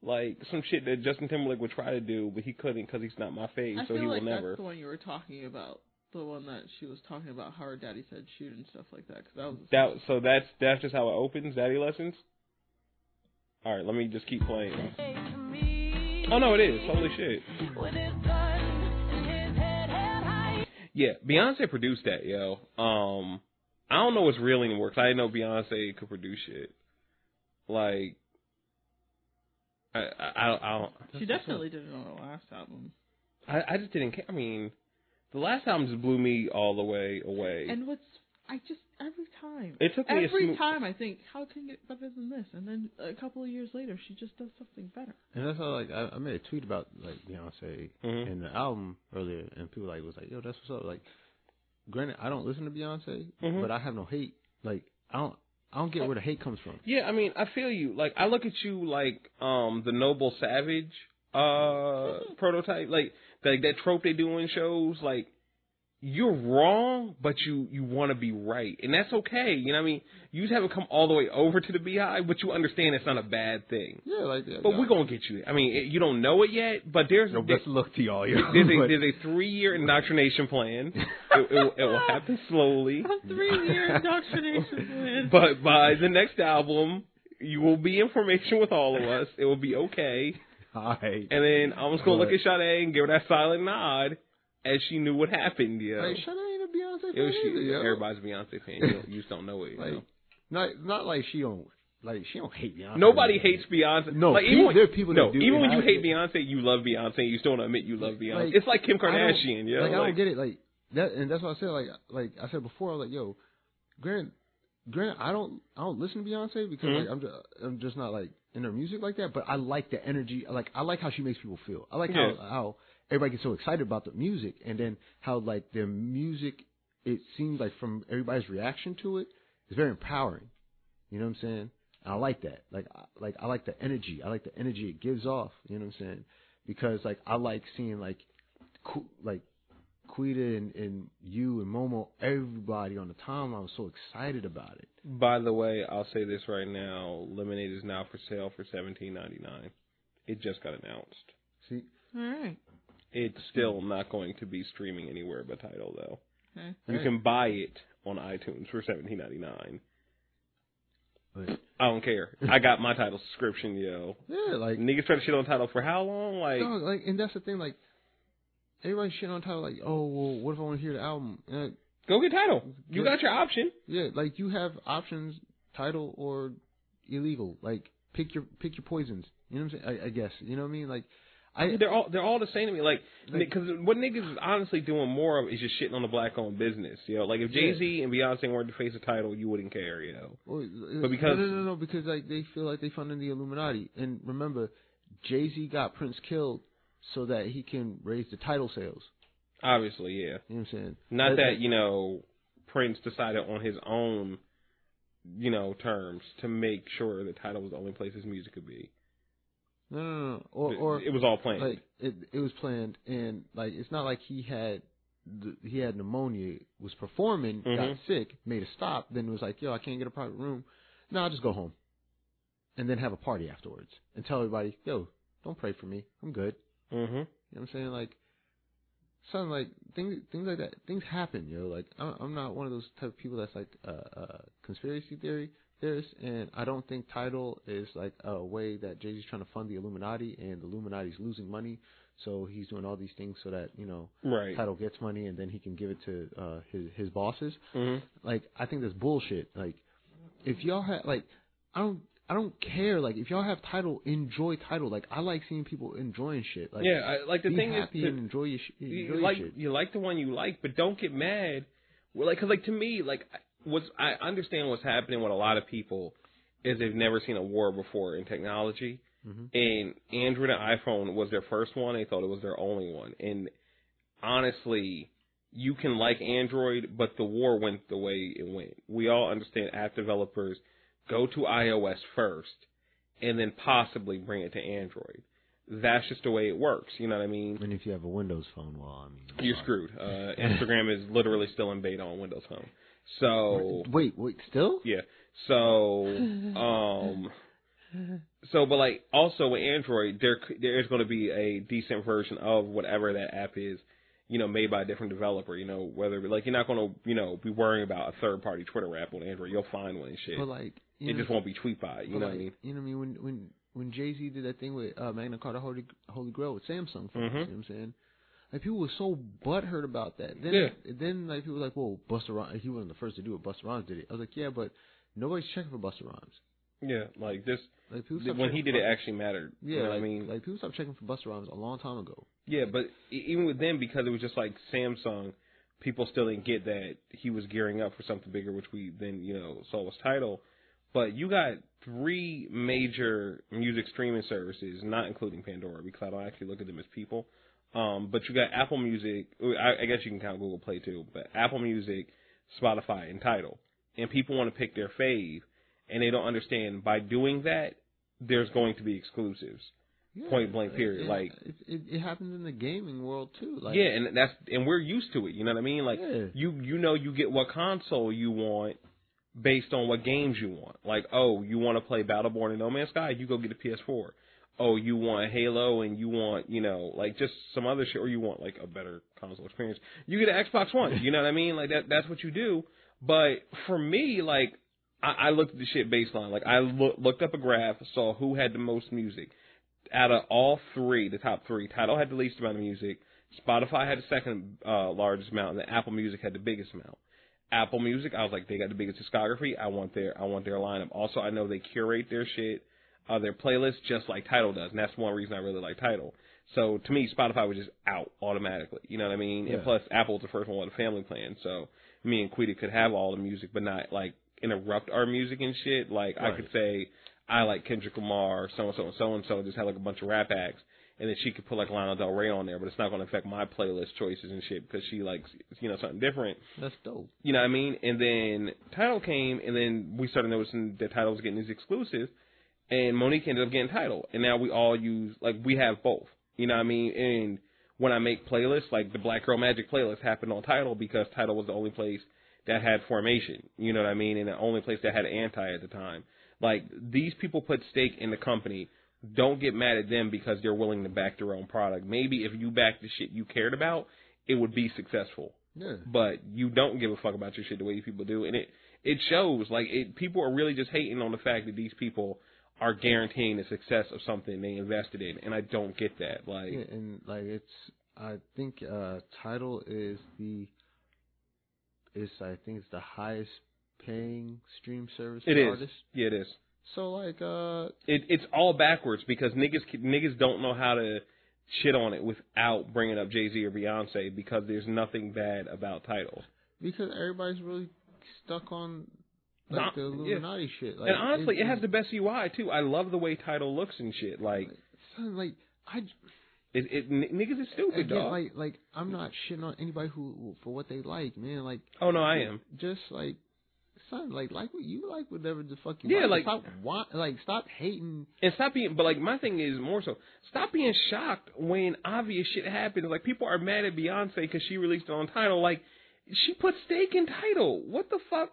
Speaker 2: Like, some shit that Justin Timberlake would try to do, but he couldn't because he's not my fave,
Speaker 3: I
Speaker 2: so
Speaker 3: feel
Speaker 2: he
Speaker 3: like
Speaker 2: will never.
Speaker 3: that's the one you were talking about. The one that she was talking about how her daddy said shoot and stuff like that. Cause that was
Speaker 2: That, so that's, that's just how it opens, Daddy Lessons? Alright, let me just keep playing. Oh no, it is. Holy shit.
Speaker 5: With his gun and his head held high.
Speaker 2: Yeah, Beyonce produced that, yo. Um, I don't know what's real anymore because I didn't know Beyonce could produce shit. Like, I, I, I don't, I, don't,
Speaker 3: she definitely did it on her last album.
Speaker 2: I, I just didn't care. I mean, the last album just blew me all the way away.
Speaker 3: And what's I just every time
Speaker 2: it took me a
Speaker 3: every
Speaker 2: smooth,
Speaker 3: time I think how can it get better than this, and then a couple of years later she just does something better.
Speaker 1: And that's how like I, I made a tweet about like Beyonce
Speaker 2: Mhm.
Speaker 1: in the album earlier, and people like was like, "Yo, that's what's up." Like, granted, I don't listen to Beyonce,
Speaker 2: Mhm.
Speaker 1: but I have no hate. Like, I don't, I don't get where the hate comes from.
Speaker 2: Yeah, I mean, I feel you. Like, I look at you like um the Noble Savage uh prototype, like like that trope they do in shows. Like, you're wrong, but you you want to be right, and that's okay. You know what I mean? You just haven't come all the way over to the Beehive, but you understand it's not a bad thing.
Speaker 1: Yeah, like, that.
Speaker 2: But we're gonna get you. I mean, it, you don't know it yet, but there's
Speaker 1: No, best luck to y'all. Yo.
Speaker 2: there's a there's a three year indoctrination plan. it, it, will- it will happen slowly.
Speaker 3: A three year indoctrination plan.
Speaker 2: But by the next album, you will be information with all of us. It will be okay.
Speaker 1: Alright.
Speaker 2: And then I'm just gonna look at Sade and give her that silent nod as she knew what happened. Yeah,
Speaker 1: Like, shut ain't a Beyonce
Speaker 2: was she,
Speaker 1: either, yo.
Speaker 2: everybody's Beyonce fan. You, don't- you just don't know it.
Speaker 1: Like,
Speaker 2: know?
Speaker 1: not not like she don't like she don't hate Beyonce.
Speaker 2: Nobody hates Beyonce.
Speaker 1: No,
Speaker 2: like, even
Speaker 1: there are people that
Speaker 2: no,
Speaker 1: do,
Speaker 2: even when you
Speaker 1: I-
Speaker 2: hate Beyonce, you love Beyonce. You still don't admit you love Beyonce.
Speaker 1: Like,
Speaker 2: it's like Kim Kardashian. Yeah,
Speaker 1: Like, I don't get it. Like that, and that's what I said. Like like I said before. I was like, yo, Grant, Grant, I don't I don't listen to Beyonce because
Speaker 2: Mhm.
Speaker 1: like I'm just I'm just not like in her music like that. But I like the energy. Like I like how she makes people feel. I like
Speaker 2: Yeah.
Speaker 1: how how everybody gets so excited about the music, and then how like their music. It seems like from everybody's reaction to it, it's very empowering. You know what I'm saying? And I like that. Like I, like I like the energy. I like the energy it gives off. You know what I'm saying? Because like I like seeing like cool like Quita and, and you and Momo, everybody on the timeline I was so excited about it.
Speaker 2: By the way, I'll say this right now: Lemonade is now for sale for seventeen ninety nine. It just got announced.
Speaker 1: See,
Speaker 3: All right.
Speaker 2: It's still not going to be streaming anywhere but Tidal though.
Speaker 3: Okay.
Speaker 2: You can buy it on iTunes for seventeen ninety nine.
Speaker 1: but
Speaker 2: I don't care. I got my Tidal subscription, yo.
Speaker 1: yeah, like
Speaker 2: Niggas try to shit on Tidal for how long? Like,
Speaker 1: dog, like, and that's the thing. Like everybody shit on Tidal. Like, oh, well, what if I want to hear the album? Uh,
Speaker 2: go get Tidal. You
Speaker 1: Yeah.
Speaker 2: got your option.
Speaker 1: yeah, like you have options, Tidal or illegal. Like pick your pick your poisons. You know what I'm saying? I, I guess. You know what I mean? Like I
Speaker 2: they're all they're all the same to me. Like,
Speaker 1: Like-
Speaker 2: because what niggas is honestly doing more of is just shitting on the black owned business. You know, like if Jay Z and Beyonce weren't to face a Tidal, you wouldn't care. You know.
Speaker 1: Well,
Speaker 2: But because-
Speaker 1: no, no, no, no, because like they feel like they funded the Illuminati, and remember, Jay Z got Prince killed so that he can raise the Tidal sales.
Speaker 2: Obviously, yeah.
Speaker 1: You know what I'm saying?
Speaker 2: Not
Speaker 1: Like-
Speaker 2: that you know Prince decided on his own, you know, terms to make sure the Tidal was the only place his music could be.
Speaker 1: No, no, no. Or,
Speaker 2: It-
Speaker 1: or
Speaker 2: it was all planned.
Speaker 1: like it, it was planned, and like it's not like he had, the, he had pneumonia, was performing, got
Speaker 2: Mhm.
Speaker 1: sick, made a stop, then was like, yo, I can't get a private room. No, I'll just go home, and then have a party afterwards, and tell everybody, yo, don't pray for me, I'm good.
Speaker 2: hmm
Speaker 1: You know what I'm saying? Like, something like things, things like that. Things happen, yo. Like, I'm, I'm not one of those type of people that's like uh, uh, conspiracy theory theorist, and I don't think Tidal is like a way that Jay Z's trying to fund the Illuminati, and the Illuminati's losing money, so he's doing all these things so that you know
Speaker 2: Right.
Speaker 1: Tidal gets money, and then he can give it to uh, his his bosses.
Speaker 2: hmm
Speaker 1: Like, I think that's bullshit. Like, if y'all have like, I don't. I don't care. Like, if y'all have Tidal, enjoy Tidal. Like, I like seeing people enjoying shit. Like,
Speaker 2: yeah, I, like the thing is,
Speaker 1: and enjoy your, sh- enjoy
Speaker 2: you
Speaker 1: your
Speaker 2: like
Speaker 1: shit.
Speaker 2: you like the one you like, but don't get mad. Well, like, cause like to me, like what's I understand what's happening with a lot of people is they've never seen a war before in technology.
Speaker 1: Mhm.
Speaker 2: And Android and iPhone was their first one. They thought it was their only one. And honestly, you can like Android, but the war went the way it went. We all understand app developers go to iOS first and then possibly bring it to Android. That's just the way it works. You know what I mean?
Speaker 1: And if you have a Windows phone, well, I mean,
Speaker 2: You're
Speaker 1: sorry.
Speaker 2: screwed. Uh, Instagram is literally still in beta on Windows Phone. So
Speaker 1: Wait, wait, still?
Speaker 2: yeah. So um so but like also with Android there there is going to be a decent version of whatever that app is, you know, made by a different developer, you know, whether like you're not going to, you know, be worrying about a third party Twitter app on Android. You'll find one and shit.
Speaker 1: But like, you
Speaker 2: it
Speaker 1: know,
Speaker 2: just won't be tweet by, you know
Speaker 1: like,
Speaker 2: what I mean?
Speaker 1: You know what I mean? When when when Jay Z did that thing with uh, Magna Carta Holy Holy Grail with Samsung, for
Speaker 2: Mhm.
Speaker 1: you know what I'm saying. Like people were so butthurt about that. Then
Speaker 2: Yeah.
Speaker 1: then like people were like, "Whoa, Busta Rhymes." He wasn't the first to do it. Busta Rhymes did it. I was like, "Yeah, but nobody's checking for Busta Rhymes."
Speaker 2: Yeah, like this
Speaker 1: Like
Speaker 2: when he did it
Speaker 1: Busta-
Speaker 2: actually mattered.
Speaker 1: Yeah,
Speaker 2: you know
Speaker 1: like,
Speaker 2: what I mean?
Speaker 1: like people stopped checking for Busta Rhymes a long time ago.
Speaker 2: Yeah, but even with them, because it was just like Samsung, people still didn't get that he was gearing up for something bigger, which we then you know saw was Tidal. But you got three major music streaming services, not including Pandora, because I don't actually look at them as people. Um, but you got Apple Music. I, I guess you can count Google Play too, but Apple Music, Spotify, and Tidal. And people want to pick their fave, and they don't understand by doing that, there's going to be exclusives.
Speaker 1: Yeah,
Speaker 2: Point blank period,
Speaker 1: it-
Speaker 2: like-
Speaker 1: it, it, it happens in the gaming world too. Like
Speaker 2: yeah, and that's and we're used to it. You know what I mean? Like
Speaker 1: Yeah.
Speaker 2: you you know you get what console you want based on what games you want. Like oh, you want to play Battleborn and No Man's Sky, you go get a PS4. Oh, you want Halo and you want you know like just some other shit, or you want like a better console experience. You get an Xbox One. You know what I mean? Like that that's what you do. But for me, like I, I looked at the shit baseline. Like I look, looked up a graph, saw who had the most music out of all three, the top three, Tidal had the least amount of music. Spotify had the second uh, largest amount, and Apple Music had the biggest amount. Apple Music, I was like, they got the biggest discography. I want their, I want their lineup. Also, I know they curate their shit, uh, their playlist just like Tidal does, and that's one reason I really like Tidal. So to me, Spotify was just out automatically. You know what I mean? And plus, Apple's the first one with a family plan, so me and Quita could have all the music, but not like interrupt our music and shit. Like I could say, I like Kendrick Lamar, so and so and so and so, just have like a bunch of rap acts, and then she could put like Lana Del Rey on there, but it's not going to affect my playlist choices and shit because she likes you know something different.
Speaker 1: that's dope.
Speaker 2: You know what I mean? And then Tidal came, and then we started noticing that Tidal was getting these exclusives, and Monique ended up getting Tidal, and now we all use like we have both. You know what I mean? And when I make playlists, like the Black Girl Magic playlist happened on Tidal because Tidal was the only place that had formation. You know what I mean? And the only place that had anti at the time. Like these people put stake in the company. Don't get mad at them because they're willing to back their own product. Maybe if you back the shit you cared about, it would be successful
Speaker 1: Yeah.
Speaker 2: but you don't give a fuck about your shit the way people do, and it it shows. Like it, people are really just hating on the fact that these people are guaranteeing the success of something they invested in, and I don't get that. Like,
Speaker 1: Yeah, and like it's I think uh Tidal is the is I think it's the highest paying stream service
Speaker 2: it is,
Speaker 1: artists.
Speaker 2: yeah, it is.
Speaker 1: So like uh
Speaker 2: It it's all backwards because niggas niggas don't know how to shit on it without bringing up Jay Z or Beyonce because there's nothing bad about titles.
Speaker 1: because everybody's really stuck on like the
Speaker 2: yeah.
Speaker 1: Shit. Like,
Speaker 2: and honestly, it, has the best UI too. I love the way Tidal looks and shit. Like,
Speaker 1: son, like I
Speaker 2: it, it n- niggas is stupid,
Speaker 1: again,
Speaker 2: dog.
Speaker 1: like like I'm not shitting on anybody who for what they like, man. Like
Speaker 2: oh no, I am.
Speaker 1: just like son, like like what you like whatever the fuck you
Speaker 2: Yeah,
Speaker 1: like.
Speaker 2: like-
Speaker 1: stop want like stop hating.
Speaker 2: And stop being, but like my thing is more so, stop being shocked when obvious shit happens. Like people are mad at Beyonce because she released it on Tidal. Like she put stake in Tidal. What the fuck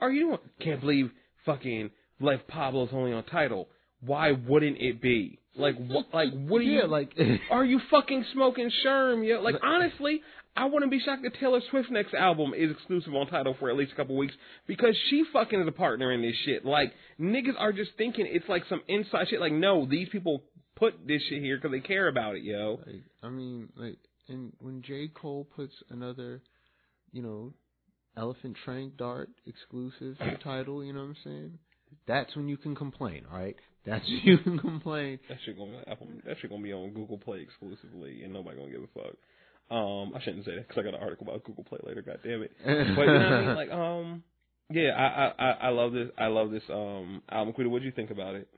Speaker 2: are you doing? Can't believe fucking Life Pablo's only on Tidal. Why wouldn't it be? Like what? Like what are
Speaker 1: yeah,
Speaker 2: you?
Speaker 1: like
Speaker 2: are you fucking smoking sherm? Yo, like honestly, I wouldn't be shocked if Taylor Swift's next album is exclusive on Tidal for at least a couple weeks because she fucking is a partner in this shit. Like niggas are just thinking it's like some inside shit. Like no, these people put this shit here because they care about it, yo.
Speaker 1: Like, I mean, like, and when J. Cole puts another, you know, Elephant Trank Dart exclusive Tidal, you know what I'm saying? That's when you can complain, all right? That's when you can complain.
Speaker 2: That shit gonna be on Apple. That shit gonna be on Google Play exclusively, and nobody gonna give a fuck. Um, I shouldn't say that because I got an article about Google Play later. God damn it. But you know what I mean? Like, um, Yeah, I, I I I love this. I love this um album. Quita, what do you think about it?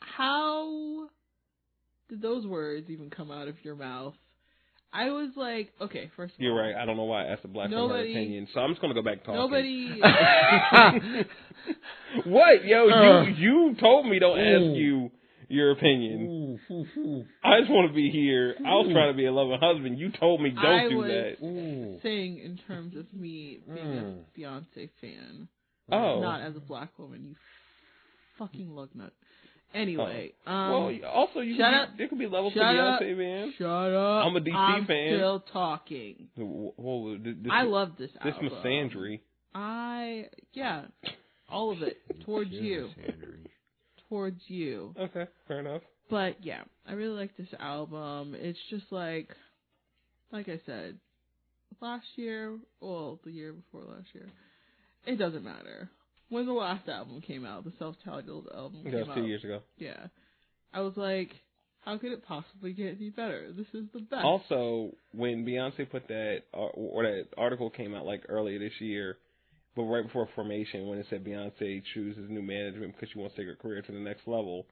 Speaker 3: How did those words even come out of your mouth? I was like, okay, first of
Speaker 2: You're right. I don't know why I asked the black woman her opinion, so I'm just gonna go back talking.
Speaker 3: Nobody.
Speaker 2: what, yo?
Speaker 1: Uh.
Speaker 2: you you told me don't
Speaker 1: Ooh.
Speaker 2: ask you your opinion.
Speaker 1: Ooh, ooh, ooh,
Speaker 2: I just want to be here. I was trying to be a loving husband. You told me don't
Speaker 3: I
Speaker 2: do
Speaker 3: was-
Speaker 2: that.
Speaker 3: saying in terms of me being
Speaker 1: Mm.
Speaker 3: a Beyonce fan,
Speaker 2: Oh,
Speaker 3: not as a black woman. You fucking lug nut. Anyway, um,
Speaker 2: well, also you
Speaker 3: shut
Speaker 2: could
Speaker 3: up.
Speaker 2: be, there could be levels to
Speaker 3: Shut up.
Speaker 2: Beyonce, man.
Speaker 3: shut up.
Speaker 2: I'm a DC
Speaker 3: I'm
Speaker 2: fan.
Speaker 3: Still talking.
Speaker 2: Whoa, this,
Speaker 3: I love this album.
Speaker 2: this
Speaker 3: album.
Speaker 2: misandry.
Speaker 3: I yeah, all of it towards you, towards you.
Speaker 2: Okay, fair enough.
Speaker 3: But yeah, I really like this album. It's just like, like I said, last year, well, the year before last year, it doesn't matter. When the last album came out, the self-titled album
Speaker 2: That was
Speaker 3: out,
Speaker 2: two years ago.
Speaker 3: yeah, I was like, how could it possibly get any better? This is the best.
Speaker 2: Also, when Beyonce put that or, or that article came out like earlier this year, but right before Formation, when it said Beyonce chooses new management because she wants to take her career to the next level,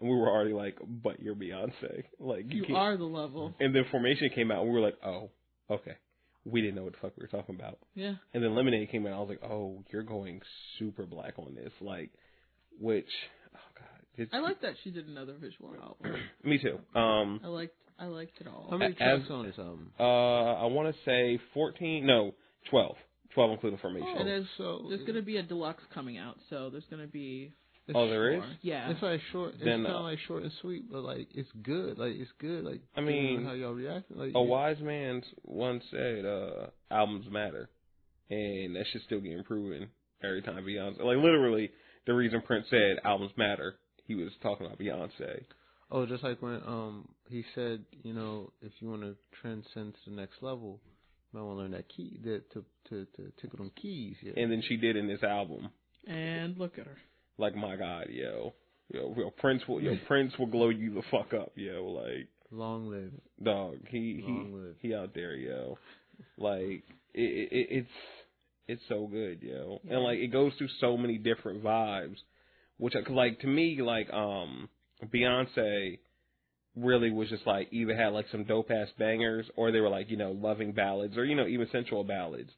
Speaker 2: and we were already like, "But you're Beyonce, like you,
Speaker 3: you
Speaker 2: can't."
Speaker 3: are the level.
Speaker 2: And then Formation came out, and we were like, "Oh, okay." We didn't know what the fuck we were talking about.
Speaker 3: Yeah.
Speaker 2: And then Lemonade came out. I was like, "Oh, you're going super black on this," like, which, oh god, it's,
Speaker 3: I like that she did another visual album.
Speaker 2: Me too. Um,
Speaker 3: I liked I liked it all.
Speaker 1: How many
Speaker 2: As-
Speaker 1: tracks on this album?
Speaker 2: Uh, I want to say 14, no, 12. 12 including Formation.
Speaker 3: and there's
Speaker 1: so
Speaker 3: there's gonna be a deluxe coming out, so there's gonna be
Speaker 1: it's
Speaker 2: Oh, there is?
Speaker 3: more. Yeah.
Speaker 1: It's like short. It's
Speaker 2: Then,
Speaker 1: kind
Speaker 2: uh,
Speaker 1: of like short and sweet, but like it's good. Like it's good. Like
Speaker 2: I mean,
Speaker 1: how y'all reacting. Like
Speaker 2: A
Speaker 1: you-
Speaker 2: wise man once said, uh, albums matter. And that shit still getting proven every time Beyonce. Like, literally, the reason Prince said albums matter, he was talking about Beyonce.
Speaker 1: Oh, just like when um he said, you know, if you want to transcend to the next level, you might want to learn that key, that to to to tickle them keys. Yeah.
Speaker 2: And then she did in this album.
Speaker 3: and look at her.
Speaker 2: Like, my God, yo. Yo, yo Prince will, yo, Prince will glow you the fuck up, yo. Like,
Speaker 1: Long live.
Speaker 2: dog, he,
Speaker 1: Long
Speaker 2: he,
Speaker 1: live.
Speaker 2: he out there, yo. Like it, it it's it's so good, yo. And like it goes through so many different vibes, which like to me like um Beyonce really was just like either had like some dope ass bangers or they were like you know loving ballads or you know even sensual ballads,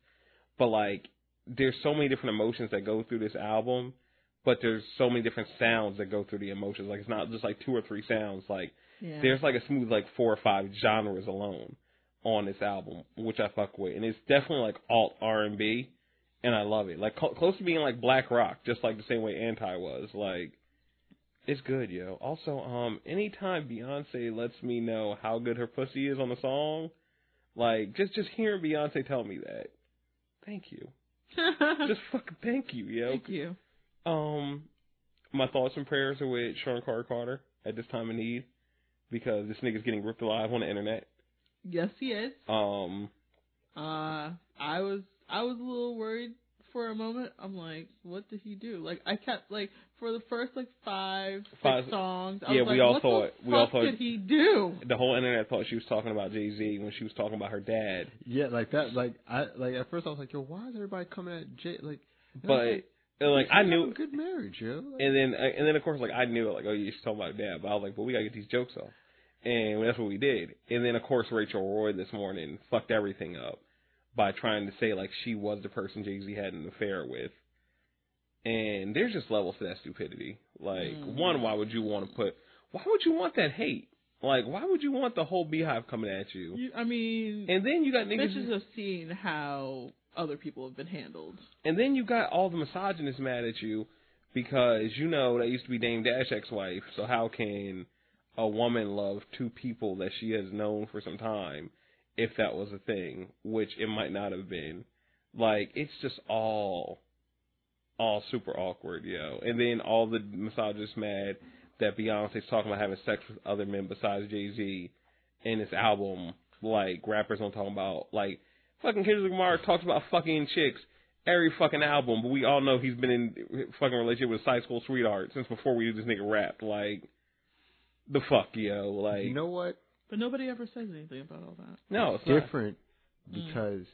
Speaker 2: but like there's so many different emotions that go through this album. But there's so many different sounds that go through the emotions. Like it's not just like two or three sounds. Like
Speaker 3: Yeah.
Speaker 2: there's like a smooth like four or five genres alone on this album, which I fuck with, and it's definitely like alt R and B, and I love it. Like cl- close to being like black rock, just like the same way Anti was. Like it's good, yo. Also, um, anytime Beyonce lets me know how good her pussy is on the song, like just just hearing Beyonce tell me that, thank you, just fucking thank you, yo.
Speaker 3: Thank you.
Speaker 2: Um, my thoughts and prayers are with Shawn Carter Carter at this time of need because this nigga's getting ripped alive on the internet.
Speaker 3: Yes, he is.
Speaker 2: Um,
Speaker 3: Uh, I was I was a little worried for a moment. I'm like, what did he do? Like, I kept like for the first like five, six
Speaker 2: Five-
Speaker 3: songs. I
Speaker 2: yeah,
Speaker 3: was
Speaker 2: we
Speaker 3: like,
Speaker 2: all
Speaker 3: what
Speaker 2: thought-
Speaker 3: the
Speaker 2: we all
Speaker 3: fuck
Speaker 2: thought-
Speaker 3: did he do?
Speaker 2: the whole internet thought she was talking about Jay Z when she was talking about her dad.
Speaker 1: Yeah, like that. Like I like at first I was like, yo, why is everybody coming at Jay? Like, and I was
Speaker 2: But and, like I knew,
Speaker 1: a good marriage, yo. Like,
Speaker 2: and then uh, and then of course like I knew it, like oh you she's talking about dad, but I was like but we gotta get these jokes off, and that's what we did. And then of course Rachel Roy this morning fucked everything up by trying to say like she was the person Jay Z had an affair with. And there's just levels to that stupidity. Like,
Speaker 3: Mm.
Speaker 2: one, why would you want to put? Why would you want that hate? Like, why would you want the whole beehive coming at you?
Speaker 3: You, I mean,
Speaker 2: And then you got niggas.
Speaker 3: bitches have seen how other people have been handled.
Speaker 2: And then you got all the misogynists mad at you because you know that used to be Dame Dash ex-wife. So how can a woman love two people that she has known for some time if that was a thing, which it might not have been? Like it's just all, all super awkward, yo. And then all the misogynists mad that Beyonce's talking about having sex with other men besides Jay Z in this album. Like rappers don't talk about like fucking Kendrick Lamar talks about fucking chicks every fucking album, but we all know he's been in fucking relationship with high school sweetheart since before we knew this nigga rap. Like the fuck, yo. Like
Speaker 1: you know what?
Speaker 3: But nobody ever says anything about all that.
Speaker 2: no, it's not.
Speaker 1: Different
Speaker 3: Mm.
Speaker 1: because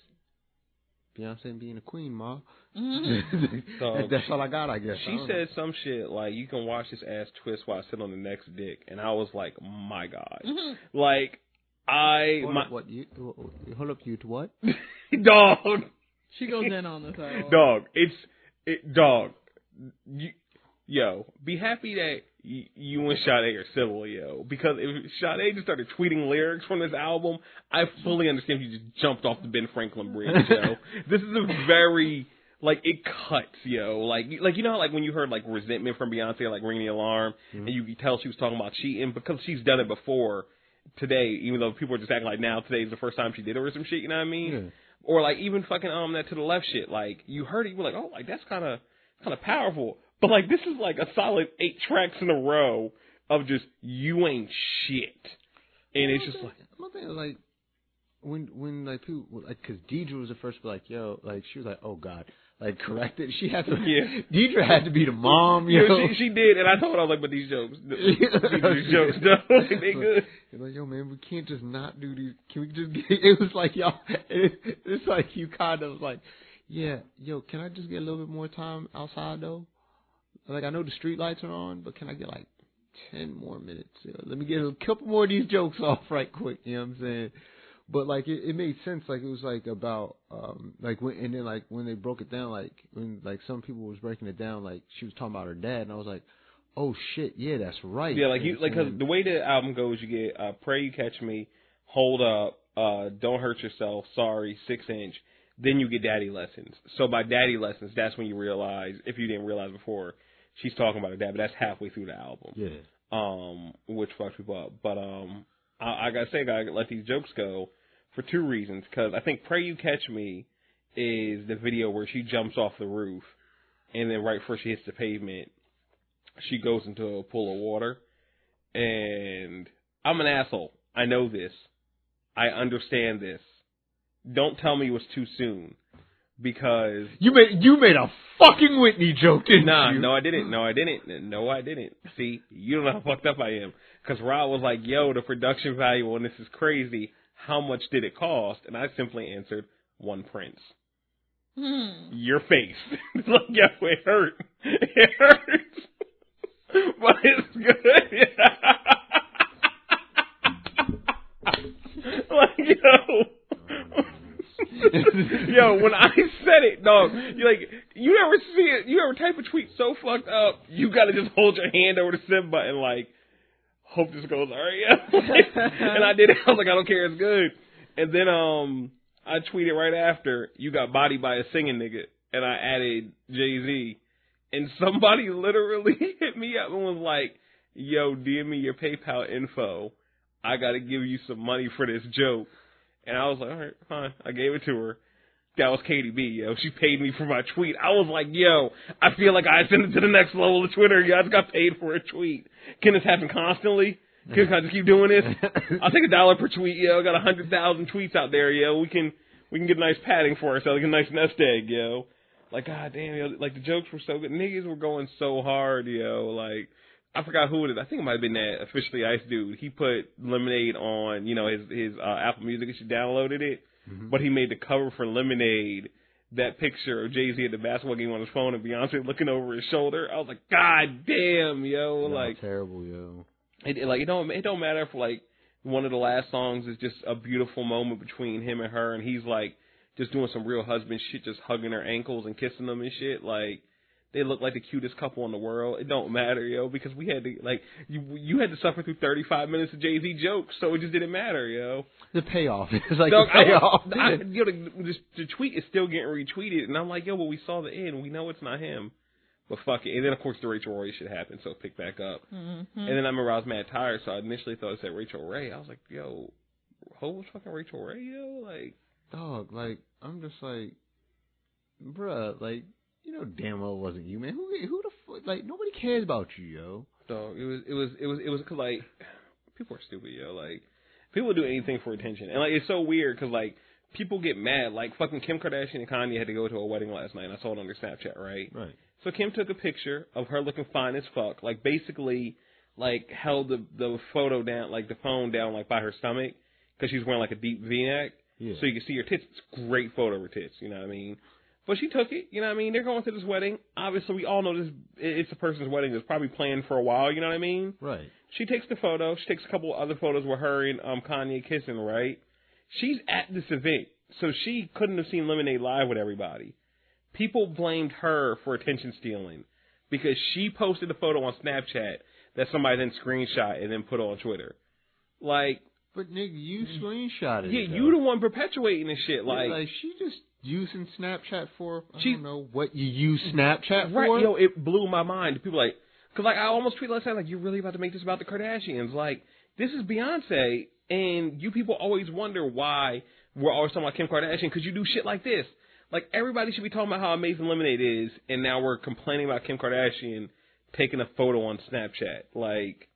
Speaker 1: Beyonce being a queen, ma.
Speaker 3: Mhm.
Speaker 2: Dog,
Speaker 1: That's all I got, I guess.
Speaker 2: She
Speaker 1: don't
Speaker 2: said some shit like, "You can watch this ass twist while I sit on the next dick," and I was like, "My God!"
Speaker 3: Mhm.
Speaker 2: Like, I
Speaker 1: know. Hold
Speaker 2: my
Speaker 1: up, what you? Hold up, you to what?
Speaker 2: dog,
Speaker 3: She goes in on the title.
Speaker 2: dog. It's it, dog. You, yo, be happy that y- you and Sade are civil, yo. Because if Sade just started tweeting lyrics from this album, I fully understand if you just jumped off the Ben Franklin bridge, yo. this is a very like it cuts, yo. Like like you know how like when you heard like resentment from Beyonce, like ringing the alarm, mm-hmm. and you could tell she was talking about cheating because she's done it before. Today, even though people are just acting like now today's the first time she did it or some shit, you know what I mean?
Speaker 1: Yeah.
Speaker 2: or like even fucking um that to the left shit. Like you heard it, you were like, oh, like that's kind of kind of powerful. But like this is like a solid eight tracks in a row of just you ain't shit, and it's just like
Speaker 1: my thing is like when when like people like because Deidre was the first to be like yo like she was like oh god like corrected she had to
Speaker 2: Yeah.
Speaker 1: Deidre had to be the mom
Speaker 2: you
Speaker 1: yo
Speaker 2: know, she, she did, and I told her I was like, but these jokes, these jokes, though, like, they good.
Speaker 1: You're like, yo, man, we can't just not do these. Can we just get? It was like, y'all. It, it's like you kind of was like, yeah, yo, can I just get a little bit more time outside though? Like, I know the street lights are on, but can I get like ten more minutes? Let me get a couple more of these jokes off right quick. You know what I'm saying? But like, it, it made sense. Like, it was like about, um, like when and then like when they broke it down, like when like some people was breaking it down, like she was talking about her dad, and I was like. Oh shit! Yeah, that's right.
Speaker 2: Yeah, like you, like cause the way the album goes, you get uh, "Pray You Catch Me," "Hold Up," uh, "Don't Hurt Yourself," "Sorry," six Inch." Then you get "Daddy Lessons." So by "Daddy Lessons," that's when you realize, if you didn't realize before, she's talking about her dad. But that's halfway through the album.
Speaker 1: yeah.
Speaker 2: um, which fucks people up. But um, I, I gotta say, I gotta let these jokes go for two reasons. Because I think "Pray You Catch Me" is the video where she jumps off the roof, and then right before she hits the pavement, she goes into a pool of water. And I'm an asshole. I know this. I understand this. Don't tell me it was too soon, because
Speaker 1: You made you made a fucking Whitney joke, didn't
Speaker 2: Nah,
Speaker 1: you?
Speaker 2: no, I didn't. No, I didn't. No, I didn't. See, you don't know how fucked up I am. Because Rod was like, "Yo, the production value on this is crazy. How much did it cost?" And I simply answered, "One prince."
Speaker 3: Hmm.
Speaker 2: Your face. It's like, yo, it hurt. It hurts, but it's good. like, yo. Yo, when I said it, dog, you like you ever see it? You ever type a tweet so fucked up? You gotta just hold your hand over the send button, like, hope this goes alright. Yeah. and I did it. I was like, I don't care, it's good. And then um, I tweeted right after you got bodied by a singing nigga, and I added Jay Z, and somebody literally hit me up and was like, Yo, DM me your PayPal info. I gotta give you some money for this joke. And I was like, all right, fine. I gave it to her. That was Katie B, yo. She paid me for my tweet. I was like, yo, I feel like I sent it to the next level of Twitter. Yo, I just got paid for a tweet. Can this happen constantly? Can I just keep doing this? I'll take a dollar per tweet, yo. I got a hundred thousand tweets out there, yo. We can we can get a nice padding for ourselves, like a nice nest egg, yo. Like, god damn, yo, like the jokes were so good. Niggas were going so hard, yo. Like I forgot who it is. I think it might have been that officially Ice dude. He put Lemonade on, you know, his his uh, Apple Music. and She downloaded it, Mm-hmm. but he made the cover for Lemonade that picture of Jay Z at the basketball game on his phone and Beyonce looking over his shoulder. I was like, God damn, yo,
Speaker 1: No,
Speaker 2: like
Speaker 1: terrible, yo.
Speaker 2: it, it- like it don't it don't matter if like one of the last songs is just a beautiful moment between him and her, and he's like just doing some real husband shit, just hugging her ankles and kissing them and shit. Like they look like the cutest couple in the world. It don't matter, yo, because we had to like you you had to suffer through thirty five minutes of Jay Z jokes, so it just didn't matter, yo.
Speaker 1: The payoff is like
Speaker 2: Dog,
Speaker 1: the payoff.
Speaker 2: I, I, yo, the, the, the tweet is still getting retweeted, and I'm like, yo, but we saw the end. We know it's not him. But fuck it. And then of course the Rachel Roy shit happened, so pick back up.
Speaker 3: Mm-hmm.
Speaker 2: And then I remember I was mad tired, so I initially thought it said Rachel Ray. I was like, yo, who was fucking Rachel Ray, yo? Like,
Speaker 1: Dog, like I'm just like, bruh, like you know damn well it wasn't you, man. Who who the fuck? Like nobody cares about you, yo.
Speaker 2: dog, it was, it was, it was, it was cause like, people are stupid, yo. Like, people do anything for attention, and like it's so weird because like people get mad. Like fucking Kim Kardashian and Kanye had to go to a wedding last night. and I saw it on their Snapchat, right?
Speaker 1: Right.
Speaker 2: So Kim took a picture of her looking fine as fuck, like basically like held the the photo down, like the phone down, like by her stomach, because she's wearing like a deep V-neck.
Speaker 1: Yeah.
Speaker 2: so you can see her tits. It's great photo of her tits. You know what I mean? But she took it. You know what I mean? They're going to this wedding. Obviously, we all know this. It's a person's wedding that's probably planned for a while. You know what I mean?
Speaker 1: right.
Speaker 2: She takes the photo. She takes a couple other photos with her and um Kanye kissing. Right? She's at this event, so she couldn't have seen Lemonade live with everybody. People blamed her for attention stealing because she posted a photo on Snapchat that somebody then screenshot and then put on Twitter. Like,
Speaker 1: But nigga, you screenshotted. It.
Speaker 2: Yeah,
Speaker 1: it,
Speaker 2: you the one perpetuating this shit.
Speaker 1: like,
Speaker 2: Like,
Speaker 1: she just using Snapchat for I
Speaker 2: She-
Speaker 1: don't know what you use Snapchat
Speaker 2: right?
Speaker 1: for.
Speaker 2: Yo, it blew my mind. People like, cause like I almost tweeted last night, like, you're really about to make this about the Kardashians? Like, this is Beyonce, and you people always wonder why we're always talking about Kim Kardashian because you do shit like this. Like everybody should be talking about how amazing Lemonade is, and now we're complaining about Kim Kardashian taking a photo on Snapchat. Like,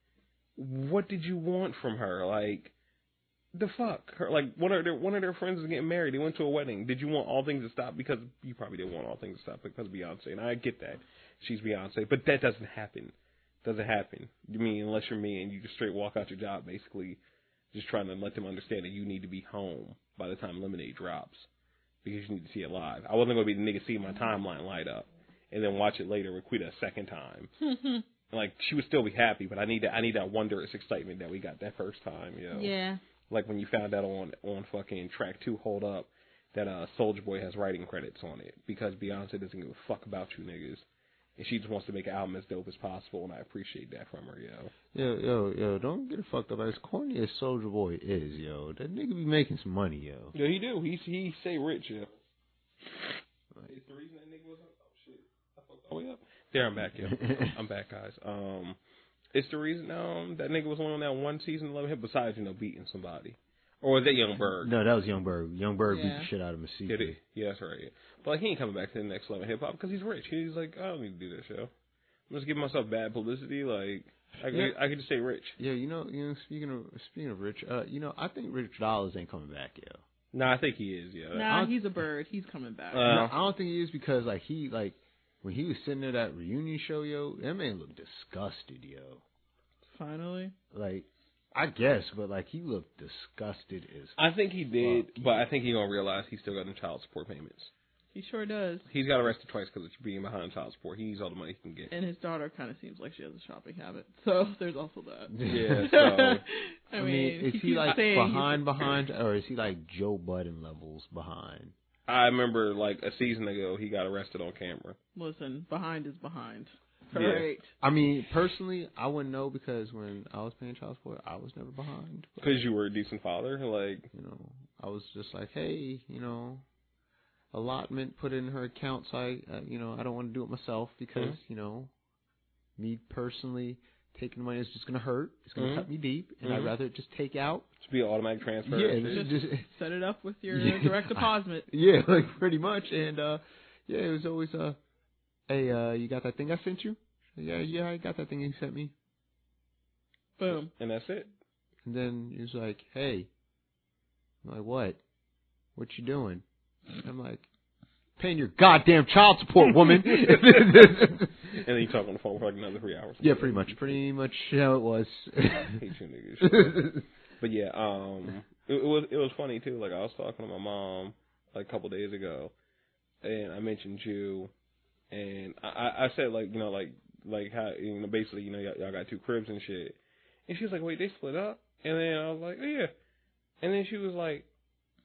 Speaker 2: what did you want from her? Like, the fuck? Her like one of their one of their friends is getting married. They went to a wedding. Did you want all things to stop? Because you probably didn't want all things to stop because of Beyonce, and I get that she's Beyonce, but that doesn't happen. Doesn't happen. You mean unless you're me and you just straight walk out your job, basically, just trying to let them understand that you need to be home by the time Lemonade drops because you need to see it live. I wasn't gonna be the nigga seeing my timeline light up and then watch it later with Quita a second time. like she would still be happy, but I need that I need that wondrous excitement that we got that first time, you know.
Speaker 3: Yeah.
Speaker 2: Like when you found out on on fucking track two, hold up, that uh Soldier Boy has writing credits on it because Beyonce doesn't give a fuck about you niggas. And she just wants to make an album as dope as possible and I appreciate that from her, yo.
Speaker 1: Yo, yo, yo, don't get fucked up. As corny as Soldier Boy is, yo, that nigga be making some money, yo.
Speaker 2: Yeah, he do. He he say rich, yeah. It's the reason that nigga was up. Oh shit. I fucked all the way up. There I'm back, yo. I'm back, guys. Um it's the reason um that nigga was only on that one season eleven hit besides, you know, beating somebody. Or was that Young Berg?
Speaker 1: No, that was Young Bird. Young Bird beat the shit out of Masika.
Speaker 2: Did he? Yeah, that's right. Yeah. But like, he ain't coming back to the next level hip hop because he's rich. He's like, I don't need to do this show. I'm just giving myself bad publicity. Like, I could,
Speaker 1: Yeah.
Speaker 2: I could just say rich.
Speaker 1: Yeah, you know, you know. Speaking of speaking of Rich, uh, you know, I think Rich Dollaz ain't coming back, yo.
Speaker 2: Nah, I think he is. Yeah.
Speaker 3: Nah, he's a bird. He's coming back.
Speaker 2: Uh,
Speaker 1: no, I don't think he is because like he like when he was sitting at that reunion show, yo, that man looked disgusted, yo.
Speaker 3: Finally.
Speaker 1: Like, I guess, but like he looked disgusted as.
Speaker 2: I think he did,
Speaker 1: Fuck
Speaker 2: but I think he gonna realize he still got them child support payments.
Speaker 3: He sure does.
Speaker 2: He's got arrested twice because of being behind child support. He needs all the money he can get.
Speaker 3: And his daughter kind of seems like she has a shopping habit. So there's also that.
Speaker 2: Yeah. So
Speaker 3: I,
Speaker 1: I
Speaker 3: mean,
Speaker 1: mean, is he
Speaker 3: keeps
Speaker 1: like behind, behind, or is he like Joe Budden levels behind?
Speaker 2: I remember like a season ago he got arrested on camera.
Speaker 3: Listen, behind is behind.
Speaker 2: Yeah.
Speaker 1: I mean, personally, I wouldn't know because when I was paying child support, I was never behind.
Speaker 2: Because you were a decent father, like
Speaker 1: you know, I was just like, hey, you know, allotment put in her account, so I, uh, you know, I don't want to do it myself because,
Speaker 2: Mhm.
Speaker 1: you know, me personally taking money is just gonna hurt. It's gonna
Speaker 2: Mhm.
Speaker 1: cut me deep, and
Speaker 2: Mhm.
Speaker 1: I'd rather just take out.
Speaker 2: to be an automatic transfer.
Speaker 1: Yeah,
Speaker 2: and shit.
Speaker 1: it's
Speaker 3: Just
Speaker 1: just-
Speaker 3: set it up with your
Speaker 1: Yeah.
Speaker 3: direct deposit.
Speaker 1: Yeah, like pretty much. And uh yeah, it was always uh hey, uh you got that thing I sent you? Yeah, yeah, I got that thing you sent me.
Speaker 3: Boom.
Speaker 2: and that's it.
Speaker 1: And then he was like, Hey I'm like, What? What you doing? I'm like, Paying your goddamn child support, woman
Speaker 2: And then you talk on the phone for like another three hours.
Speaker 1: Yeah, pretty much. Pretty much how it was.
Speaker 2: hate you niggas. But yeah, um, it, it was it was funny too. Like I was talking to my mom like a couple days ago, and I mentioned you, and I, I said like you know like like how you know basically you know y'all, y'all got two cribs and shit, and she was like wait they split up, and then I was like oh yeah, and then she was like.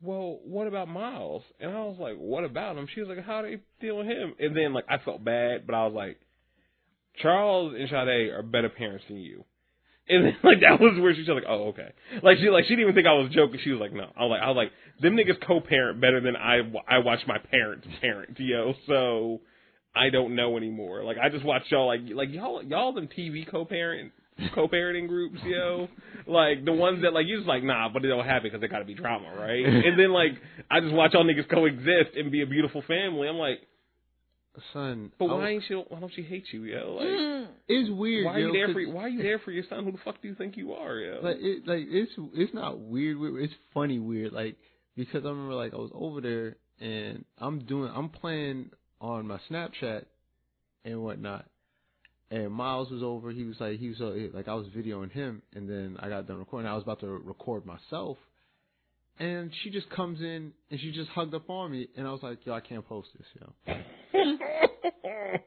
Speaker 2: Well, what about Miles? And I was like, what about him? She was like, how do they deal with him? And then like I felt bad, but I was like, Charles and Sade are better parents than you. And then like that was where she was like, oh okay. Like she like she didn't even think I was joking. She was like, no. I was like I was like them niggas co-parent better than I I watch my parents parent, yo. So I don't know anymore. Like I just watch y'all like like y'all y'all them TV co-parent co-parenting groups, yo. Like the ones that like you just like nah, but it don't happen because they got to be drama, right? and then like I just watch y'all niggas coexist and be a beautiful family. I'm like,
Speaker 1: Son,
Speaker 2: but why ain't she? Why don't she hate you, yo? Like.
Speaker 3: Mm.
Speaker 1: it's weird.
Speaker 2: Why are
Speaker 1: yo,
Speaker 2: you there for why are you there for your son? Who the fuck do you think you are, yo?
Speaker 1: like it like it's it's not weird, weird it's funny weird like because I remember like I was over there and I'm doing I'm playing on my Snapchat and whatnot and Miles was over he was like he was uh, like I was videoing him and then I got done recording I was about to record myself and she just comes in and she just hugged up on me, and I was like, yo, I can't post this, yo.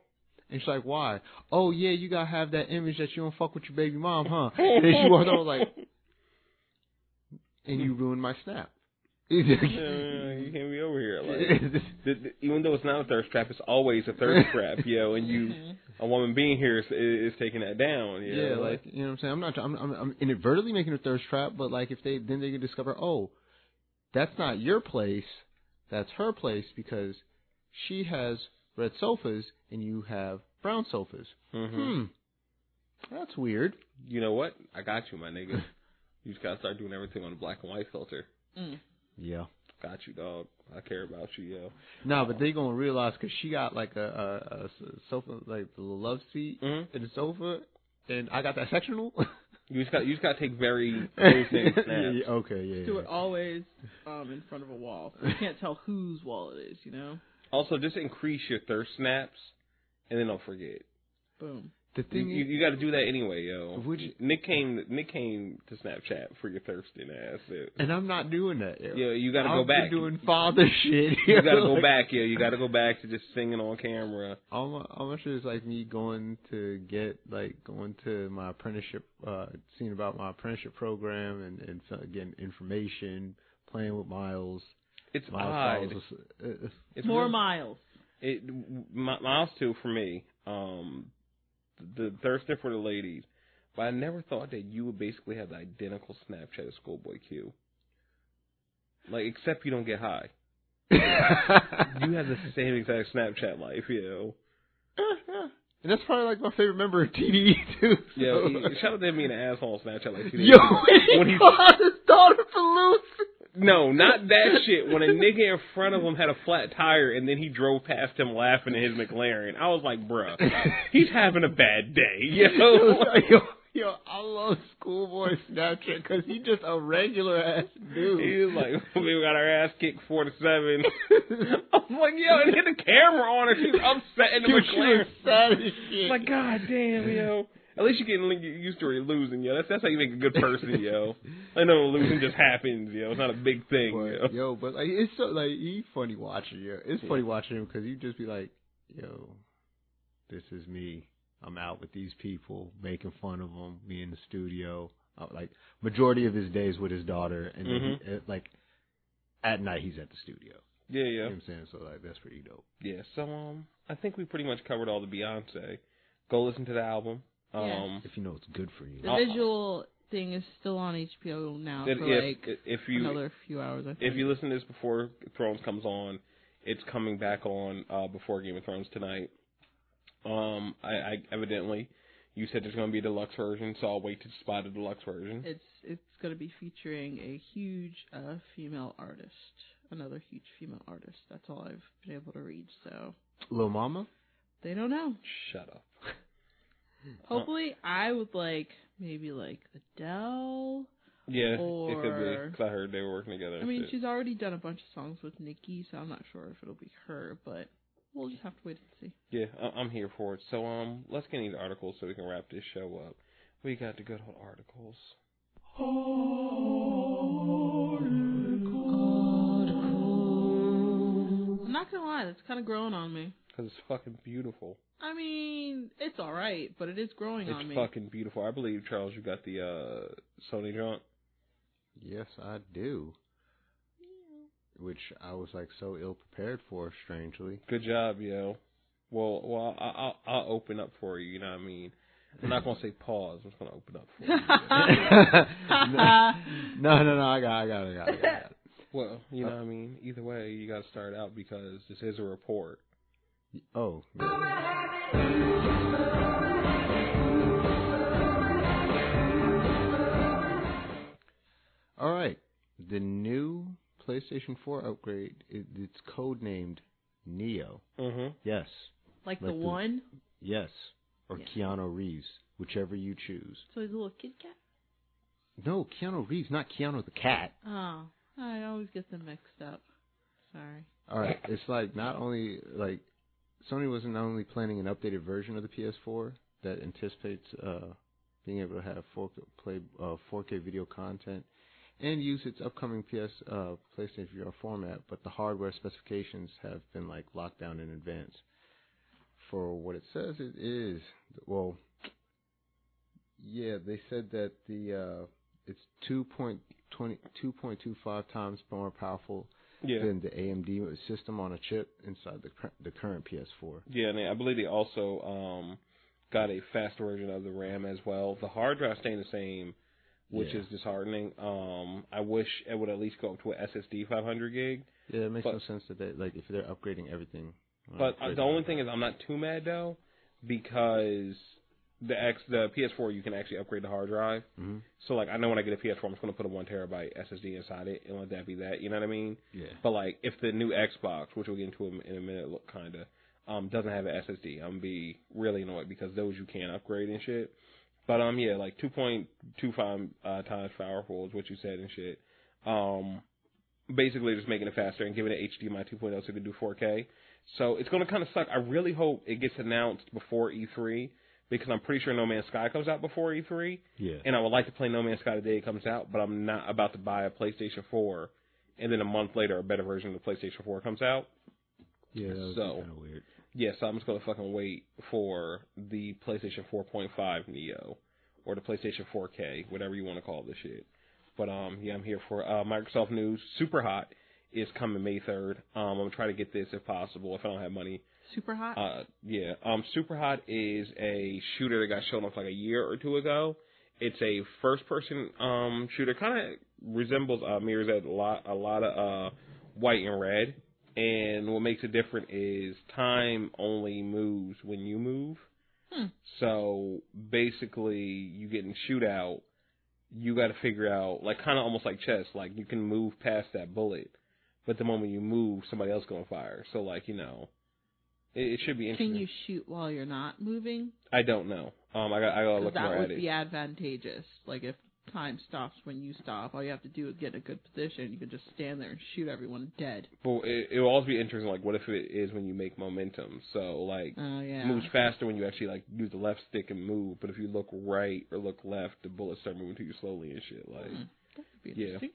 Speaker 1: And she's like, why? Oh yeah, you gotta have that image that you don't fuck with your baby mom, huh? And then she walked over like, and you ruined my snap.
Speaker 2: You can't be over here. Like, the, the, even though it's not a thirst trap, it's always a thirst trap, yo. And you, a woman being here is, is taking that down. You
Speaker 1: yeah,
Speaker 2: know?
Speaker 1: like you know what I'm saying. I'm not. I'm, I'm, I'm inadvertently making a thirst trap, but like if they then they can discover, oh, that's not your place, that's her place because she has red sofas and you have brown sofas.
Speaker 2: Mhm.
Speaker 1: Hmm, that's weird.
Speaker 2: You know what? I got you, my nigga. You just gotta start doing everything on a black and white filter.
Speaker 3: Mm.
Speaker 1: Yeah.
Speaker 2: Got you, dog. I care about you, yo.
Speaker 1: No, but they gonna realize because she got like a a sofa, like the love seat
Speaker 2: Mm-hmm.
Speaker 1: in the sofa, and I got that sectional.
Speaker 2: You just got you just gotta take very close in
Speaker 1: yeah, yeah, okay, yeah.
Speaker 3: Do
Speaker 1: yeah.
Speaker 3: it always um, in front of a wall. So you can't tell whose wall it is, you know?
Speaker 2: Also, just increase your thirst snaps, and then don't forget.
Speaker 3: Boom.
Speaker 1: The
Speaker 2: You,
Speaker 1: thing
Speaker 2: you,
Speaker 1: is,
Speaker 2: you got to do that anyway, yo.
Speaker 1: Would you-
Speaker 2: Nick came. Nick came to Snapchat for your thirsting ass. Yo,
Speaker 1: and I'm not doing that. Yo.
Speaker 2: Yo, you got to
Speaker 1: I've
Speaker 2: go
Speaker 1: been
Speaker 2: back.
Speaker 1: doing father shit.
Speaker 2: You got to go
Speaker 1: Like,
Speaker 2: back, yo. You got to go back to just singing on camera.
Speaker 1: How mu- how much is like me going to get like going to my apprenticeship, uh, seeing about my apprenticeship program and and getting information, playing with Miles.
Speaker 2: It's
Speaker 1: Miles
Speaker 2: odd.
Speaker 1: Miles was, uh, uh,
Speaker 2: It's
Speaker 3: More
Speaker 2: real-
Speaker 3: miles.
Speaker 2: It Miles too for me. Um, the thirsting for the ladies, but I never thought that you would basically have the identical Snapchat as Schoolboy Q. Like, except you don't get high. You have the same exact Snapchat life, yo.
Speaker 1: and that's probably like my favorite member of TDE too. So-
Speaker 2: he, shout out to him being an asshole on Snapchat like days
Speaker 1: Yo, when he
Speaker 2: When he-
Speaker 1: called his daughter for loose.
Speaker 2: No, not that shit. When a nigga in front of him had a flat tire and then he drove past him laughing in his McLaren, I was like, bruh, he's having a bad day, yo.
Speaker 1: yo, yo, I love Schoolboy Snapchat because he just a regular ass dude.
Speaker 2: He was like, we got our ass kicked four to seven. I'm like, yo, and hit the camera on her. She's upset in the
Speaker 1: Yo, she
Speaker 2: McLaren.
Speaker 1: was sad as shit.
Speaker 2: I'm like, god damn, yo. At least you're getting used to losing, yo. That's that's how you make a good person, yo. I know losing just happens, yo. It's not a big thing, yo.
Speaker 1: But, yo, but like it's so like he funny watching yo. It's funny watching him because you just be like, yo, this is me. I'm out with these people, making fun of them. Me in the studio, uh, like majority of his days with his daughter, and then he, uh, like at night he's at the studio.
Speaker 2: Yeah,
Speaker 1: You
Speaker 2: yeah.
Speaker 1: know what I'm saying? So like that's pretty dope.
Speaker 2: Yeah, so um I think we pretty much covered all the Beyonce. Go listen to the album. Um
Speaker 1: If you know it's good for you.
Speaker 3: The visual thing is still on HBO now
Speaker 2: it-
Speaker 3: for
Speaker 2: if
Speaker 3: like
Speaker 2: if you
Speaker 3: another few hours. I think.
Speaker 2: if you listen to this before Thrones comes on, it's coming back on uh before Game of Thrones tonight. Um I, I evidently you said there's gonna be a deluxe version, so I'll wait to spot a deluxe version.
Speaker 3: It's it's going to be featuring a huge uh, female artist, another huge female artist. That's all I've been able to read. So
Speaker 1: Lil Mama.
Speaker 3: they don't know.
Speaker 2: Shut up.
Speaker 3: Hopefully, I would like maybe like Adele.
Speaker 2: Yeah, it could
Speaker 3: Or-
Speaker 2: be. 'cause I heard they were working together.
Speaker 3: I mean,
Speaker 2: shit.
Speaker 3: she's already done a bunch of songs with Nicki, so I'm not sure if it'll be her, but we'll just have to wait and see.
Speaker 2: Yeah, I- I'm here for it. So um, let's get into articles so we can wrap this show up. We got the good old articles.
Speaker 3: I'm not gonna lie, that's kind of growing on me.
Speaker 2: Cause it's fucking beautiful.
Speaker 3: I mean, it's all right, but it is growing
Speaker 2: It's
Speaker 3: on me.
Speaker 2: It's fucking beautiful. I believe Charles, you got the uh Sony joint.
Speaker 1: Yes, I do. Which I was like so ill prepared for, strangely.
Speaker 2: Good job, yo. Well, well, I, I'll I'll open up for you. You know what I mean? I'm not gonna say pause. I'm just gonna open up for you.
Speaker 1: no, no, no. I got, I got, I got, I got. it.
Speaker 2: well, you know what I mean. Either way, you got to start out because this is a report.
Speaker 1: Oh, yeah. All right. The new PlayStation 4 upgrade, it, it's codenamed Neo.
Speaker 2: Mm-hmm.
Speaker 1: Yes,
Speaker 3: like the
Speaker 1: the-
Speaker 3: one.
Speaker 1: yes, or
Speaker 3: Yeah.
Speaker 1: Keanu Reeves, whichever you choose.
Speaker 3: So he's a little kid cat.
Speaker 1: No, Keanu Reeves, not Keanu the cat.
Speaker 3: Oh, I always get them mixed up. Sorry.
Speaker 1: All right, it's like not only like Sony wasn't not only planning an updated version of the PS4 that anticipates uh, being able to have 4K, play uh, 4K video content and use its upcoming PS uh, PlayStation VR format, but the hardware specifications have been like locked down in advance. For what it says it is, well, yeah, they said that the uh, it's 2.20 2.25 times more powerful
Speaker 2: Yeah.
Speaker 1: than the AMD system on a chip inside the the current PS4.
Speaker 2: Yeah, and I believe they also um, got a faster version of the RAM as well. The hard drive staying the same, which
Speaker 1: Yeah.
Speaker 2: is disheartening. Um, I wish it would at least go up to a SSD 500 gig.
Speaker 1: Yeah, it makes
Speaker 2: But-
Speaker 1: no sense that they like if they're upgrading everything.
Speaker 2: But the only thing is, I'm not too mad though, because the X, the PS4, you can actually upgrade the hard drive.
Speaker 1: Mhm.
Speaker 2: So like, I know when I get a PS4, I'm just gonna put a one terabyte SSD inside it and let that be that. You know what I mean?
Speaker 1: yeah.
Speaker 2: But like, if the new Xbox, which we'll get into in in a minute, look kinda, um, doesn't have an SSD, I'm gonna be really annoyed because those you can't upgrade and shit. But um, yeah, like 2.25 uh, times powerful is what you said and shit. Um, basically just making it faster and giving it HDMI 2.0 so it can do 4K. So it's gonna kind of suck. I really hope it gets announced before E3 because I'm pretty sure No Man's Sky comes out before E3
Speaker 1: Yeah.
Speaker 2: and I would like to play No Man's Sky the day it comes out, but I'm not about to buy a PlayStation 4, and then a month later a better version of the PlayStation 4 comes out.
Speaker 1: yeah, that would
Speaker 2: so-
Speaker 1: kind of weird.
Speaker 2: Yeah, so I'm just gonna fucking wait for the PlayStation 4.5 Neo or the PlayStation 4K, whatever you want to call this shit. But um, yeah, I'm here for uh, Microsoft news. Super Hot is coming May 3rd. Um, I'm gonna try to get this if possible. If I don't have money,
Speaker 3: Super hot.
Speaker 2: uh, yeah. Um, Super Hot is a shooter that got shown off like a year or two ago. It's a first-person um shooter, kind of resembles uh, mirrors a lot, a lot of uh white and red. And what makes it different is time only moves when you move.
Speaker 3: Hmm.
Speaker 2: So basically, you get in shootout. You got to figure out, like, kind of almost like chess. Like you can move past that bullet, but the moment you move, somebody else gonna fire. So like, you know, it, it should be interesting.
Speaker 3: Can you shoot while you're not moving?
Speaker 2: I don't know. Um, I got I gotta look
Speaker 3: that
Speaker 2: more
Speaker 3: would
Speaker 2: at
Speaker 3: be advantageous. Like if time stops when you stop, all you have to do is get in a good position. You can just stand there and shoot everyone dead.
Speaker 2: But it, it will also be interesting. Like, what if it is when you make momentum? So like,
Speaker 3: Oh yeah.
Speaker 2: moves faster when you actually like use the left stick and move. But if you look right or look left, the bullets start moving to you slowly and shit. Like,
Speaker 3: be
Speaker 2: Yeah.
Speaker 3: interesting.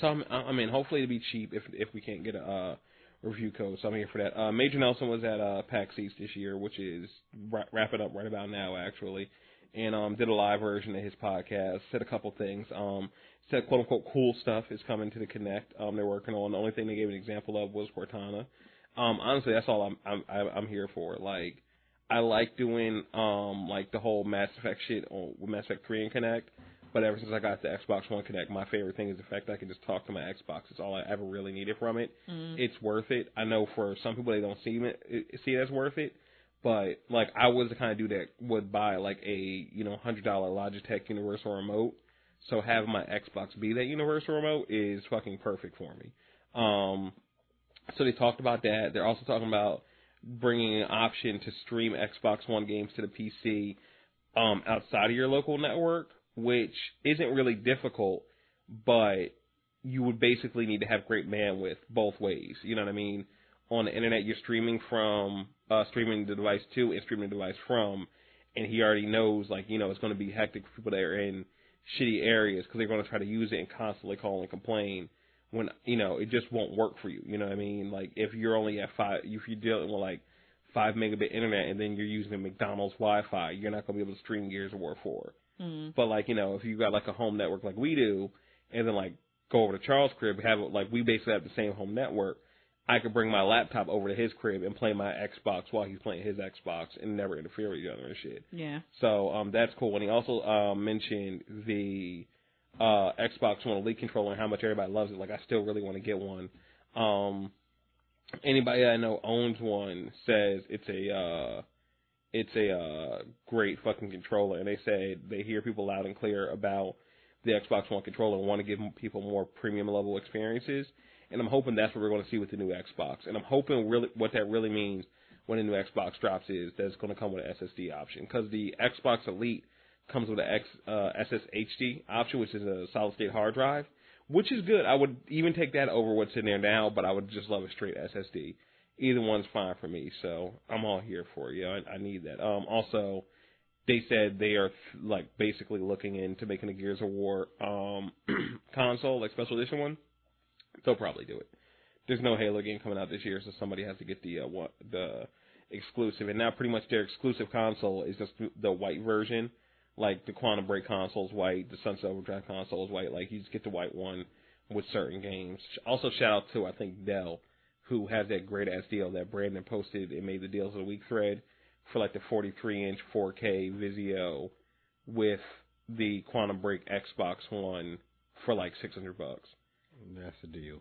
Speaker 2: so I'm, I mean, hopefully it'll be cheap if if we can't get a uh, review code. So I'm here for that. Uh, Major Nelson was at uh, PAX East this year, which is ra- wrapping up right about now actually, and um, did a live version of his podcast. Said a couple things. Um, said quote unquote cool stuff is coming to the Kinect. Um, they're working on. The only thing they gave an example of was Cortana. Um, honestly, that's all I'm I'm I'm here for. Like, I like doing um like the whole Mass Effect shit on with Mass Effect 3 and Kinect. But ever since I got the Xbox One Kinect, my favorite thing is the fact that I can just talk to my Xbox. It's all I ever really needed from it.
Speaker 3: Mm.
Speaker 2: It's worth it. I know for some people they don't see it see it as worth it, but like I was the kind of dude that would buy like a you know hundred dollar Logitech Universal Remote. So having my Xbox be that Universal Remote is fucking perfect for me. Um, so they talked about that. They're also talking about bringing an option to stream Xbox One games to the PC um, outside of your local network, which isn't really difficult, but you would basically need to have great bandwidth both ways. You know what I mean? On the internet, you're streaming from uh, streaming the device to and streaming the device from, and he already knows like you know it's going to be hectic for people that are in shitty areas because they're going to try to use it and constantly call and complain when you know it just won't work for you. You know what I mean? Like if you're only at five, if you're dealing with like five megabit internet and then you're using McDonald's Wi-Fi, you're not going to be able to stream Gears of War 4.
Speaker 3: Mm.
Speaker 2: But like you know, if you got like a home network like we do, and then like go over to Charles' crib, have it like we basically have the same home network. I could bring my laptop over to his crib and play my Xbox while he's playing his Xbox and never interfere with each other and shit.
Speaker 3: Yeah.
Speaker 2: So um, that's cool. And he also um, mentioned the uh, Xbox One Elite controller and how much everybody loves it. Like I still really want to get one. Um, anybody I know owns one says it's a uh, it's a uh, great fucking controller, and they say they hear people loud and clear about the Xbox One controller and want to give people more premium level experiences. And I'm hoping that's what we're going to see with the new Xbox. And I'm hoping really what that really means when the new Xbox drops is that it's going to come with an SSD option because the Xbox Elite comes with an X, uh, SSHD option, which is a solid state hard drive, which is good. I would even take that over what's in there now, but I would just love a straight SSD. Either one's fine for me, so I'm all here for you. I, I need that. Um, also, they said they are like basically looking into making a Gears of War um console, like special edition one. They'll probably do it. There's no Halo game coming out this year, so somebody has to get the uh, what the exclusive. And now pretty much their exclusive console is just the white version. Like the Quantum Break console is white, the Sunset Overdrive console is white. Like you just get the white one with certain games. Also shout out to I think Dell, who has that great ass deal that Brandon posted and made the deals of the week thread for like the 43 inch 4K Vizio with the Quantum Break Xbox One for like 600 bucks.
Speaker 1: That's the deal.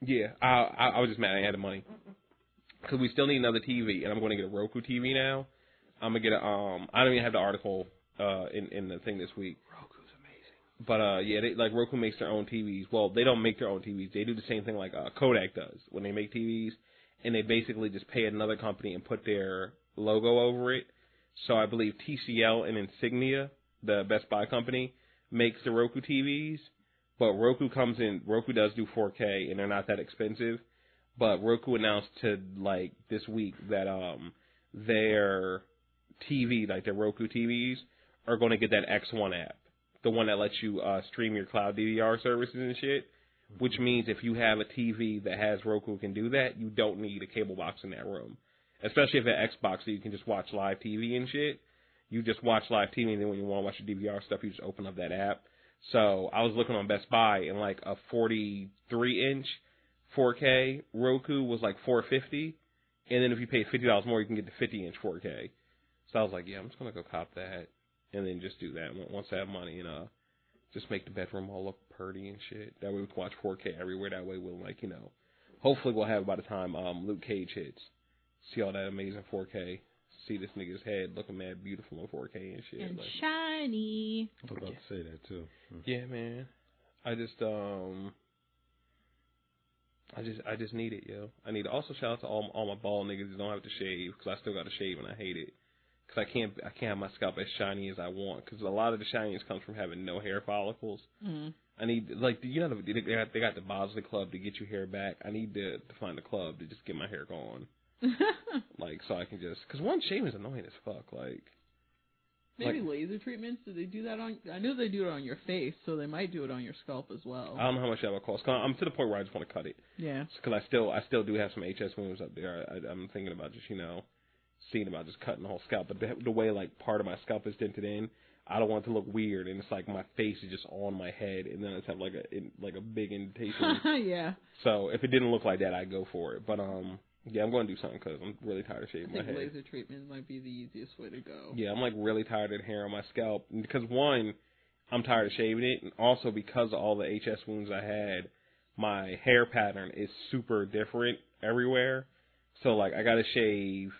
Speaker 2: Yeah, I, I I was just mad I had the money because we still need another TV, and I'm going to get a Roku TV now. I'm gonna get a um. I don't even have the article uh in in the thing this week.
Speaker 1: Amazing.
Speaker 2: But uh, yeah, they, like Roku makes their own TVs. Well, they don't make their own TVs. They do the same thing like uh, Kodak does when they make TVs, and they basically just pay another company and put their logo over it. So I believe TCL and Insignia, the Best Buy company, makes the Roku TVs. But Roku comes in. Roku does do 4K, and they're not that expensive. But Roku announced to like this week that um their TV, like their Roku TVs, are going to get that X1 app, the one that lets you uh, stream your cloud DVR services and shit. Which means if you have a TV that has Roku can do that, you don't need a cable box in that room. Especially if an Xbox, so you can just watch live TV and shit. You just watch live TV, and then when you want to watch your DVR stuff, you just open up that app. So I was looking on Best Buy, and like a 43 inch 4K Roku was like 450, and then if you pay fifty dollars more, you can get the 50 inch 4K. So I was like, yeah, I'm just gonna go cop that, and then just do that once I have money, and uh, just make the bedroom all look pretty and shit. That way we can watch 4K everywhere. That way we'll like, you know, hopefully we'll have by the time um Luke Cage hits, see all that amazing 4K, see this nigga's head looking mad beautiful in 4K and shit.
Speaker 3: And
Speaker 2: like,
Speaker 3: shiny.
Speaker 1: I was about to say that too. Hmm.
Speaker 2: yeah, man. I just um. I just I just need it, yo. I need also shout out to all all my bald niggas that don't have to shave because I still got to shave and I hate it because I can't I can't have my scalp as shiny as I want because a lot of the shininess comes from having no hair follicles.
Speaker 3: Mm.
Speaker 2: I need like you know they got they got the Bosley Club to get your hair back. I need to to find a club to just get my hair going, like so I can just because one shaving is annoying as fuck. Like
Speaker 3: Maybe laser treatments. Do they do that on? I know they do it on your face, so they might do it on your scalp as well.
Speaker 2: I don't know how much that would cost. 'Cause I'm to the point where I just want to cut it.
Speaker 3: yeah.
Speaker 2: because I still I still do have some HS wounds up there. I, I'm thinking about just you know seeing about just cutting the whole scalp, but the, the way like part of my scalp is dented in, I don't want it to look weird, and it's like my face is just on my head, and then it's have like a in, like a big indentation.
Speaker 3: yeah.
Speaker 2: so if it didn't look like that, I'd go for it. But um, yeah, I'm going to do something because I'm really tired of
Speaker 3: I
Speaker 2: shaving my head.
Speaker 3: laser treatment might be the easiest way to go.
Speaker 2: Yeah, I'm like really tired of hair on my scalp And because one, I'm tired of shaving it, and also because of all the HS wounds I had, my hair pattern is super different everywhere. So like I gotta shave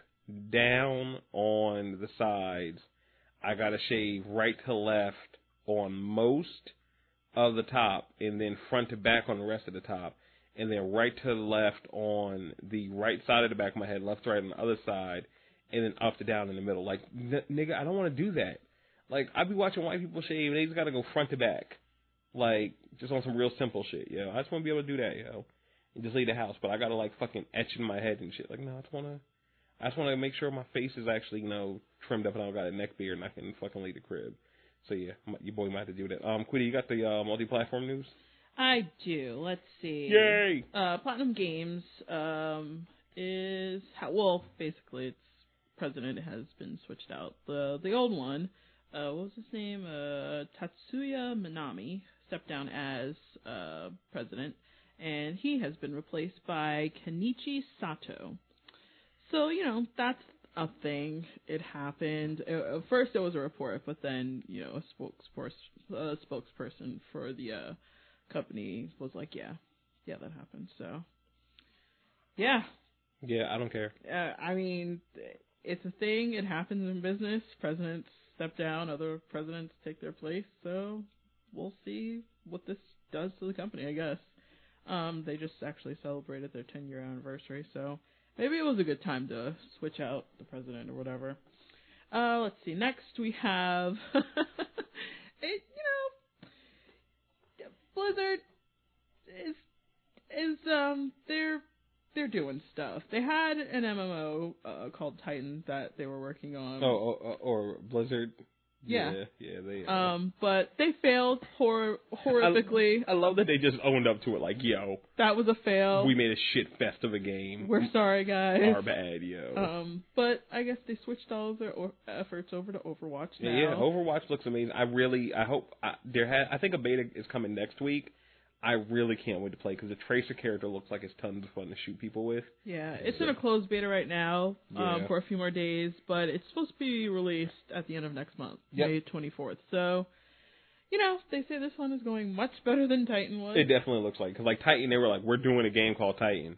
Speaker 2: down on the sides. I gotta shave right to left on most of the top, and then front to back on the rest of the top, and then right to left on the right side of the back of my head, left to right on the other side, and then up to down in the middle. Like, n- nigga, I don't want to do that. Like, I be watching white people shave, and they just gotta go front to back, like just on some real simple shit, yo. I just want to be able to do that, yo, and just leave the house. But I gotta like fucking etch in my head and shit. Like, no, I just wanna, I just wanna make sure my face is actually, you know, trimmed up, and I don't got a neck beard, and I can fucking leave the crib. So yeah, my, your boy might have to do that. Um, Quiddy, you got the uh, multi-platform news?
Speaker 3: I do. Let's see.
Speaker 2: Yay!
Speaker 3: Uh, Platinum Games um, is how well basically its president has been switched out. The the old one, uh, what was his name? Uh, Tatsuya Minami stepped down as uh, president, and he has been replaced by Kenichi Sato. So you know that's a thing. It happened. Uh, At first, there was a report, but then you know a spokesperson, a spokesperson for the uh, company was like, yeah, yeah, that happened. So, yeah,
Speaker 2: Yeah, I don't care.
Speaker 3: uh, I mean, it's a thing. It happens in business. Presidents step down, other presidents take their place. So, we'll see what this does to the company. I guess. Um, they just actually celebrated their 10 year anniversary, so maybe it was a good time to switch out the president or whatever. Uh, let's see. Next we have, it, you know, Blizzard is is um they're they're doing stuff. They had an MMO uh, called Titan that they were working on.
Speaker 2: Oh, oh, oh, or Blizzard.
Speaker 3: Yeah.
Speaker 2: yeah, yeah, they. uh,
Speaker 3: Um, but they failed hor- horrifically.
Speaker 2: I love that they just owned up to it. Like, yo,
Speaker 3: that was a fail.
Speaker 2: we made a shit fest of a game.
Speaker 3: We're sorry, guys.
Speaker 2: Our bad, yo.
Speaker 3: Um, but I guess they switched all of their efforts over to Overwatch now.
Speaker 2: Yeah, yeah, Overwatch looks amazing. I really, I hope I, there. Ha- I think a beta is coming next week. I really can't wait to play because the Tracer character looks like it's tons of fun to shoot people with.
Speaker 3: Yeah, it's in a closed beta right now um,
Speaker 2: Yeah.
Speaker 3: for a few more days, but it's supposed to be released at the end of next month,
Speaker 2: Yep.
Speaker 3: May 24th. So, you know, they say this one is going much better than Titan was.
Speaker 2: It definitely looks like because like Titan, they were like, we're doing a game called Titan.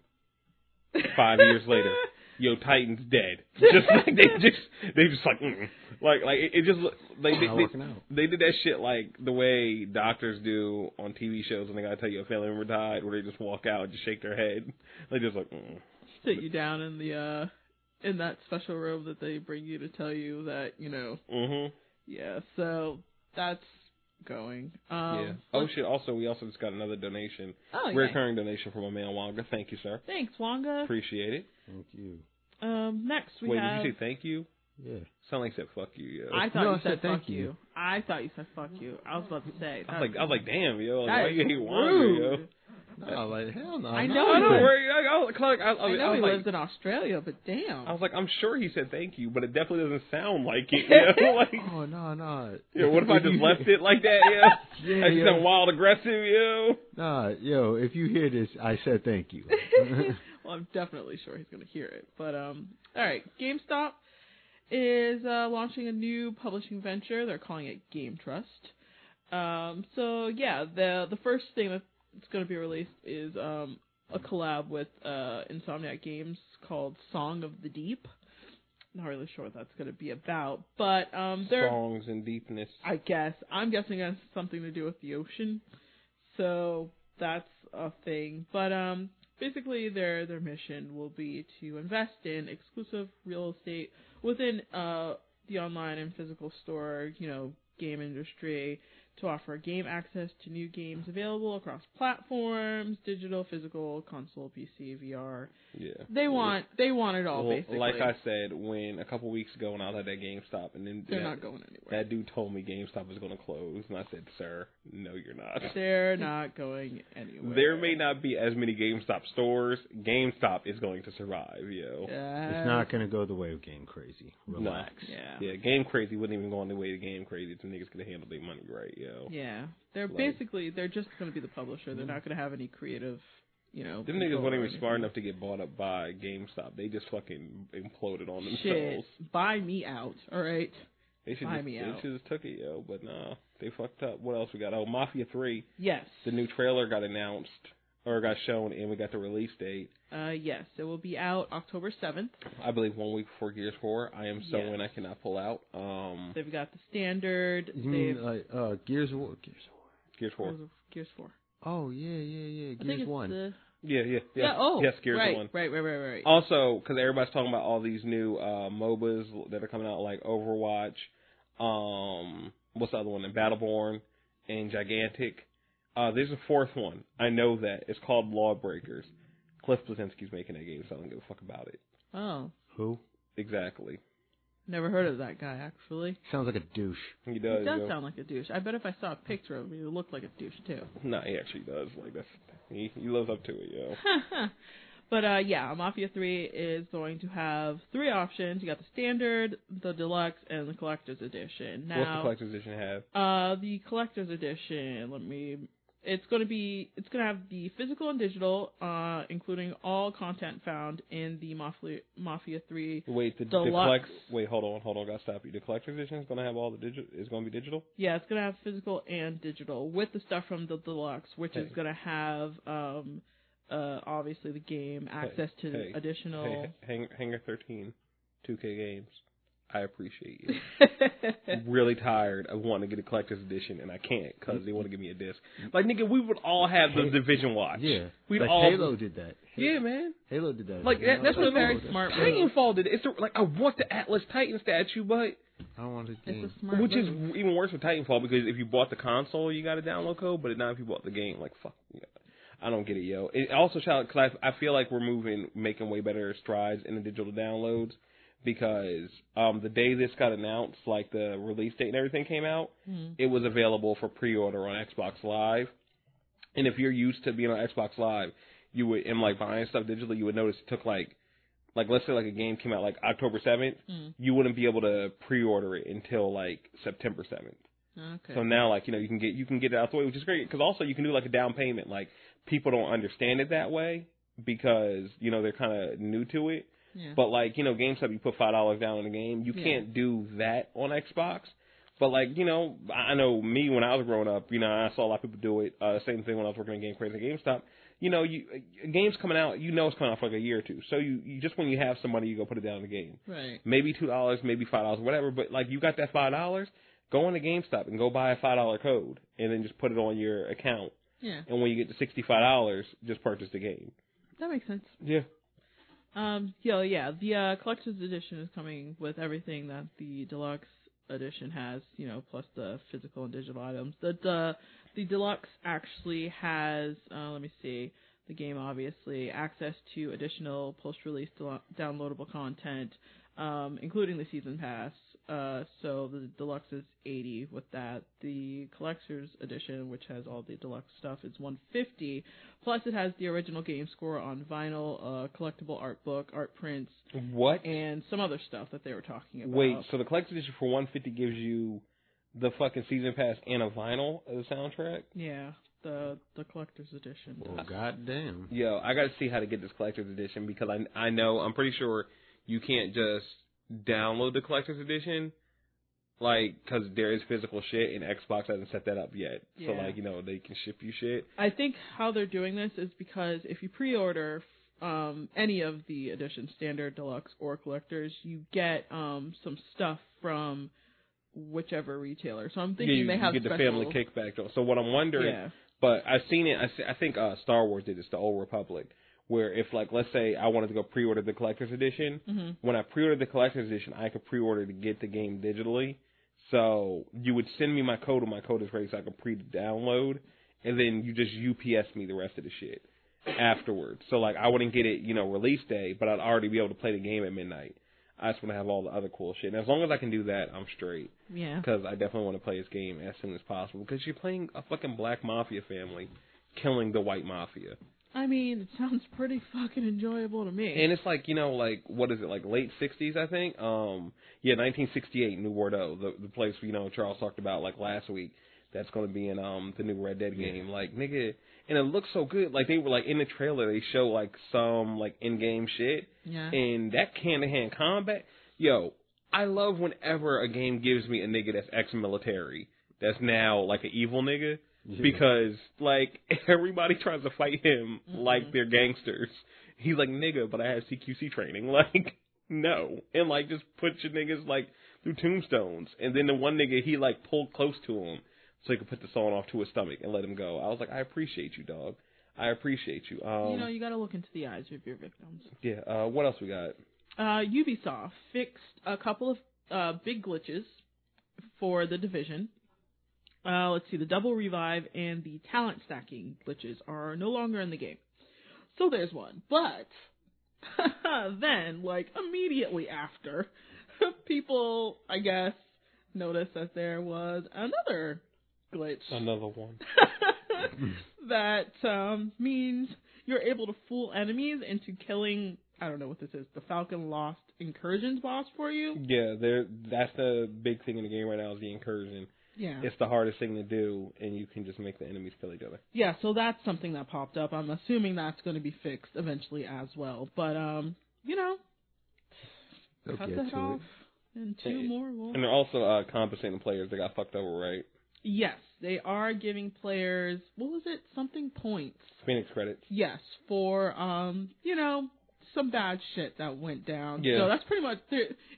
Speaker 2: Five years later, yo, Titan's dead. Just like they just they just like mm. like like it, it just look- they they, they, they did that shit like the way doctors do on TV shows when they gotta tell you a family member died, where they just walk out and just shake their head. They just like, mm.
Speaker 3: Sit you down in the uh in that special room that they bring you to tell you that you know.
Speaker 2: Mm-hmm.
Speaker 3: Yeah, so that's going. Um,
Speaker 2: yeah. Oh shit! Also, we also just got another donation,
Speaker 3: Oh, yeah.
Speaker 2: recurring donation from a man Wanga. Thank you, sir.
Speaker 3: Thanks, Wanga.
Speaker 2: Appreciate it.
Speaker 1: Thank you.
Speaker 3: Um, next we
Speaker 2: Wait,
Speaker 3: have.
Speaker 2: did you say thank you?
Speaker 1: Yeah.
Speaker 2: Sound like you said fuck you, yo.
Speaker 3: I thought
Speaker 1: No,
Speaker 3: you
Speaker 1: I
Speaker 3: said,
Speaker 1: said thank
Speaker 3: fuck
Speaker 1: you.
Speaker 3: you. I thought you said fuck you. I was about to say.
Speaker 2: I was like, I was like, damn, yo, like,
Speaker 3: that
Speaker 2: why you hate Wanga,
Speaker 3: rude.
Speaker 2: yo?
Speaker 1: No, like hell no.
Speaker 3: I
Speaker 1: no.
Speaker 3: know
Speaker 2: I
Speaker 3: he
Speaker 2: don't
Speaker 3: lives-
Speaker 2: worry. I, I, was- like, I, I,
Speaker 3: I know
Speaker 2: was
Speaker 3: he
Speaker 2: like,
Speaker 3: lives in Australia, but damn.
Speaker 2: I was like, I'm sure he said thank you, but it definitely doesn't sound like it. You know? like,
Speaker 1: Oh no no.
Speaker 2: yeah, what if I just left it like that? Yeah,
Speaker 1: Yeah,
Speaker 2: I just
Speaker 1: yeah.
Speaker 2: sound wild aggressive, yo.
Speaker 1: Nah, yo, if you hear this, I said thank you.
Speaker 3: well, I'm definitely sure he's going to hear it. But um, all right, GameStop is uh, launching a new publishing venture. They're calling it Game Trust. Um, so yeah, the the first thing that's going to be released is um a collab with uh Insomniac Games called Song of the Deep. Not really sure what that's going to be about, but um, they're
Speaker 2: Songs and deepness.
Speaker 3: I guess. I'm guessing it has something to do with the ocean. So that's a thing. But um basically their their mission will be to invest in exclusive real estate within uh the online and physical store, you know, game industry to offer game access to new games available across platforms, digital, physical, console, PC, VR.
Speaker 2: Yeah.
Speaker 3: They want they want it all
Speaker 2: Well,
Speaker 3: basically.
Speaker 2: like I said, when a couple weeks ago when I was at that GameStop, and then
Speaker 3: They're
Speaker 2: that,
Speaker 3: not going anywhere.
Speaker 2: that dude told me GameStop was going to close, and I said, "Sir, no, you're not."
Speaker 3: They're not going anywhere.
Speaker 2: There may not be as many GameStop stores. GameStop is going to survive, yo.
Speaker 3: Yeah.
Speaker 1: it's not gonna go the way of Game Crazy. Relax.
Speaker 3: Yeah.
Speaker 2: Yeah, Game Crazy wouldn't even go on the way to Game Crazy if the niggas could handle their money right, yo.
Speaker 3: Yeah, they're
Speaker 2: Like-
Speaker 3: basically they're just going to be the publisher. They're not going to have any creative, you know.
Speaker 2: Them niggas weren't even smart enough to get bought up by GameStop. They just fucking imploded on themselves.
Speaker 3: Shit, buy me out. All right.
Speaker 2: They should
Speaker 3: Buy
Speaker 2: just,
Speaker 3: me
Speaker 2: they
Speaker 3: out.
Speaker 2: should just took it, yo. But nah, they fucked up. What else we got? Oh, Mafia Three.
Speaker 3: Yes.
Speaker 2: The new trailer got announced or got shown, and we got the release date.
Speaker 3: Uh, yes, it will be out October seventh.
Speaker 2: I believe one week before Gears Four. I am so
Speaker 3: Yes.
Speaker 2: in. I cannot pull out. Um,
Speaker 3: They've got the standard.
Speaker 1: You mean like uh Gears of War? Gears War.
Speaker 2: Gears Four.
Speaker 3: Gears, Gears four.
Speaker 1: Oh yeah, yeah, yeah. Gears One.
Speaker 3: the-
Speaker 2: Yeah, yeah, yeah.
Speaker 3: yeah. Oh.
Speaker 2: yes, Gears
Speaker 3: right,
Speaker 2: One.
Speaker 3: Right. Right. Right. Right. Right.
Speaker 2: Also, because everybody's talking about all these new uh, MOBAs that are coming out, like Overwatch, um, what's the other one? And Battleborn and Gigantic. Uh, there's a fourth one. I know that. It's called Lawbreakers. Cliff Bleszinski's making that game, so I don't give a fuck about it.
Speaker 3: Oh,
Speaker 1: Who?
Speaker 2: Exactly.
Speaker 3: never heard of that guy actually.
Speaker 1: Sounds like a douche.
Speaker 2: He does.
Speaker 3: He
Speaker 2: does.
Speaker 3: does
Speaker 2: yo.
Speaker 3: sound like a douche. I bet if I saw a picture of him, he would look like a douche too.
Speaker 2: No, he actually does. Like that's he, he lives up to it, yo.
Speaker 3: but uh yeah, Mafia 3 is going to have three options. You got the standard, the deluxe, and the collector's edition.
Speaker 2: Now, What's the collector's edition have?
Speaker 3: uh the collector's edition, let me it's going to be it's going to have the physical and digital uh including all content found in the Mafia Mafia 3.
Speaker 2: Wait, the, the
Speaker 3: Deluxe.
Speaker 2: collect. Wait, hold on, hold on. Gotta stop you. The collector's edition is gonna have all the digital. Is gonna be digital.
Speaker 3: Yeah, it's going to have physical and digital with the stuff from the deluxe, which is going to have um uh obviously the game access to
Speaker 2: hey,
Speaker 3: additional
Speaker 2: Hey, Hang, Hangar 13, 2K Games. I appreciate you. I'm really tired of wanting to get a collector's edition, and I can't because they want to give me a disc. Mm-hmm. Like, nigga, we would all have the
Speaker 1: Hey,
Speaker 2: Division Watch.
Speaker 1: Yeah.
Speaker 2: We'd
Speaker 1: like
Speaker 2: all.
Speaker 1: Halo did that.
Speaker 2: Yeah, man.
Speaker 1: Halo did that.
Speaker 2: Like,
Speaker 1: You
Speaker 2: that,
Speaker 1: know,
Speaker 2: that's
Speaker 1: like,
Speaker 2: what
Speaker 3: very
Speaker 1: oh,
Speaker 3: smart.
Speaker 2: Titanfall did it. It's the, like, I want the Atlas Titan statue, but.
Speaker 1: I don't want to.
Speaker 3: It's a smart
Speaker 2: Which is
Speaker 3: move.
Speaker 2: even worse with Titanfall because if you bought the console, you got a download code, but not if you bought the game. Like, fuck. Yeah. I don't get it, yo. It also shout because I I feel like we're moving, making way better strides in the digital downloads because um the day this got announced, like the release date and everything came out,
Speaker 3: Mhm.
Speaker 2: it was available for pre-order on Xbox Live. And if you're used to being on Xbox Live, you would and like buying stuff digitally, you would notice it took like like let's say like a game came out like October seventh,
Speaker 3: Mm.
Speaker 2: you wouldn't be able to pre-order it until like September seventh.
Speaker 3: Okay.
Speaker 2: So now, like you know, you can get you can get it out the way, which is great because also you can do like a down payment. Like people don't understand it that way because you know they're kind of new to it.
Speaker 3: Yeah.
Speaker 2: But like you know, GameStop, you put five dollars down on a game. You
Speaker 3: Yeah.
Speaker 2: can't do that on Xbox. But like you know, I know me when I was growing up, you know, I saw a lot of people do it. Uh, same thing when I was working at Game Crazy GameStop. You know, you a game's coming out, you know it's coming out for like a year or two. So you, you just when you have some money, you go put it down in the game
Speaker 3: right.
Speaker 2: maybe two dollars, maybe five dollars, whatever. But like you got that five dollars, go on to GameStop and go buy a five dollar code, and then just put it on your account.
Speaker 3: Yeah.
Speaker 2: And when you get to sixty five dollars, just purchase the game.
Speaker 3: That makes sense.
Speaker 2: Yeah.
Speaker 3: Um, yeah, yeah. The uh, collector's edition is coming with everything that the deluxe edition has, you know, plus the physical and digital items. The the, the deluxe actually has, uh, let me see, the game obviously access to additional post-release downloadable content, um, including the season pass. Uh, so the deluxe is 80 with that. The collector's edition, which has all the deluxe stuff, is 150. Plus, it has the original game score on vinyl, uh, collectible art book, art prints,
Speaker 2: What?
Speaker 3: and some other stuff that they were talking about.
Speaker 2: Wait. So the collector's edition for one fifty gives you the fucking season pass and a vinyl of the soundtrack.
Speaker 3: yeah, the the collector's edition.
Speaker 1: Well, goddamn.
Speaker 2: Yo, I got to see how to get this collector's edition because I I know I'm pretty sure you can't just download the collector's edition, like because there is physical shit and Xbox hasn't set that up yet. So like you know they can ship you shit.
Speaker 3: I think how they're doing this is because if you pre-order um, any of the editions, standard, deluxe, or collectors, you get um, some stuff from whichever retailer. So I'm thinking
Speaker 2: yeah, you,
Speaker 3: they
Speaker 2: you
Speaker 3: have
Speaker 2: get the
Speaker 3: special,
Speaker 2: family kickback. though. So what I'm wondering,
Speaker 3: Yeah,
Speaker 2: but I've seen it. I, see- I think uh, Star Wars did this, the Old Republic, where if like let's say I wanted to go pre-order the collector's edition,
Speaker 3: hmm
Speaker 2: when I pre-ordered the collector's edition, I could pre-order to get the game digitally. So you would send me my code, and my code is ready, so I could pre-download, and then you just UPS me the rest of the shit afterwards. So like I wouldn't get it, you know, release day, but I'd already be able to play the game at midnight. I just want to have all the other cool shit. And as long as I can do that, I'm straight.
Speaker 3: yeah.
Speaker 2: Because I definitely want to play this game as soon as possible. Because you're playing a fucking black mafia family, killing the white mafia.
Speaker 3: I mean, it sounds pretty fucking enjoyable to me.
Speaker 2: And it's like you know, like what is it, like late '60s, I think. Um, yeah, 1968, New Bordeaux, the the place you know Charles talked about like last week. That's going to be in um the new Red Dead game. Like nigga, and it looks so good. Like they were like in the trailer, they show like some like in-game shit,
Speaker 3: yeah.
Speaker 2: and that hand-to-hand combat. Yo, I love whenever a game gives me a nigga that's ex-military, that's now like an evil nigga
Speaker 1: Yeah.
Speaker 2: because like everybody tries to fight him
Speaker 3: Mhm.
Speaker 2: like they're gangsters. He's like nigga, but I have CQC training. Like no, and like just put your niggas like through tombstones, and then the one nigga he like pulled close to him so he could put the sawn off to his stomach and let him go. I was like, I appreciate you, dog. I appreciate you. Um,
Speaker 3: you know, you got to look into the eyes of your victims.
Speaker 2: yeah. Uh, what else we got?
Speaker 3: Uh, Ubisoft fixed a couple of uh, big glitches for the division. Uh, let's see, the double revive and the talent stacking glitches are no longer in the game. So there's one. But then, like immediately after, people, I guess, noticed that there was another glitch
Speaker 2: Another one.
Speaker 3: that um, means you're able to fool enemies into killing. I don't know what this is. The Falcon Lost Incursions boss for you.
Speaker 2: Yeah, there. That's the big thing in the game right now is the incursion.
Speaker 3: Yeah.
Speaker 2: It's the hardest thing to do, and you can just make the enemies kill each other.
Speaker 3: Yeah, so that's something that popped up. I'm assuming that's going to be fixed eventually as well. But um, you know,
Speaker 1: They'll
Speaker 3: cut that off.
Speaker 1: it.
Speaker 3: And two
Speaker 2: And-
Speaker 3: more will.
Speaker 2: And they're also uh, compensating players that got fucked over, right?
Speaker 3: Yes, they are giving players what was it? Something points.
Speaker 2: Phoenix credits.
Speaker 3: Yes, for um, you know, some bad shit that went down.
Speaker 2: Yeah.
Speaker 3: So that's pretty much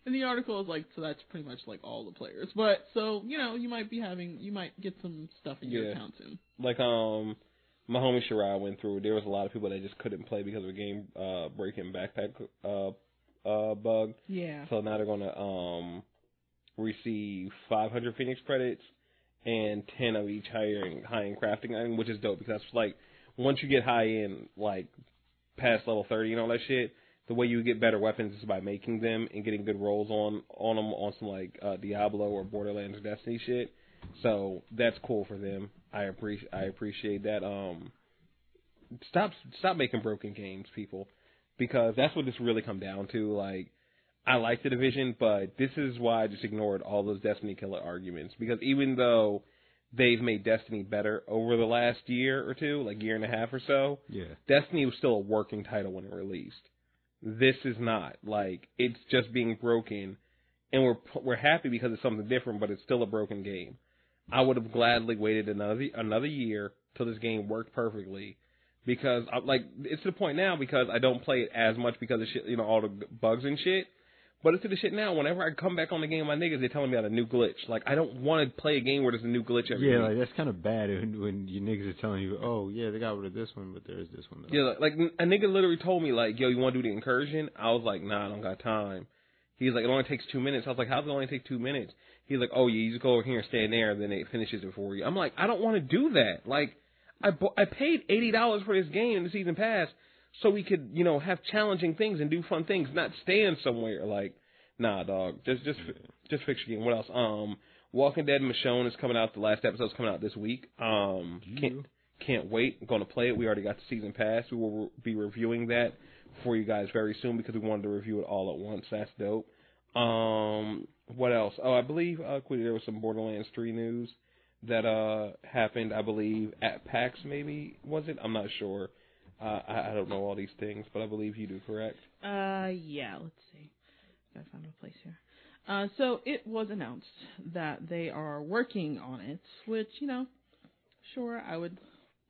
Speaker 3: in the article is like so that's pretty much like all the players. But so you know you might be having you might get some stuff in your
Speaker 2: Yeah.
Speaker 3: account soon.
Speaker 2: Like um, my homie Shirai went through. There was a lot of people that just couldn't play because of a game uh breaking backpack uh uh bug.
Speaker 3: Yeah.
Speaker 2: So now they're gonna um receive 500 Phoenix credits and 10 of each higher high end crafting item, which is dope because that's like once you get high end, like past level thirty and all that shit, the way you get better weapons is by making them and getting good rolls on on them on some like uh, Diablo or Borderlands or Destiny shit. So that's cool for them. I appreciate I appreciate that. Um, stop stop making broken games, people, because that's what this really come down to. Like, I like the division, but this is why I just ignored all those Destiny killer arguments because even though they've made Destiny better over the last year or two, like year and a half or so,
Speaker 1: Yeah.
Speaker 2: Destiny was still a working title when it released. This is not like it's just being broken, and we're we're happy because it's something different, but it's still a broken game. I would have gladly waited another another year till this game worked perfectly, because I, like it's to the point now because I don't play it as much because of shit, you know, all the bugs and shit. But it's to the shit now. Whenever I come back on the game, my niggas they're telling me about a new glitch. Like I don't want to play a game where there's a new glitch every
Speaker 1: Yeah,
Speaker 2: week.
Speaker 1: like that's kind of bad when, when your niggas are telling you, oh yeah, they got rid of this one, but there is this one. Though.
Speaker 2: Yeah, like a nigga literally told me like, "Yo, you want to do the incursion?" I was like, "Nah, I don't got time." He's like, "It only takes two minutes." I was like, "How does it only take two minutes?" He's like, "Oh, yeah, you just go over here and stand there, and then it finishes it for you." I'm like, "I don't want to do that." Like, I bu- I paid eighty dollars for this game in the season pass so we could you know have challenging things and do fun things, not stand somewhere like, nah, dog. Just just just fix your game. What else? Um, Walking Dead Michonne is coming out. The last episode's coming out this week. Um, can't can't wait. I'm going to play it. We already got the season pass. We will re- be reviewing that for you guys very soon because we wanted to review it all at once. That's dope. Um, what else? Oh, I believe uh, there was some Borderlands 3 news that uh happened. I believe at PAX maybe was it? I'm not sure. Uh, I, I don't know all these things, but I believe you do. Correct?
Speaker 3: Uh, yeah, let's see. Gotta find my place here. Uh, so it was announced that they are working on it, which, you know, sure, I would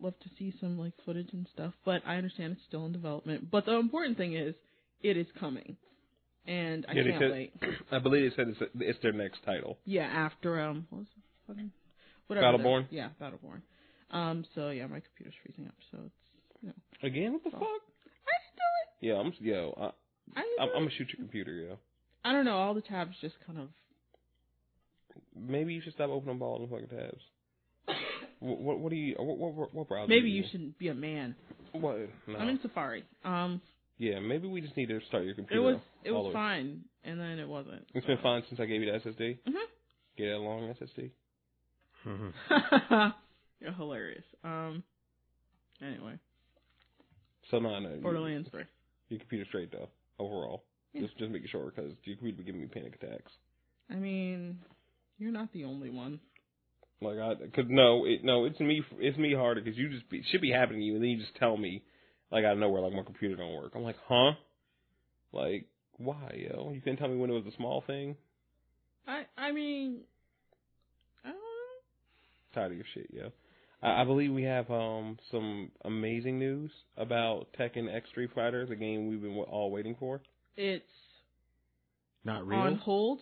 Speaker 3: love to see some, like, footage and stuff, but I understand it's still in development. But the important thing is, it is coming. And I
Speaker 2: Yeah,
Speaker 3: can't
Speaker 2: said-
Speaker 3: wait.
Speaker 2: I believe they said it's, it's their next title.
Speaker 3: Yeah, after, um, what was it? Whatever. the-
Speaker 2: Battleborn?
Speaker 3: Yeah, Battleborn. Um, so yeah, my computer's freezing up, so you know.
Speaker 2: Again? What the fuck?
Speaker 3: I it!
Speaker 2: Yeah, I'm yo. I.
Speaker 3: I
Speaker 2: I'm, I'm gonna shoot your computer, yo.
Speaker 3: I don't know, all the tabs just kind of
Speaker 2: Maybe you should stop opening all the fucking tabs. What, what, what do you? What, what, what, what browser?
Speaker 3: Maybe
Speaker 2: do
Speaker 3: you shouldn't be a man.
Speaker 2: What? No.
Speaker 3: I'm in Safari. Um,
Speaker 2: yeah, maybe we just need to start your computer.
Speaker 3: it was it was
Speaker 2: way.
Speaker 3: fine, and then it wasn't.
Speaker 2: It's been fine since I gave you the SSD.
Speaker 3: Mhm.
Speaker 2: Get that long SSD.
Speaker 3: You're hilarious. Um. Anyway,
Speaker 2: So no, no. you-
Speaker 3: Borderlands 3.
Speaker 2: Your computer's straight though. Overall,
Speaker 3: Yeah.
Speaker 2: just just making sure because your computer be giving me panic attacks.
Speaker 3: I mean, you're not the only one.
Speaker 2: Like I, cause no, it no, it's me. It's me harder because you just be, it should be happening to you, and then you just tell me, like out of nowhere, like my computer don't work. I'm like, huh? Like why, yo? You couldn't tell me when it was a small thing.
Speaker 3: I I mean, I don't know.
Speaker 2: Tired of your shit, yo. I, I believe we have um some amazing news about Tekken X Street Fighter, the game we've been all waiting for.
Speaker 3: It's
Speaker 1: Not real.
Speaker 3: on hold.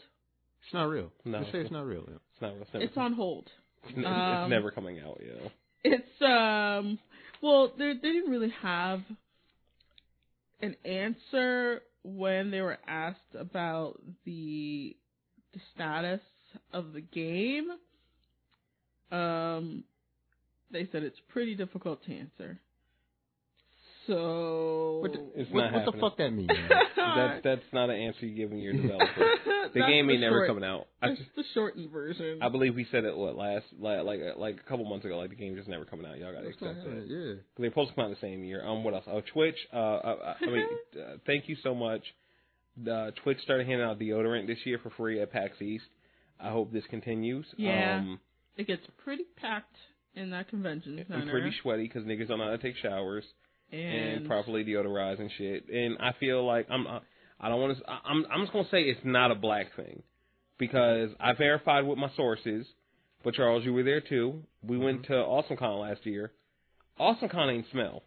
Speaker 1: It's not real.
Speaker 2: No.
Speaker 1: Just say it's not real. Yeah.
Speaker 2: It's not. It's never,
Speaker 3: It's on hold.
Speaker 2: It's, ne-
Speaker 3: um,
Speaker 2: it's never coming out, yo.
Speaker 3: It's um well they they didn't really have an answer when they were asked about the the status of the game. Um they said it's pretty difficult to answer. So
Speaker 1: What,
Speaker 2: It's
Speaker 1: what,
Speaker 2: not
Speaker 1: what the
Speaker 2: happening.
Speaker 1: fuck that mean? man?
Speaker 2: That's that's not an answer you're giving your developer. The
Speaker 3: That's
Speaker 2: game ain't never
Speaker 3: short-
Speaker 2: coming out. I
Speaker 3: That's
Speaker 2: just,
Speaker 3: the shortened version.
Speaker 2: I believe we said it what last like like like a couple months ago. Like the game just never coming out. Y'all got to
Speaker 1: That's
Speaker 2: accept that.
Speaker 1: yeah.
Speaker 2: Cause they're supposed to come out the same year. Um, what else? Oh, Twitch. Uh, uh, I mean, uh, thank you so much. Uh, Twitch started handing out deodorant this year for free at PAX East. I hope this continues.
Speaker 3: Yeah.
Speaker 2: Um,
Speaker 3: it gets pretty packed in that convention center.
Speaker 2: I'm pretty sweaty because niggas don't know how to take showers and,
Speaker 3: and
Speaker 2: properly deodorize and shit. And I feel like I'm. uh, I don't want to. I'm. I'm just gonna say it's not a black thing because I verified with my sources. But Charles, you were there too. We went to AwesomeCon last year. AwesomeCon ain't smell.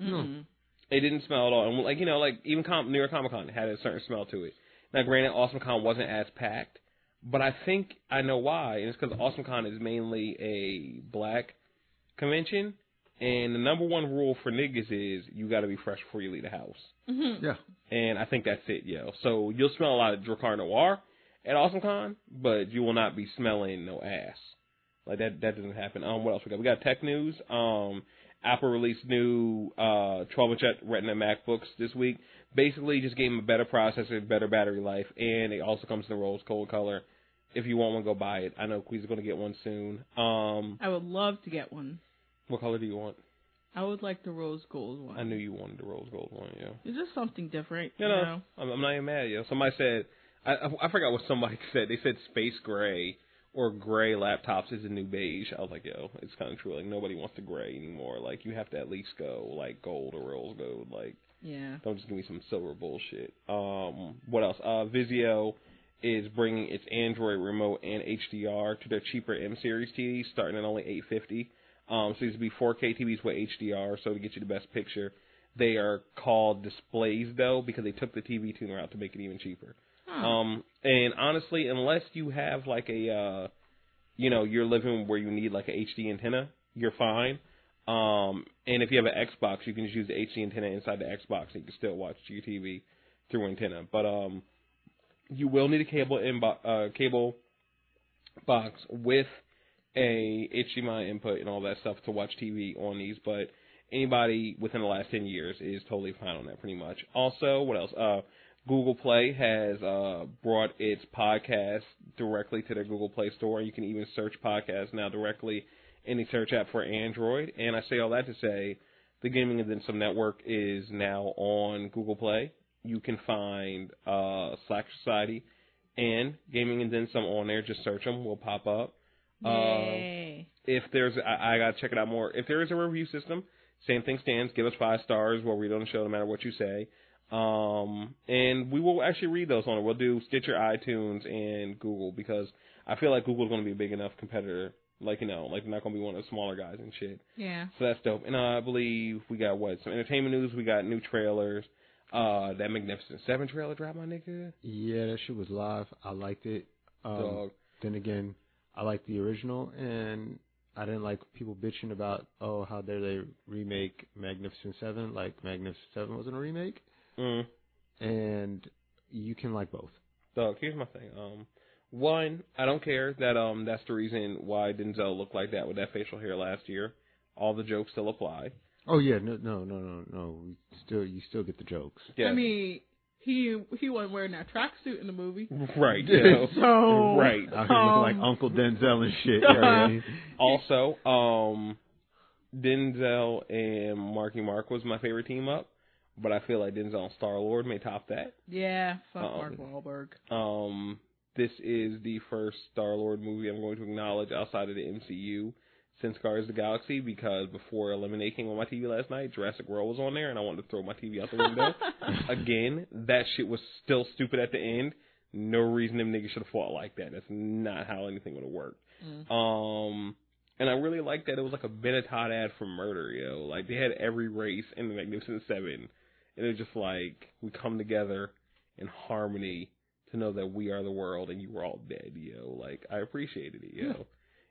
Speaker 3: Mhm.
Speaker 2: It didn't smell at all. And like you know, like even Com- New York Comic Con had a certain smell to it. Now, granted, AwesomeCon wasn't as packed, but I think I know why. And it's because AwesomeCon is mainly a black convention, and the number one rule for niggas is you got to be fresh before you leave the house.
Speaker 3: Mhm.
Speaker 1: Yeah.
Speaker 2: And I think that's it, yo. So you'll smell a lot of Drakkar Noir at AwesomeCon, but you will not be smelling no ass. Like that that doesn't happen. Um what else we got? We got tech news. Um Apple released new uh 12 inch Retina MacBooks this week. Basically, just gave them a better processor, better battery life, and it also comes in the rose gold color. If you want one, go buy it. I know Quee's going to get one soon. Um,
Speaker 3: I would love to get one.
Speaker 2: what color do you want?
Speaker 3: I would like the rose gold one.
Speaker 2: I knew you wanted the rose gold one. Yeah.
Speaker 3: It's just something different.
Speaker 2: You
Speaker 3: You
Speaker 2: know,
Speaker 3: know?
Speaker 2: I'm, I'm not even mad. Yo, somebody said, I I forgot what somebody said. They said space gray or gray laptops is the new beige. I was like, yo, it's kind of true. Like nobody wants the gray anymore. Like you have to at least go like gold or rose gold. Like
Speaker 3: Yeah.
Speaker 2: don't just give me some silver bullshit. Um, what else? Uh, Vizio is bringing its Android remote and HDR to their cheaper M series TVs, starting at only 850. Um, so these would be 4K TVs with HDR, so to get you the best picture. They are called displays though because they took the TV tuner out to make it even cheaper. Um, and honestly, unless you have like a, uh, you know, you're living where you need like a HD antenna, you're fine. Um, and if you have an Xbox, you can just use the HD antenna inside the Xbox, and you can still watch your TV through antenna. But um, you will need a cable inbo- uh, cable box with a HDMI input and all that stuff to watch TV on these. But anybody within the last ten years is totally fine on that, pretty much. Also, what else? Uh, Google Play has uh, brought its podcast directly to their Google Play Store. You can even search podcasts now directly in the search app for Android. And I say all that to say, the Gaming and Then Some Network is now on Google Play. You can find uh, Slack Society and Gaming and Then Some on there. Just search them; will pop up. Uh,
Speaker 3: Yay.
Speaker 2: if there's, I, I gotta check it out more. If there is a review system, same thing stands. Give us five stars. We'll read on the show no matter what you say. Um, and we will actually read those on it. We'll do Stitcher, iTunes, and Google because I feel like Google's going to be a big enough competitor. Like you know, like they're not going to be one of the smaller guys and shit.
Speaker 3: yeah.
Speaker 2: So that's dope. And uh, I believe we got what some entertainment news. We got new trailers. Uh, that Magnificent Seven trailer dropped, my nigga.
Speaker 1: Yeah, that shit was live. I liked it. Um,
Speaker 2: Dog.
Speaker 1: Then again, I liked the original, and I didn't like people bitching about oh how dare they remake Magnificent Seven like Magnificent Seven wasn't a remake,
Speaker 2: Mm.
Speaker 1: and you can like both.
Speaker 2: Dog, here's my thing. Um, one, I don't care that um that's the reason why Denzel looked like that with that facial hair last year. All the jokes still apply.
Speaker 1: Oh yeah, no, no, no, no, no. Still, you still get the jokes.
Speaker 2: Yeah.
Speaker 3: I mean, he he wasn't wearing that tracksuit in the movie.
Speaker 2: right. You know.
Speaker 3: So
Speaker 2: Right.
Speaker 1: Out here looking like
Speaker 3: um,
Speaker 1: Uncle Denzel and shit. you know what I mean?
Speaker 2: also, um, Denzel and Marky Mark was my favorite team up, but I feel like Denzel and Star Lord may top that.
Speaker 3: Yeah, fuck
Speaker 2: Uh-oh.
Speaker 3: Mark Wahlberg.
Speaker 2: Um, this is the first Star Lord movie I'm going to acknowledge outside of the MCU since Guardians of the Galaxy because before Eliminate came on my TV last night, Jurassic World was on there, and I wanted to throw my TV out the window. Again, that shit was still stupid at the end. No reason them niggas should have fought like that. That's not how anything would have worked.
Speaker 3: Mm.
Speaker 2: Um, and I really liked that it was like a Benetton ad for murder, yo. Like they had every race in the Magnificent Seven, and it's just like we come together in harmony to know that we are the world and you were all dead, yo. Like I appreciated it, yo.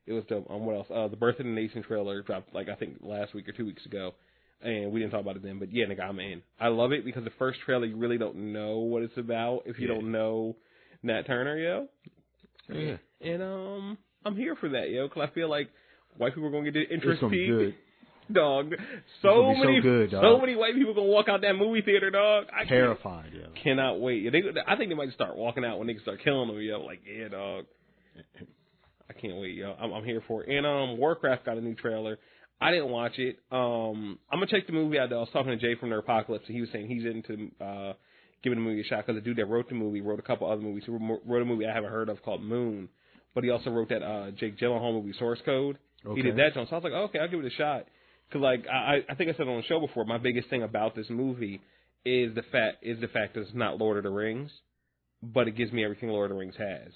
Speaker 2: It was dope. Um, what else? Uh, the Birth of the Nation trailer dropped like I think last week or two weeks ago, and we didn't talk about it then. But yeah, nigga, I'm in. I love it because the first trailer you really don't know what it's about if you
Speaker 1: Yeah.
Speaker 2: don't know Nat Turner, yo.
Speaker 1: Yeah,
Speaker 2: And um, I'm here for that, yo, because I feel like white people are gonna get the
Speaker 1: it's gonna be good.
Speaker 2: Dog, so
Speaker 1: be so
Speaker 2: many,
Speaker 1: good,
Speaker 2: so many white people gonna walk out that movie theater, dog. I
Speaker 1: Terrified, yo.
Speaker 2: cannot wait. Yeah, They, I think they might start walking out when they start killing them, yo. Like, yeah, dog. I can't wait, yo. I'm, I'm here for it. And um, Warcraft got a new trailer. I didn't watch it. Um, I'm gonna check the movie out. Though. I was talking to Jay from the Apocalypse, and he was saying he's into uh giving the movie a shot because the dude that wrote the movie wrote a couple other movies. He wrote a movie I haven't heard of called Moon, but he also wrote that uh Jake Gyllenhaal movie Source Code. Okay. He did that, John. So I was like, okay, I'll give it a shot. Cause like I, I think I said on the show before, my biggest thing about this movie is the fact is the fact that it's not Lord of the Rings, but it gives me everything Lord of the Rings has.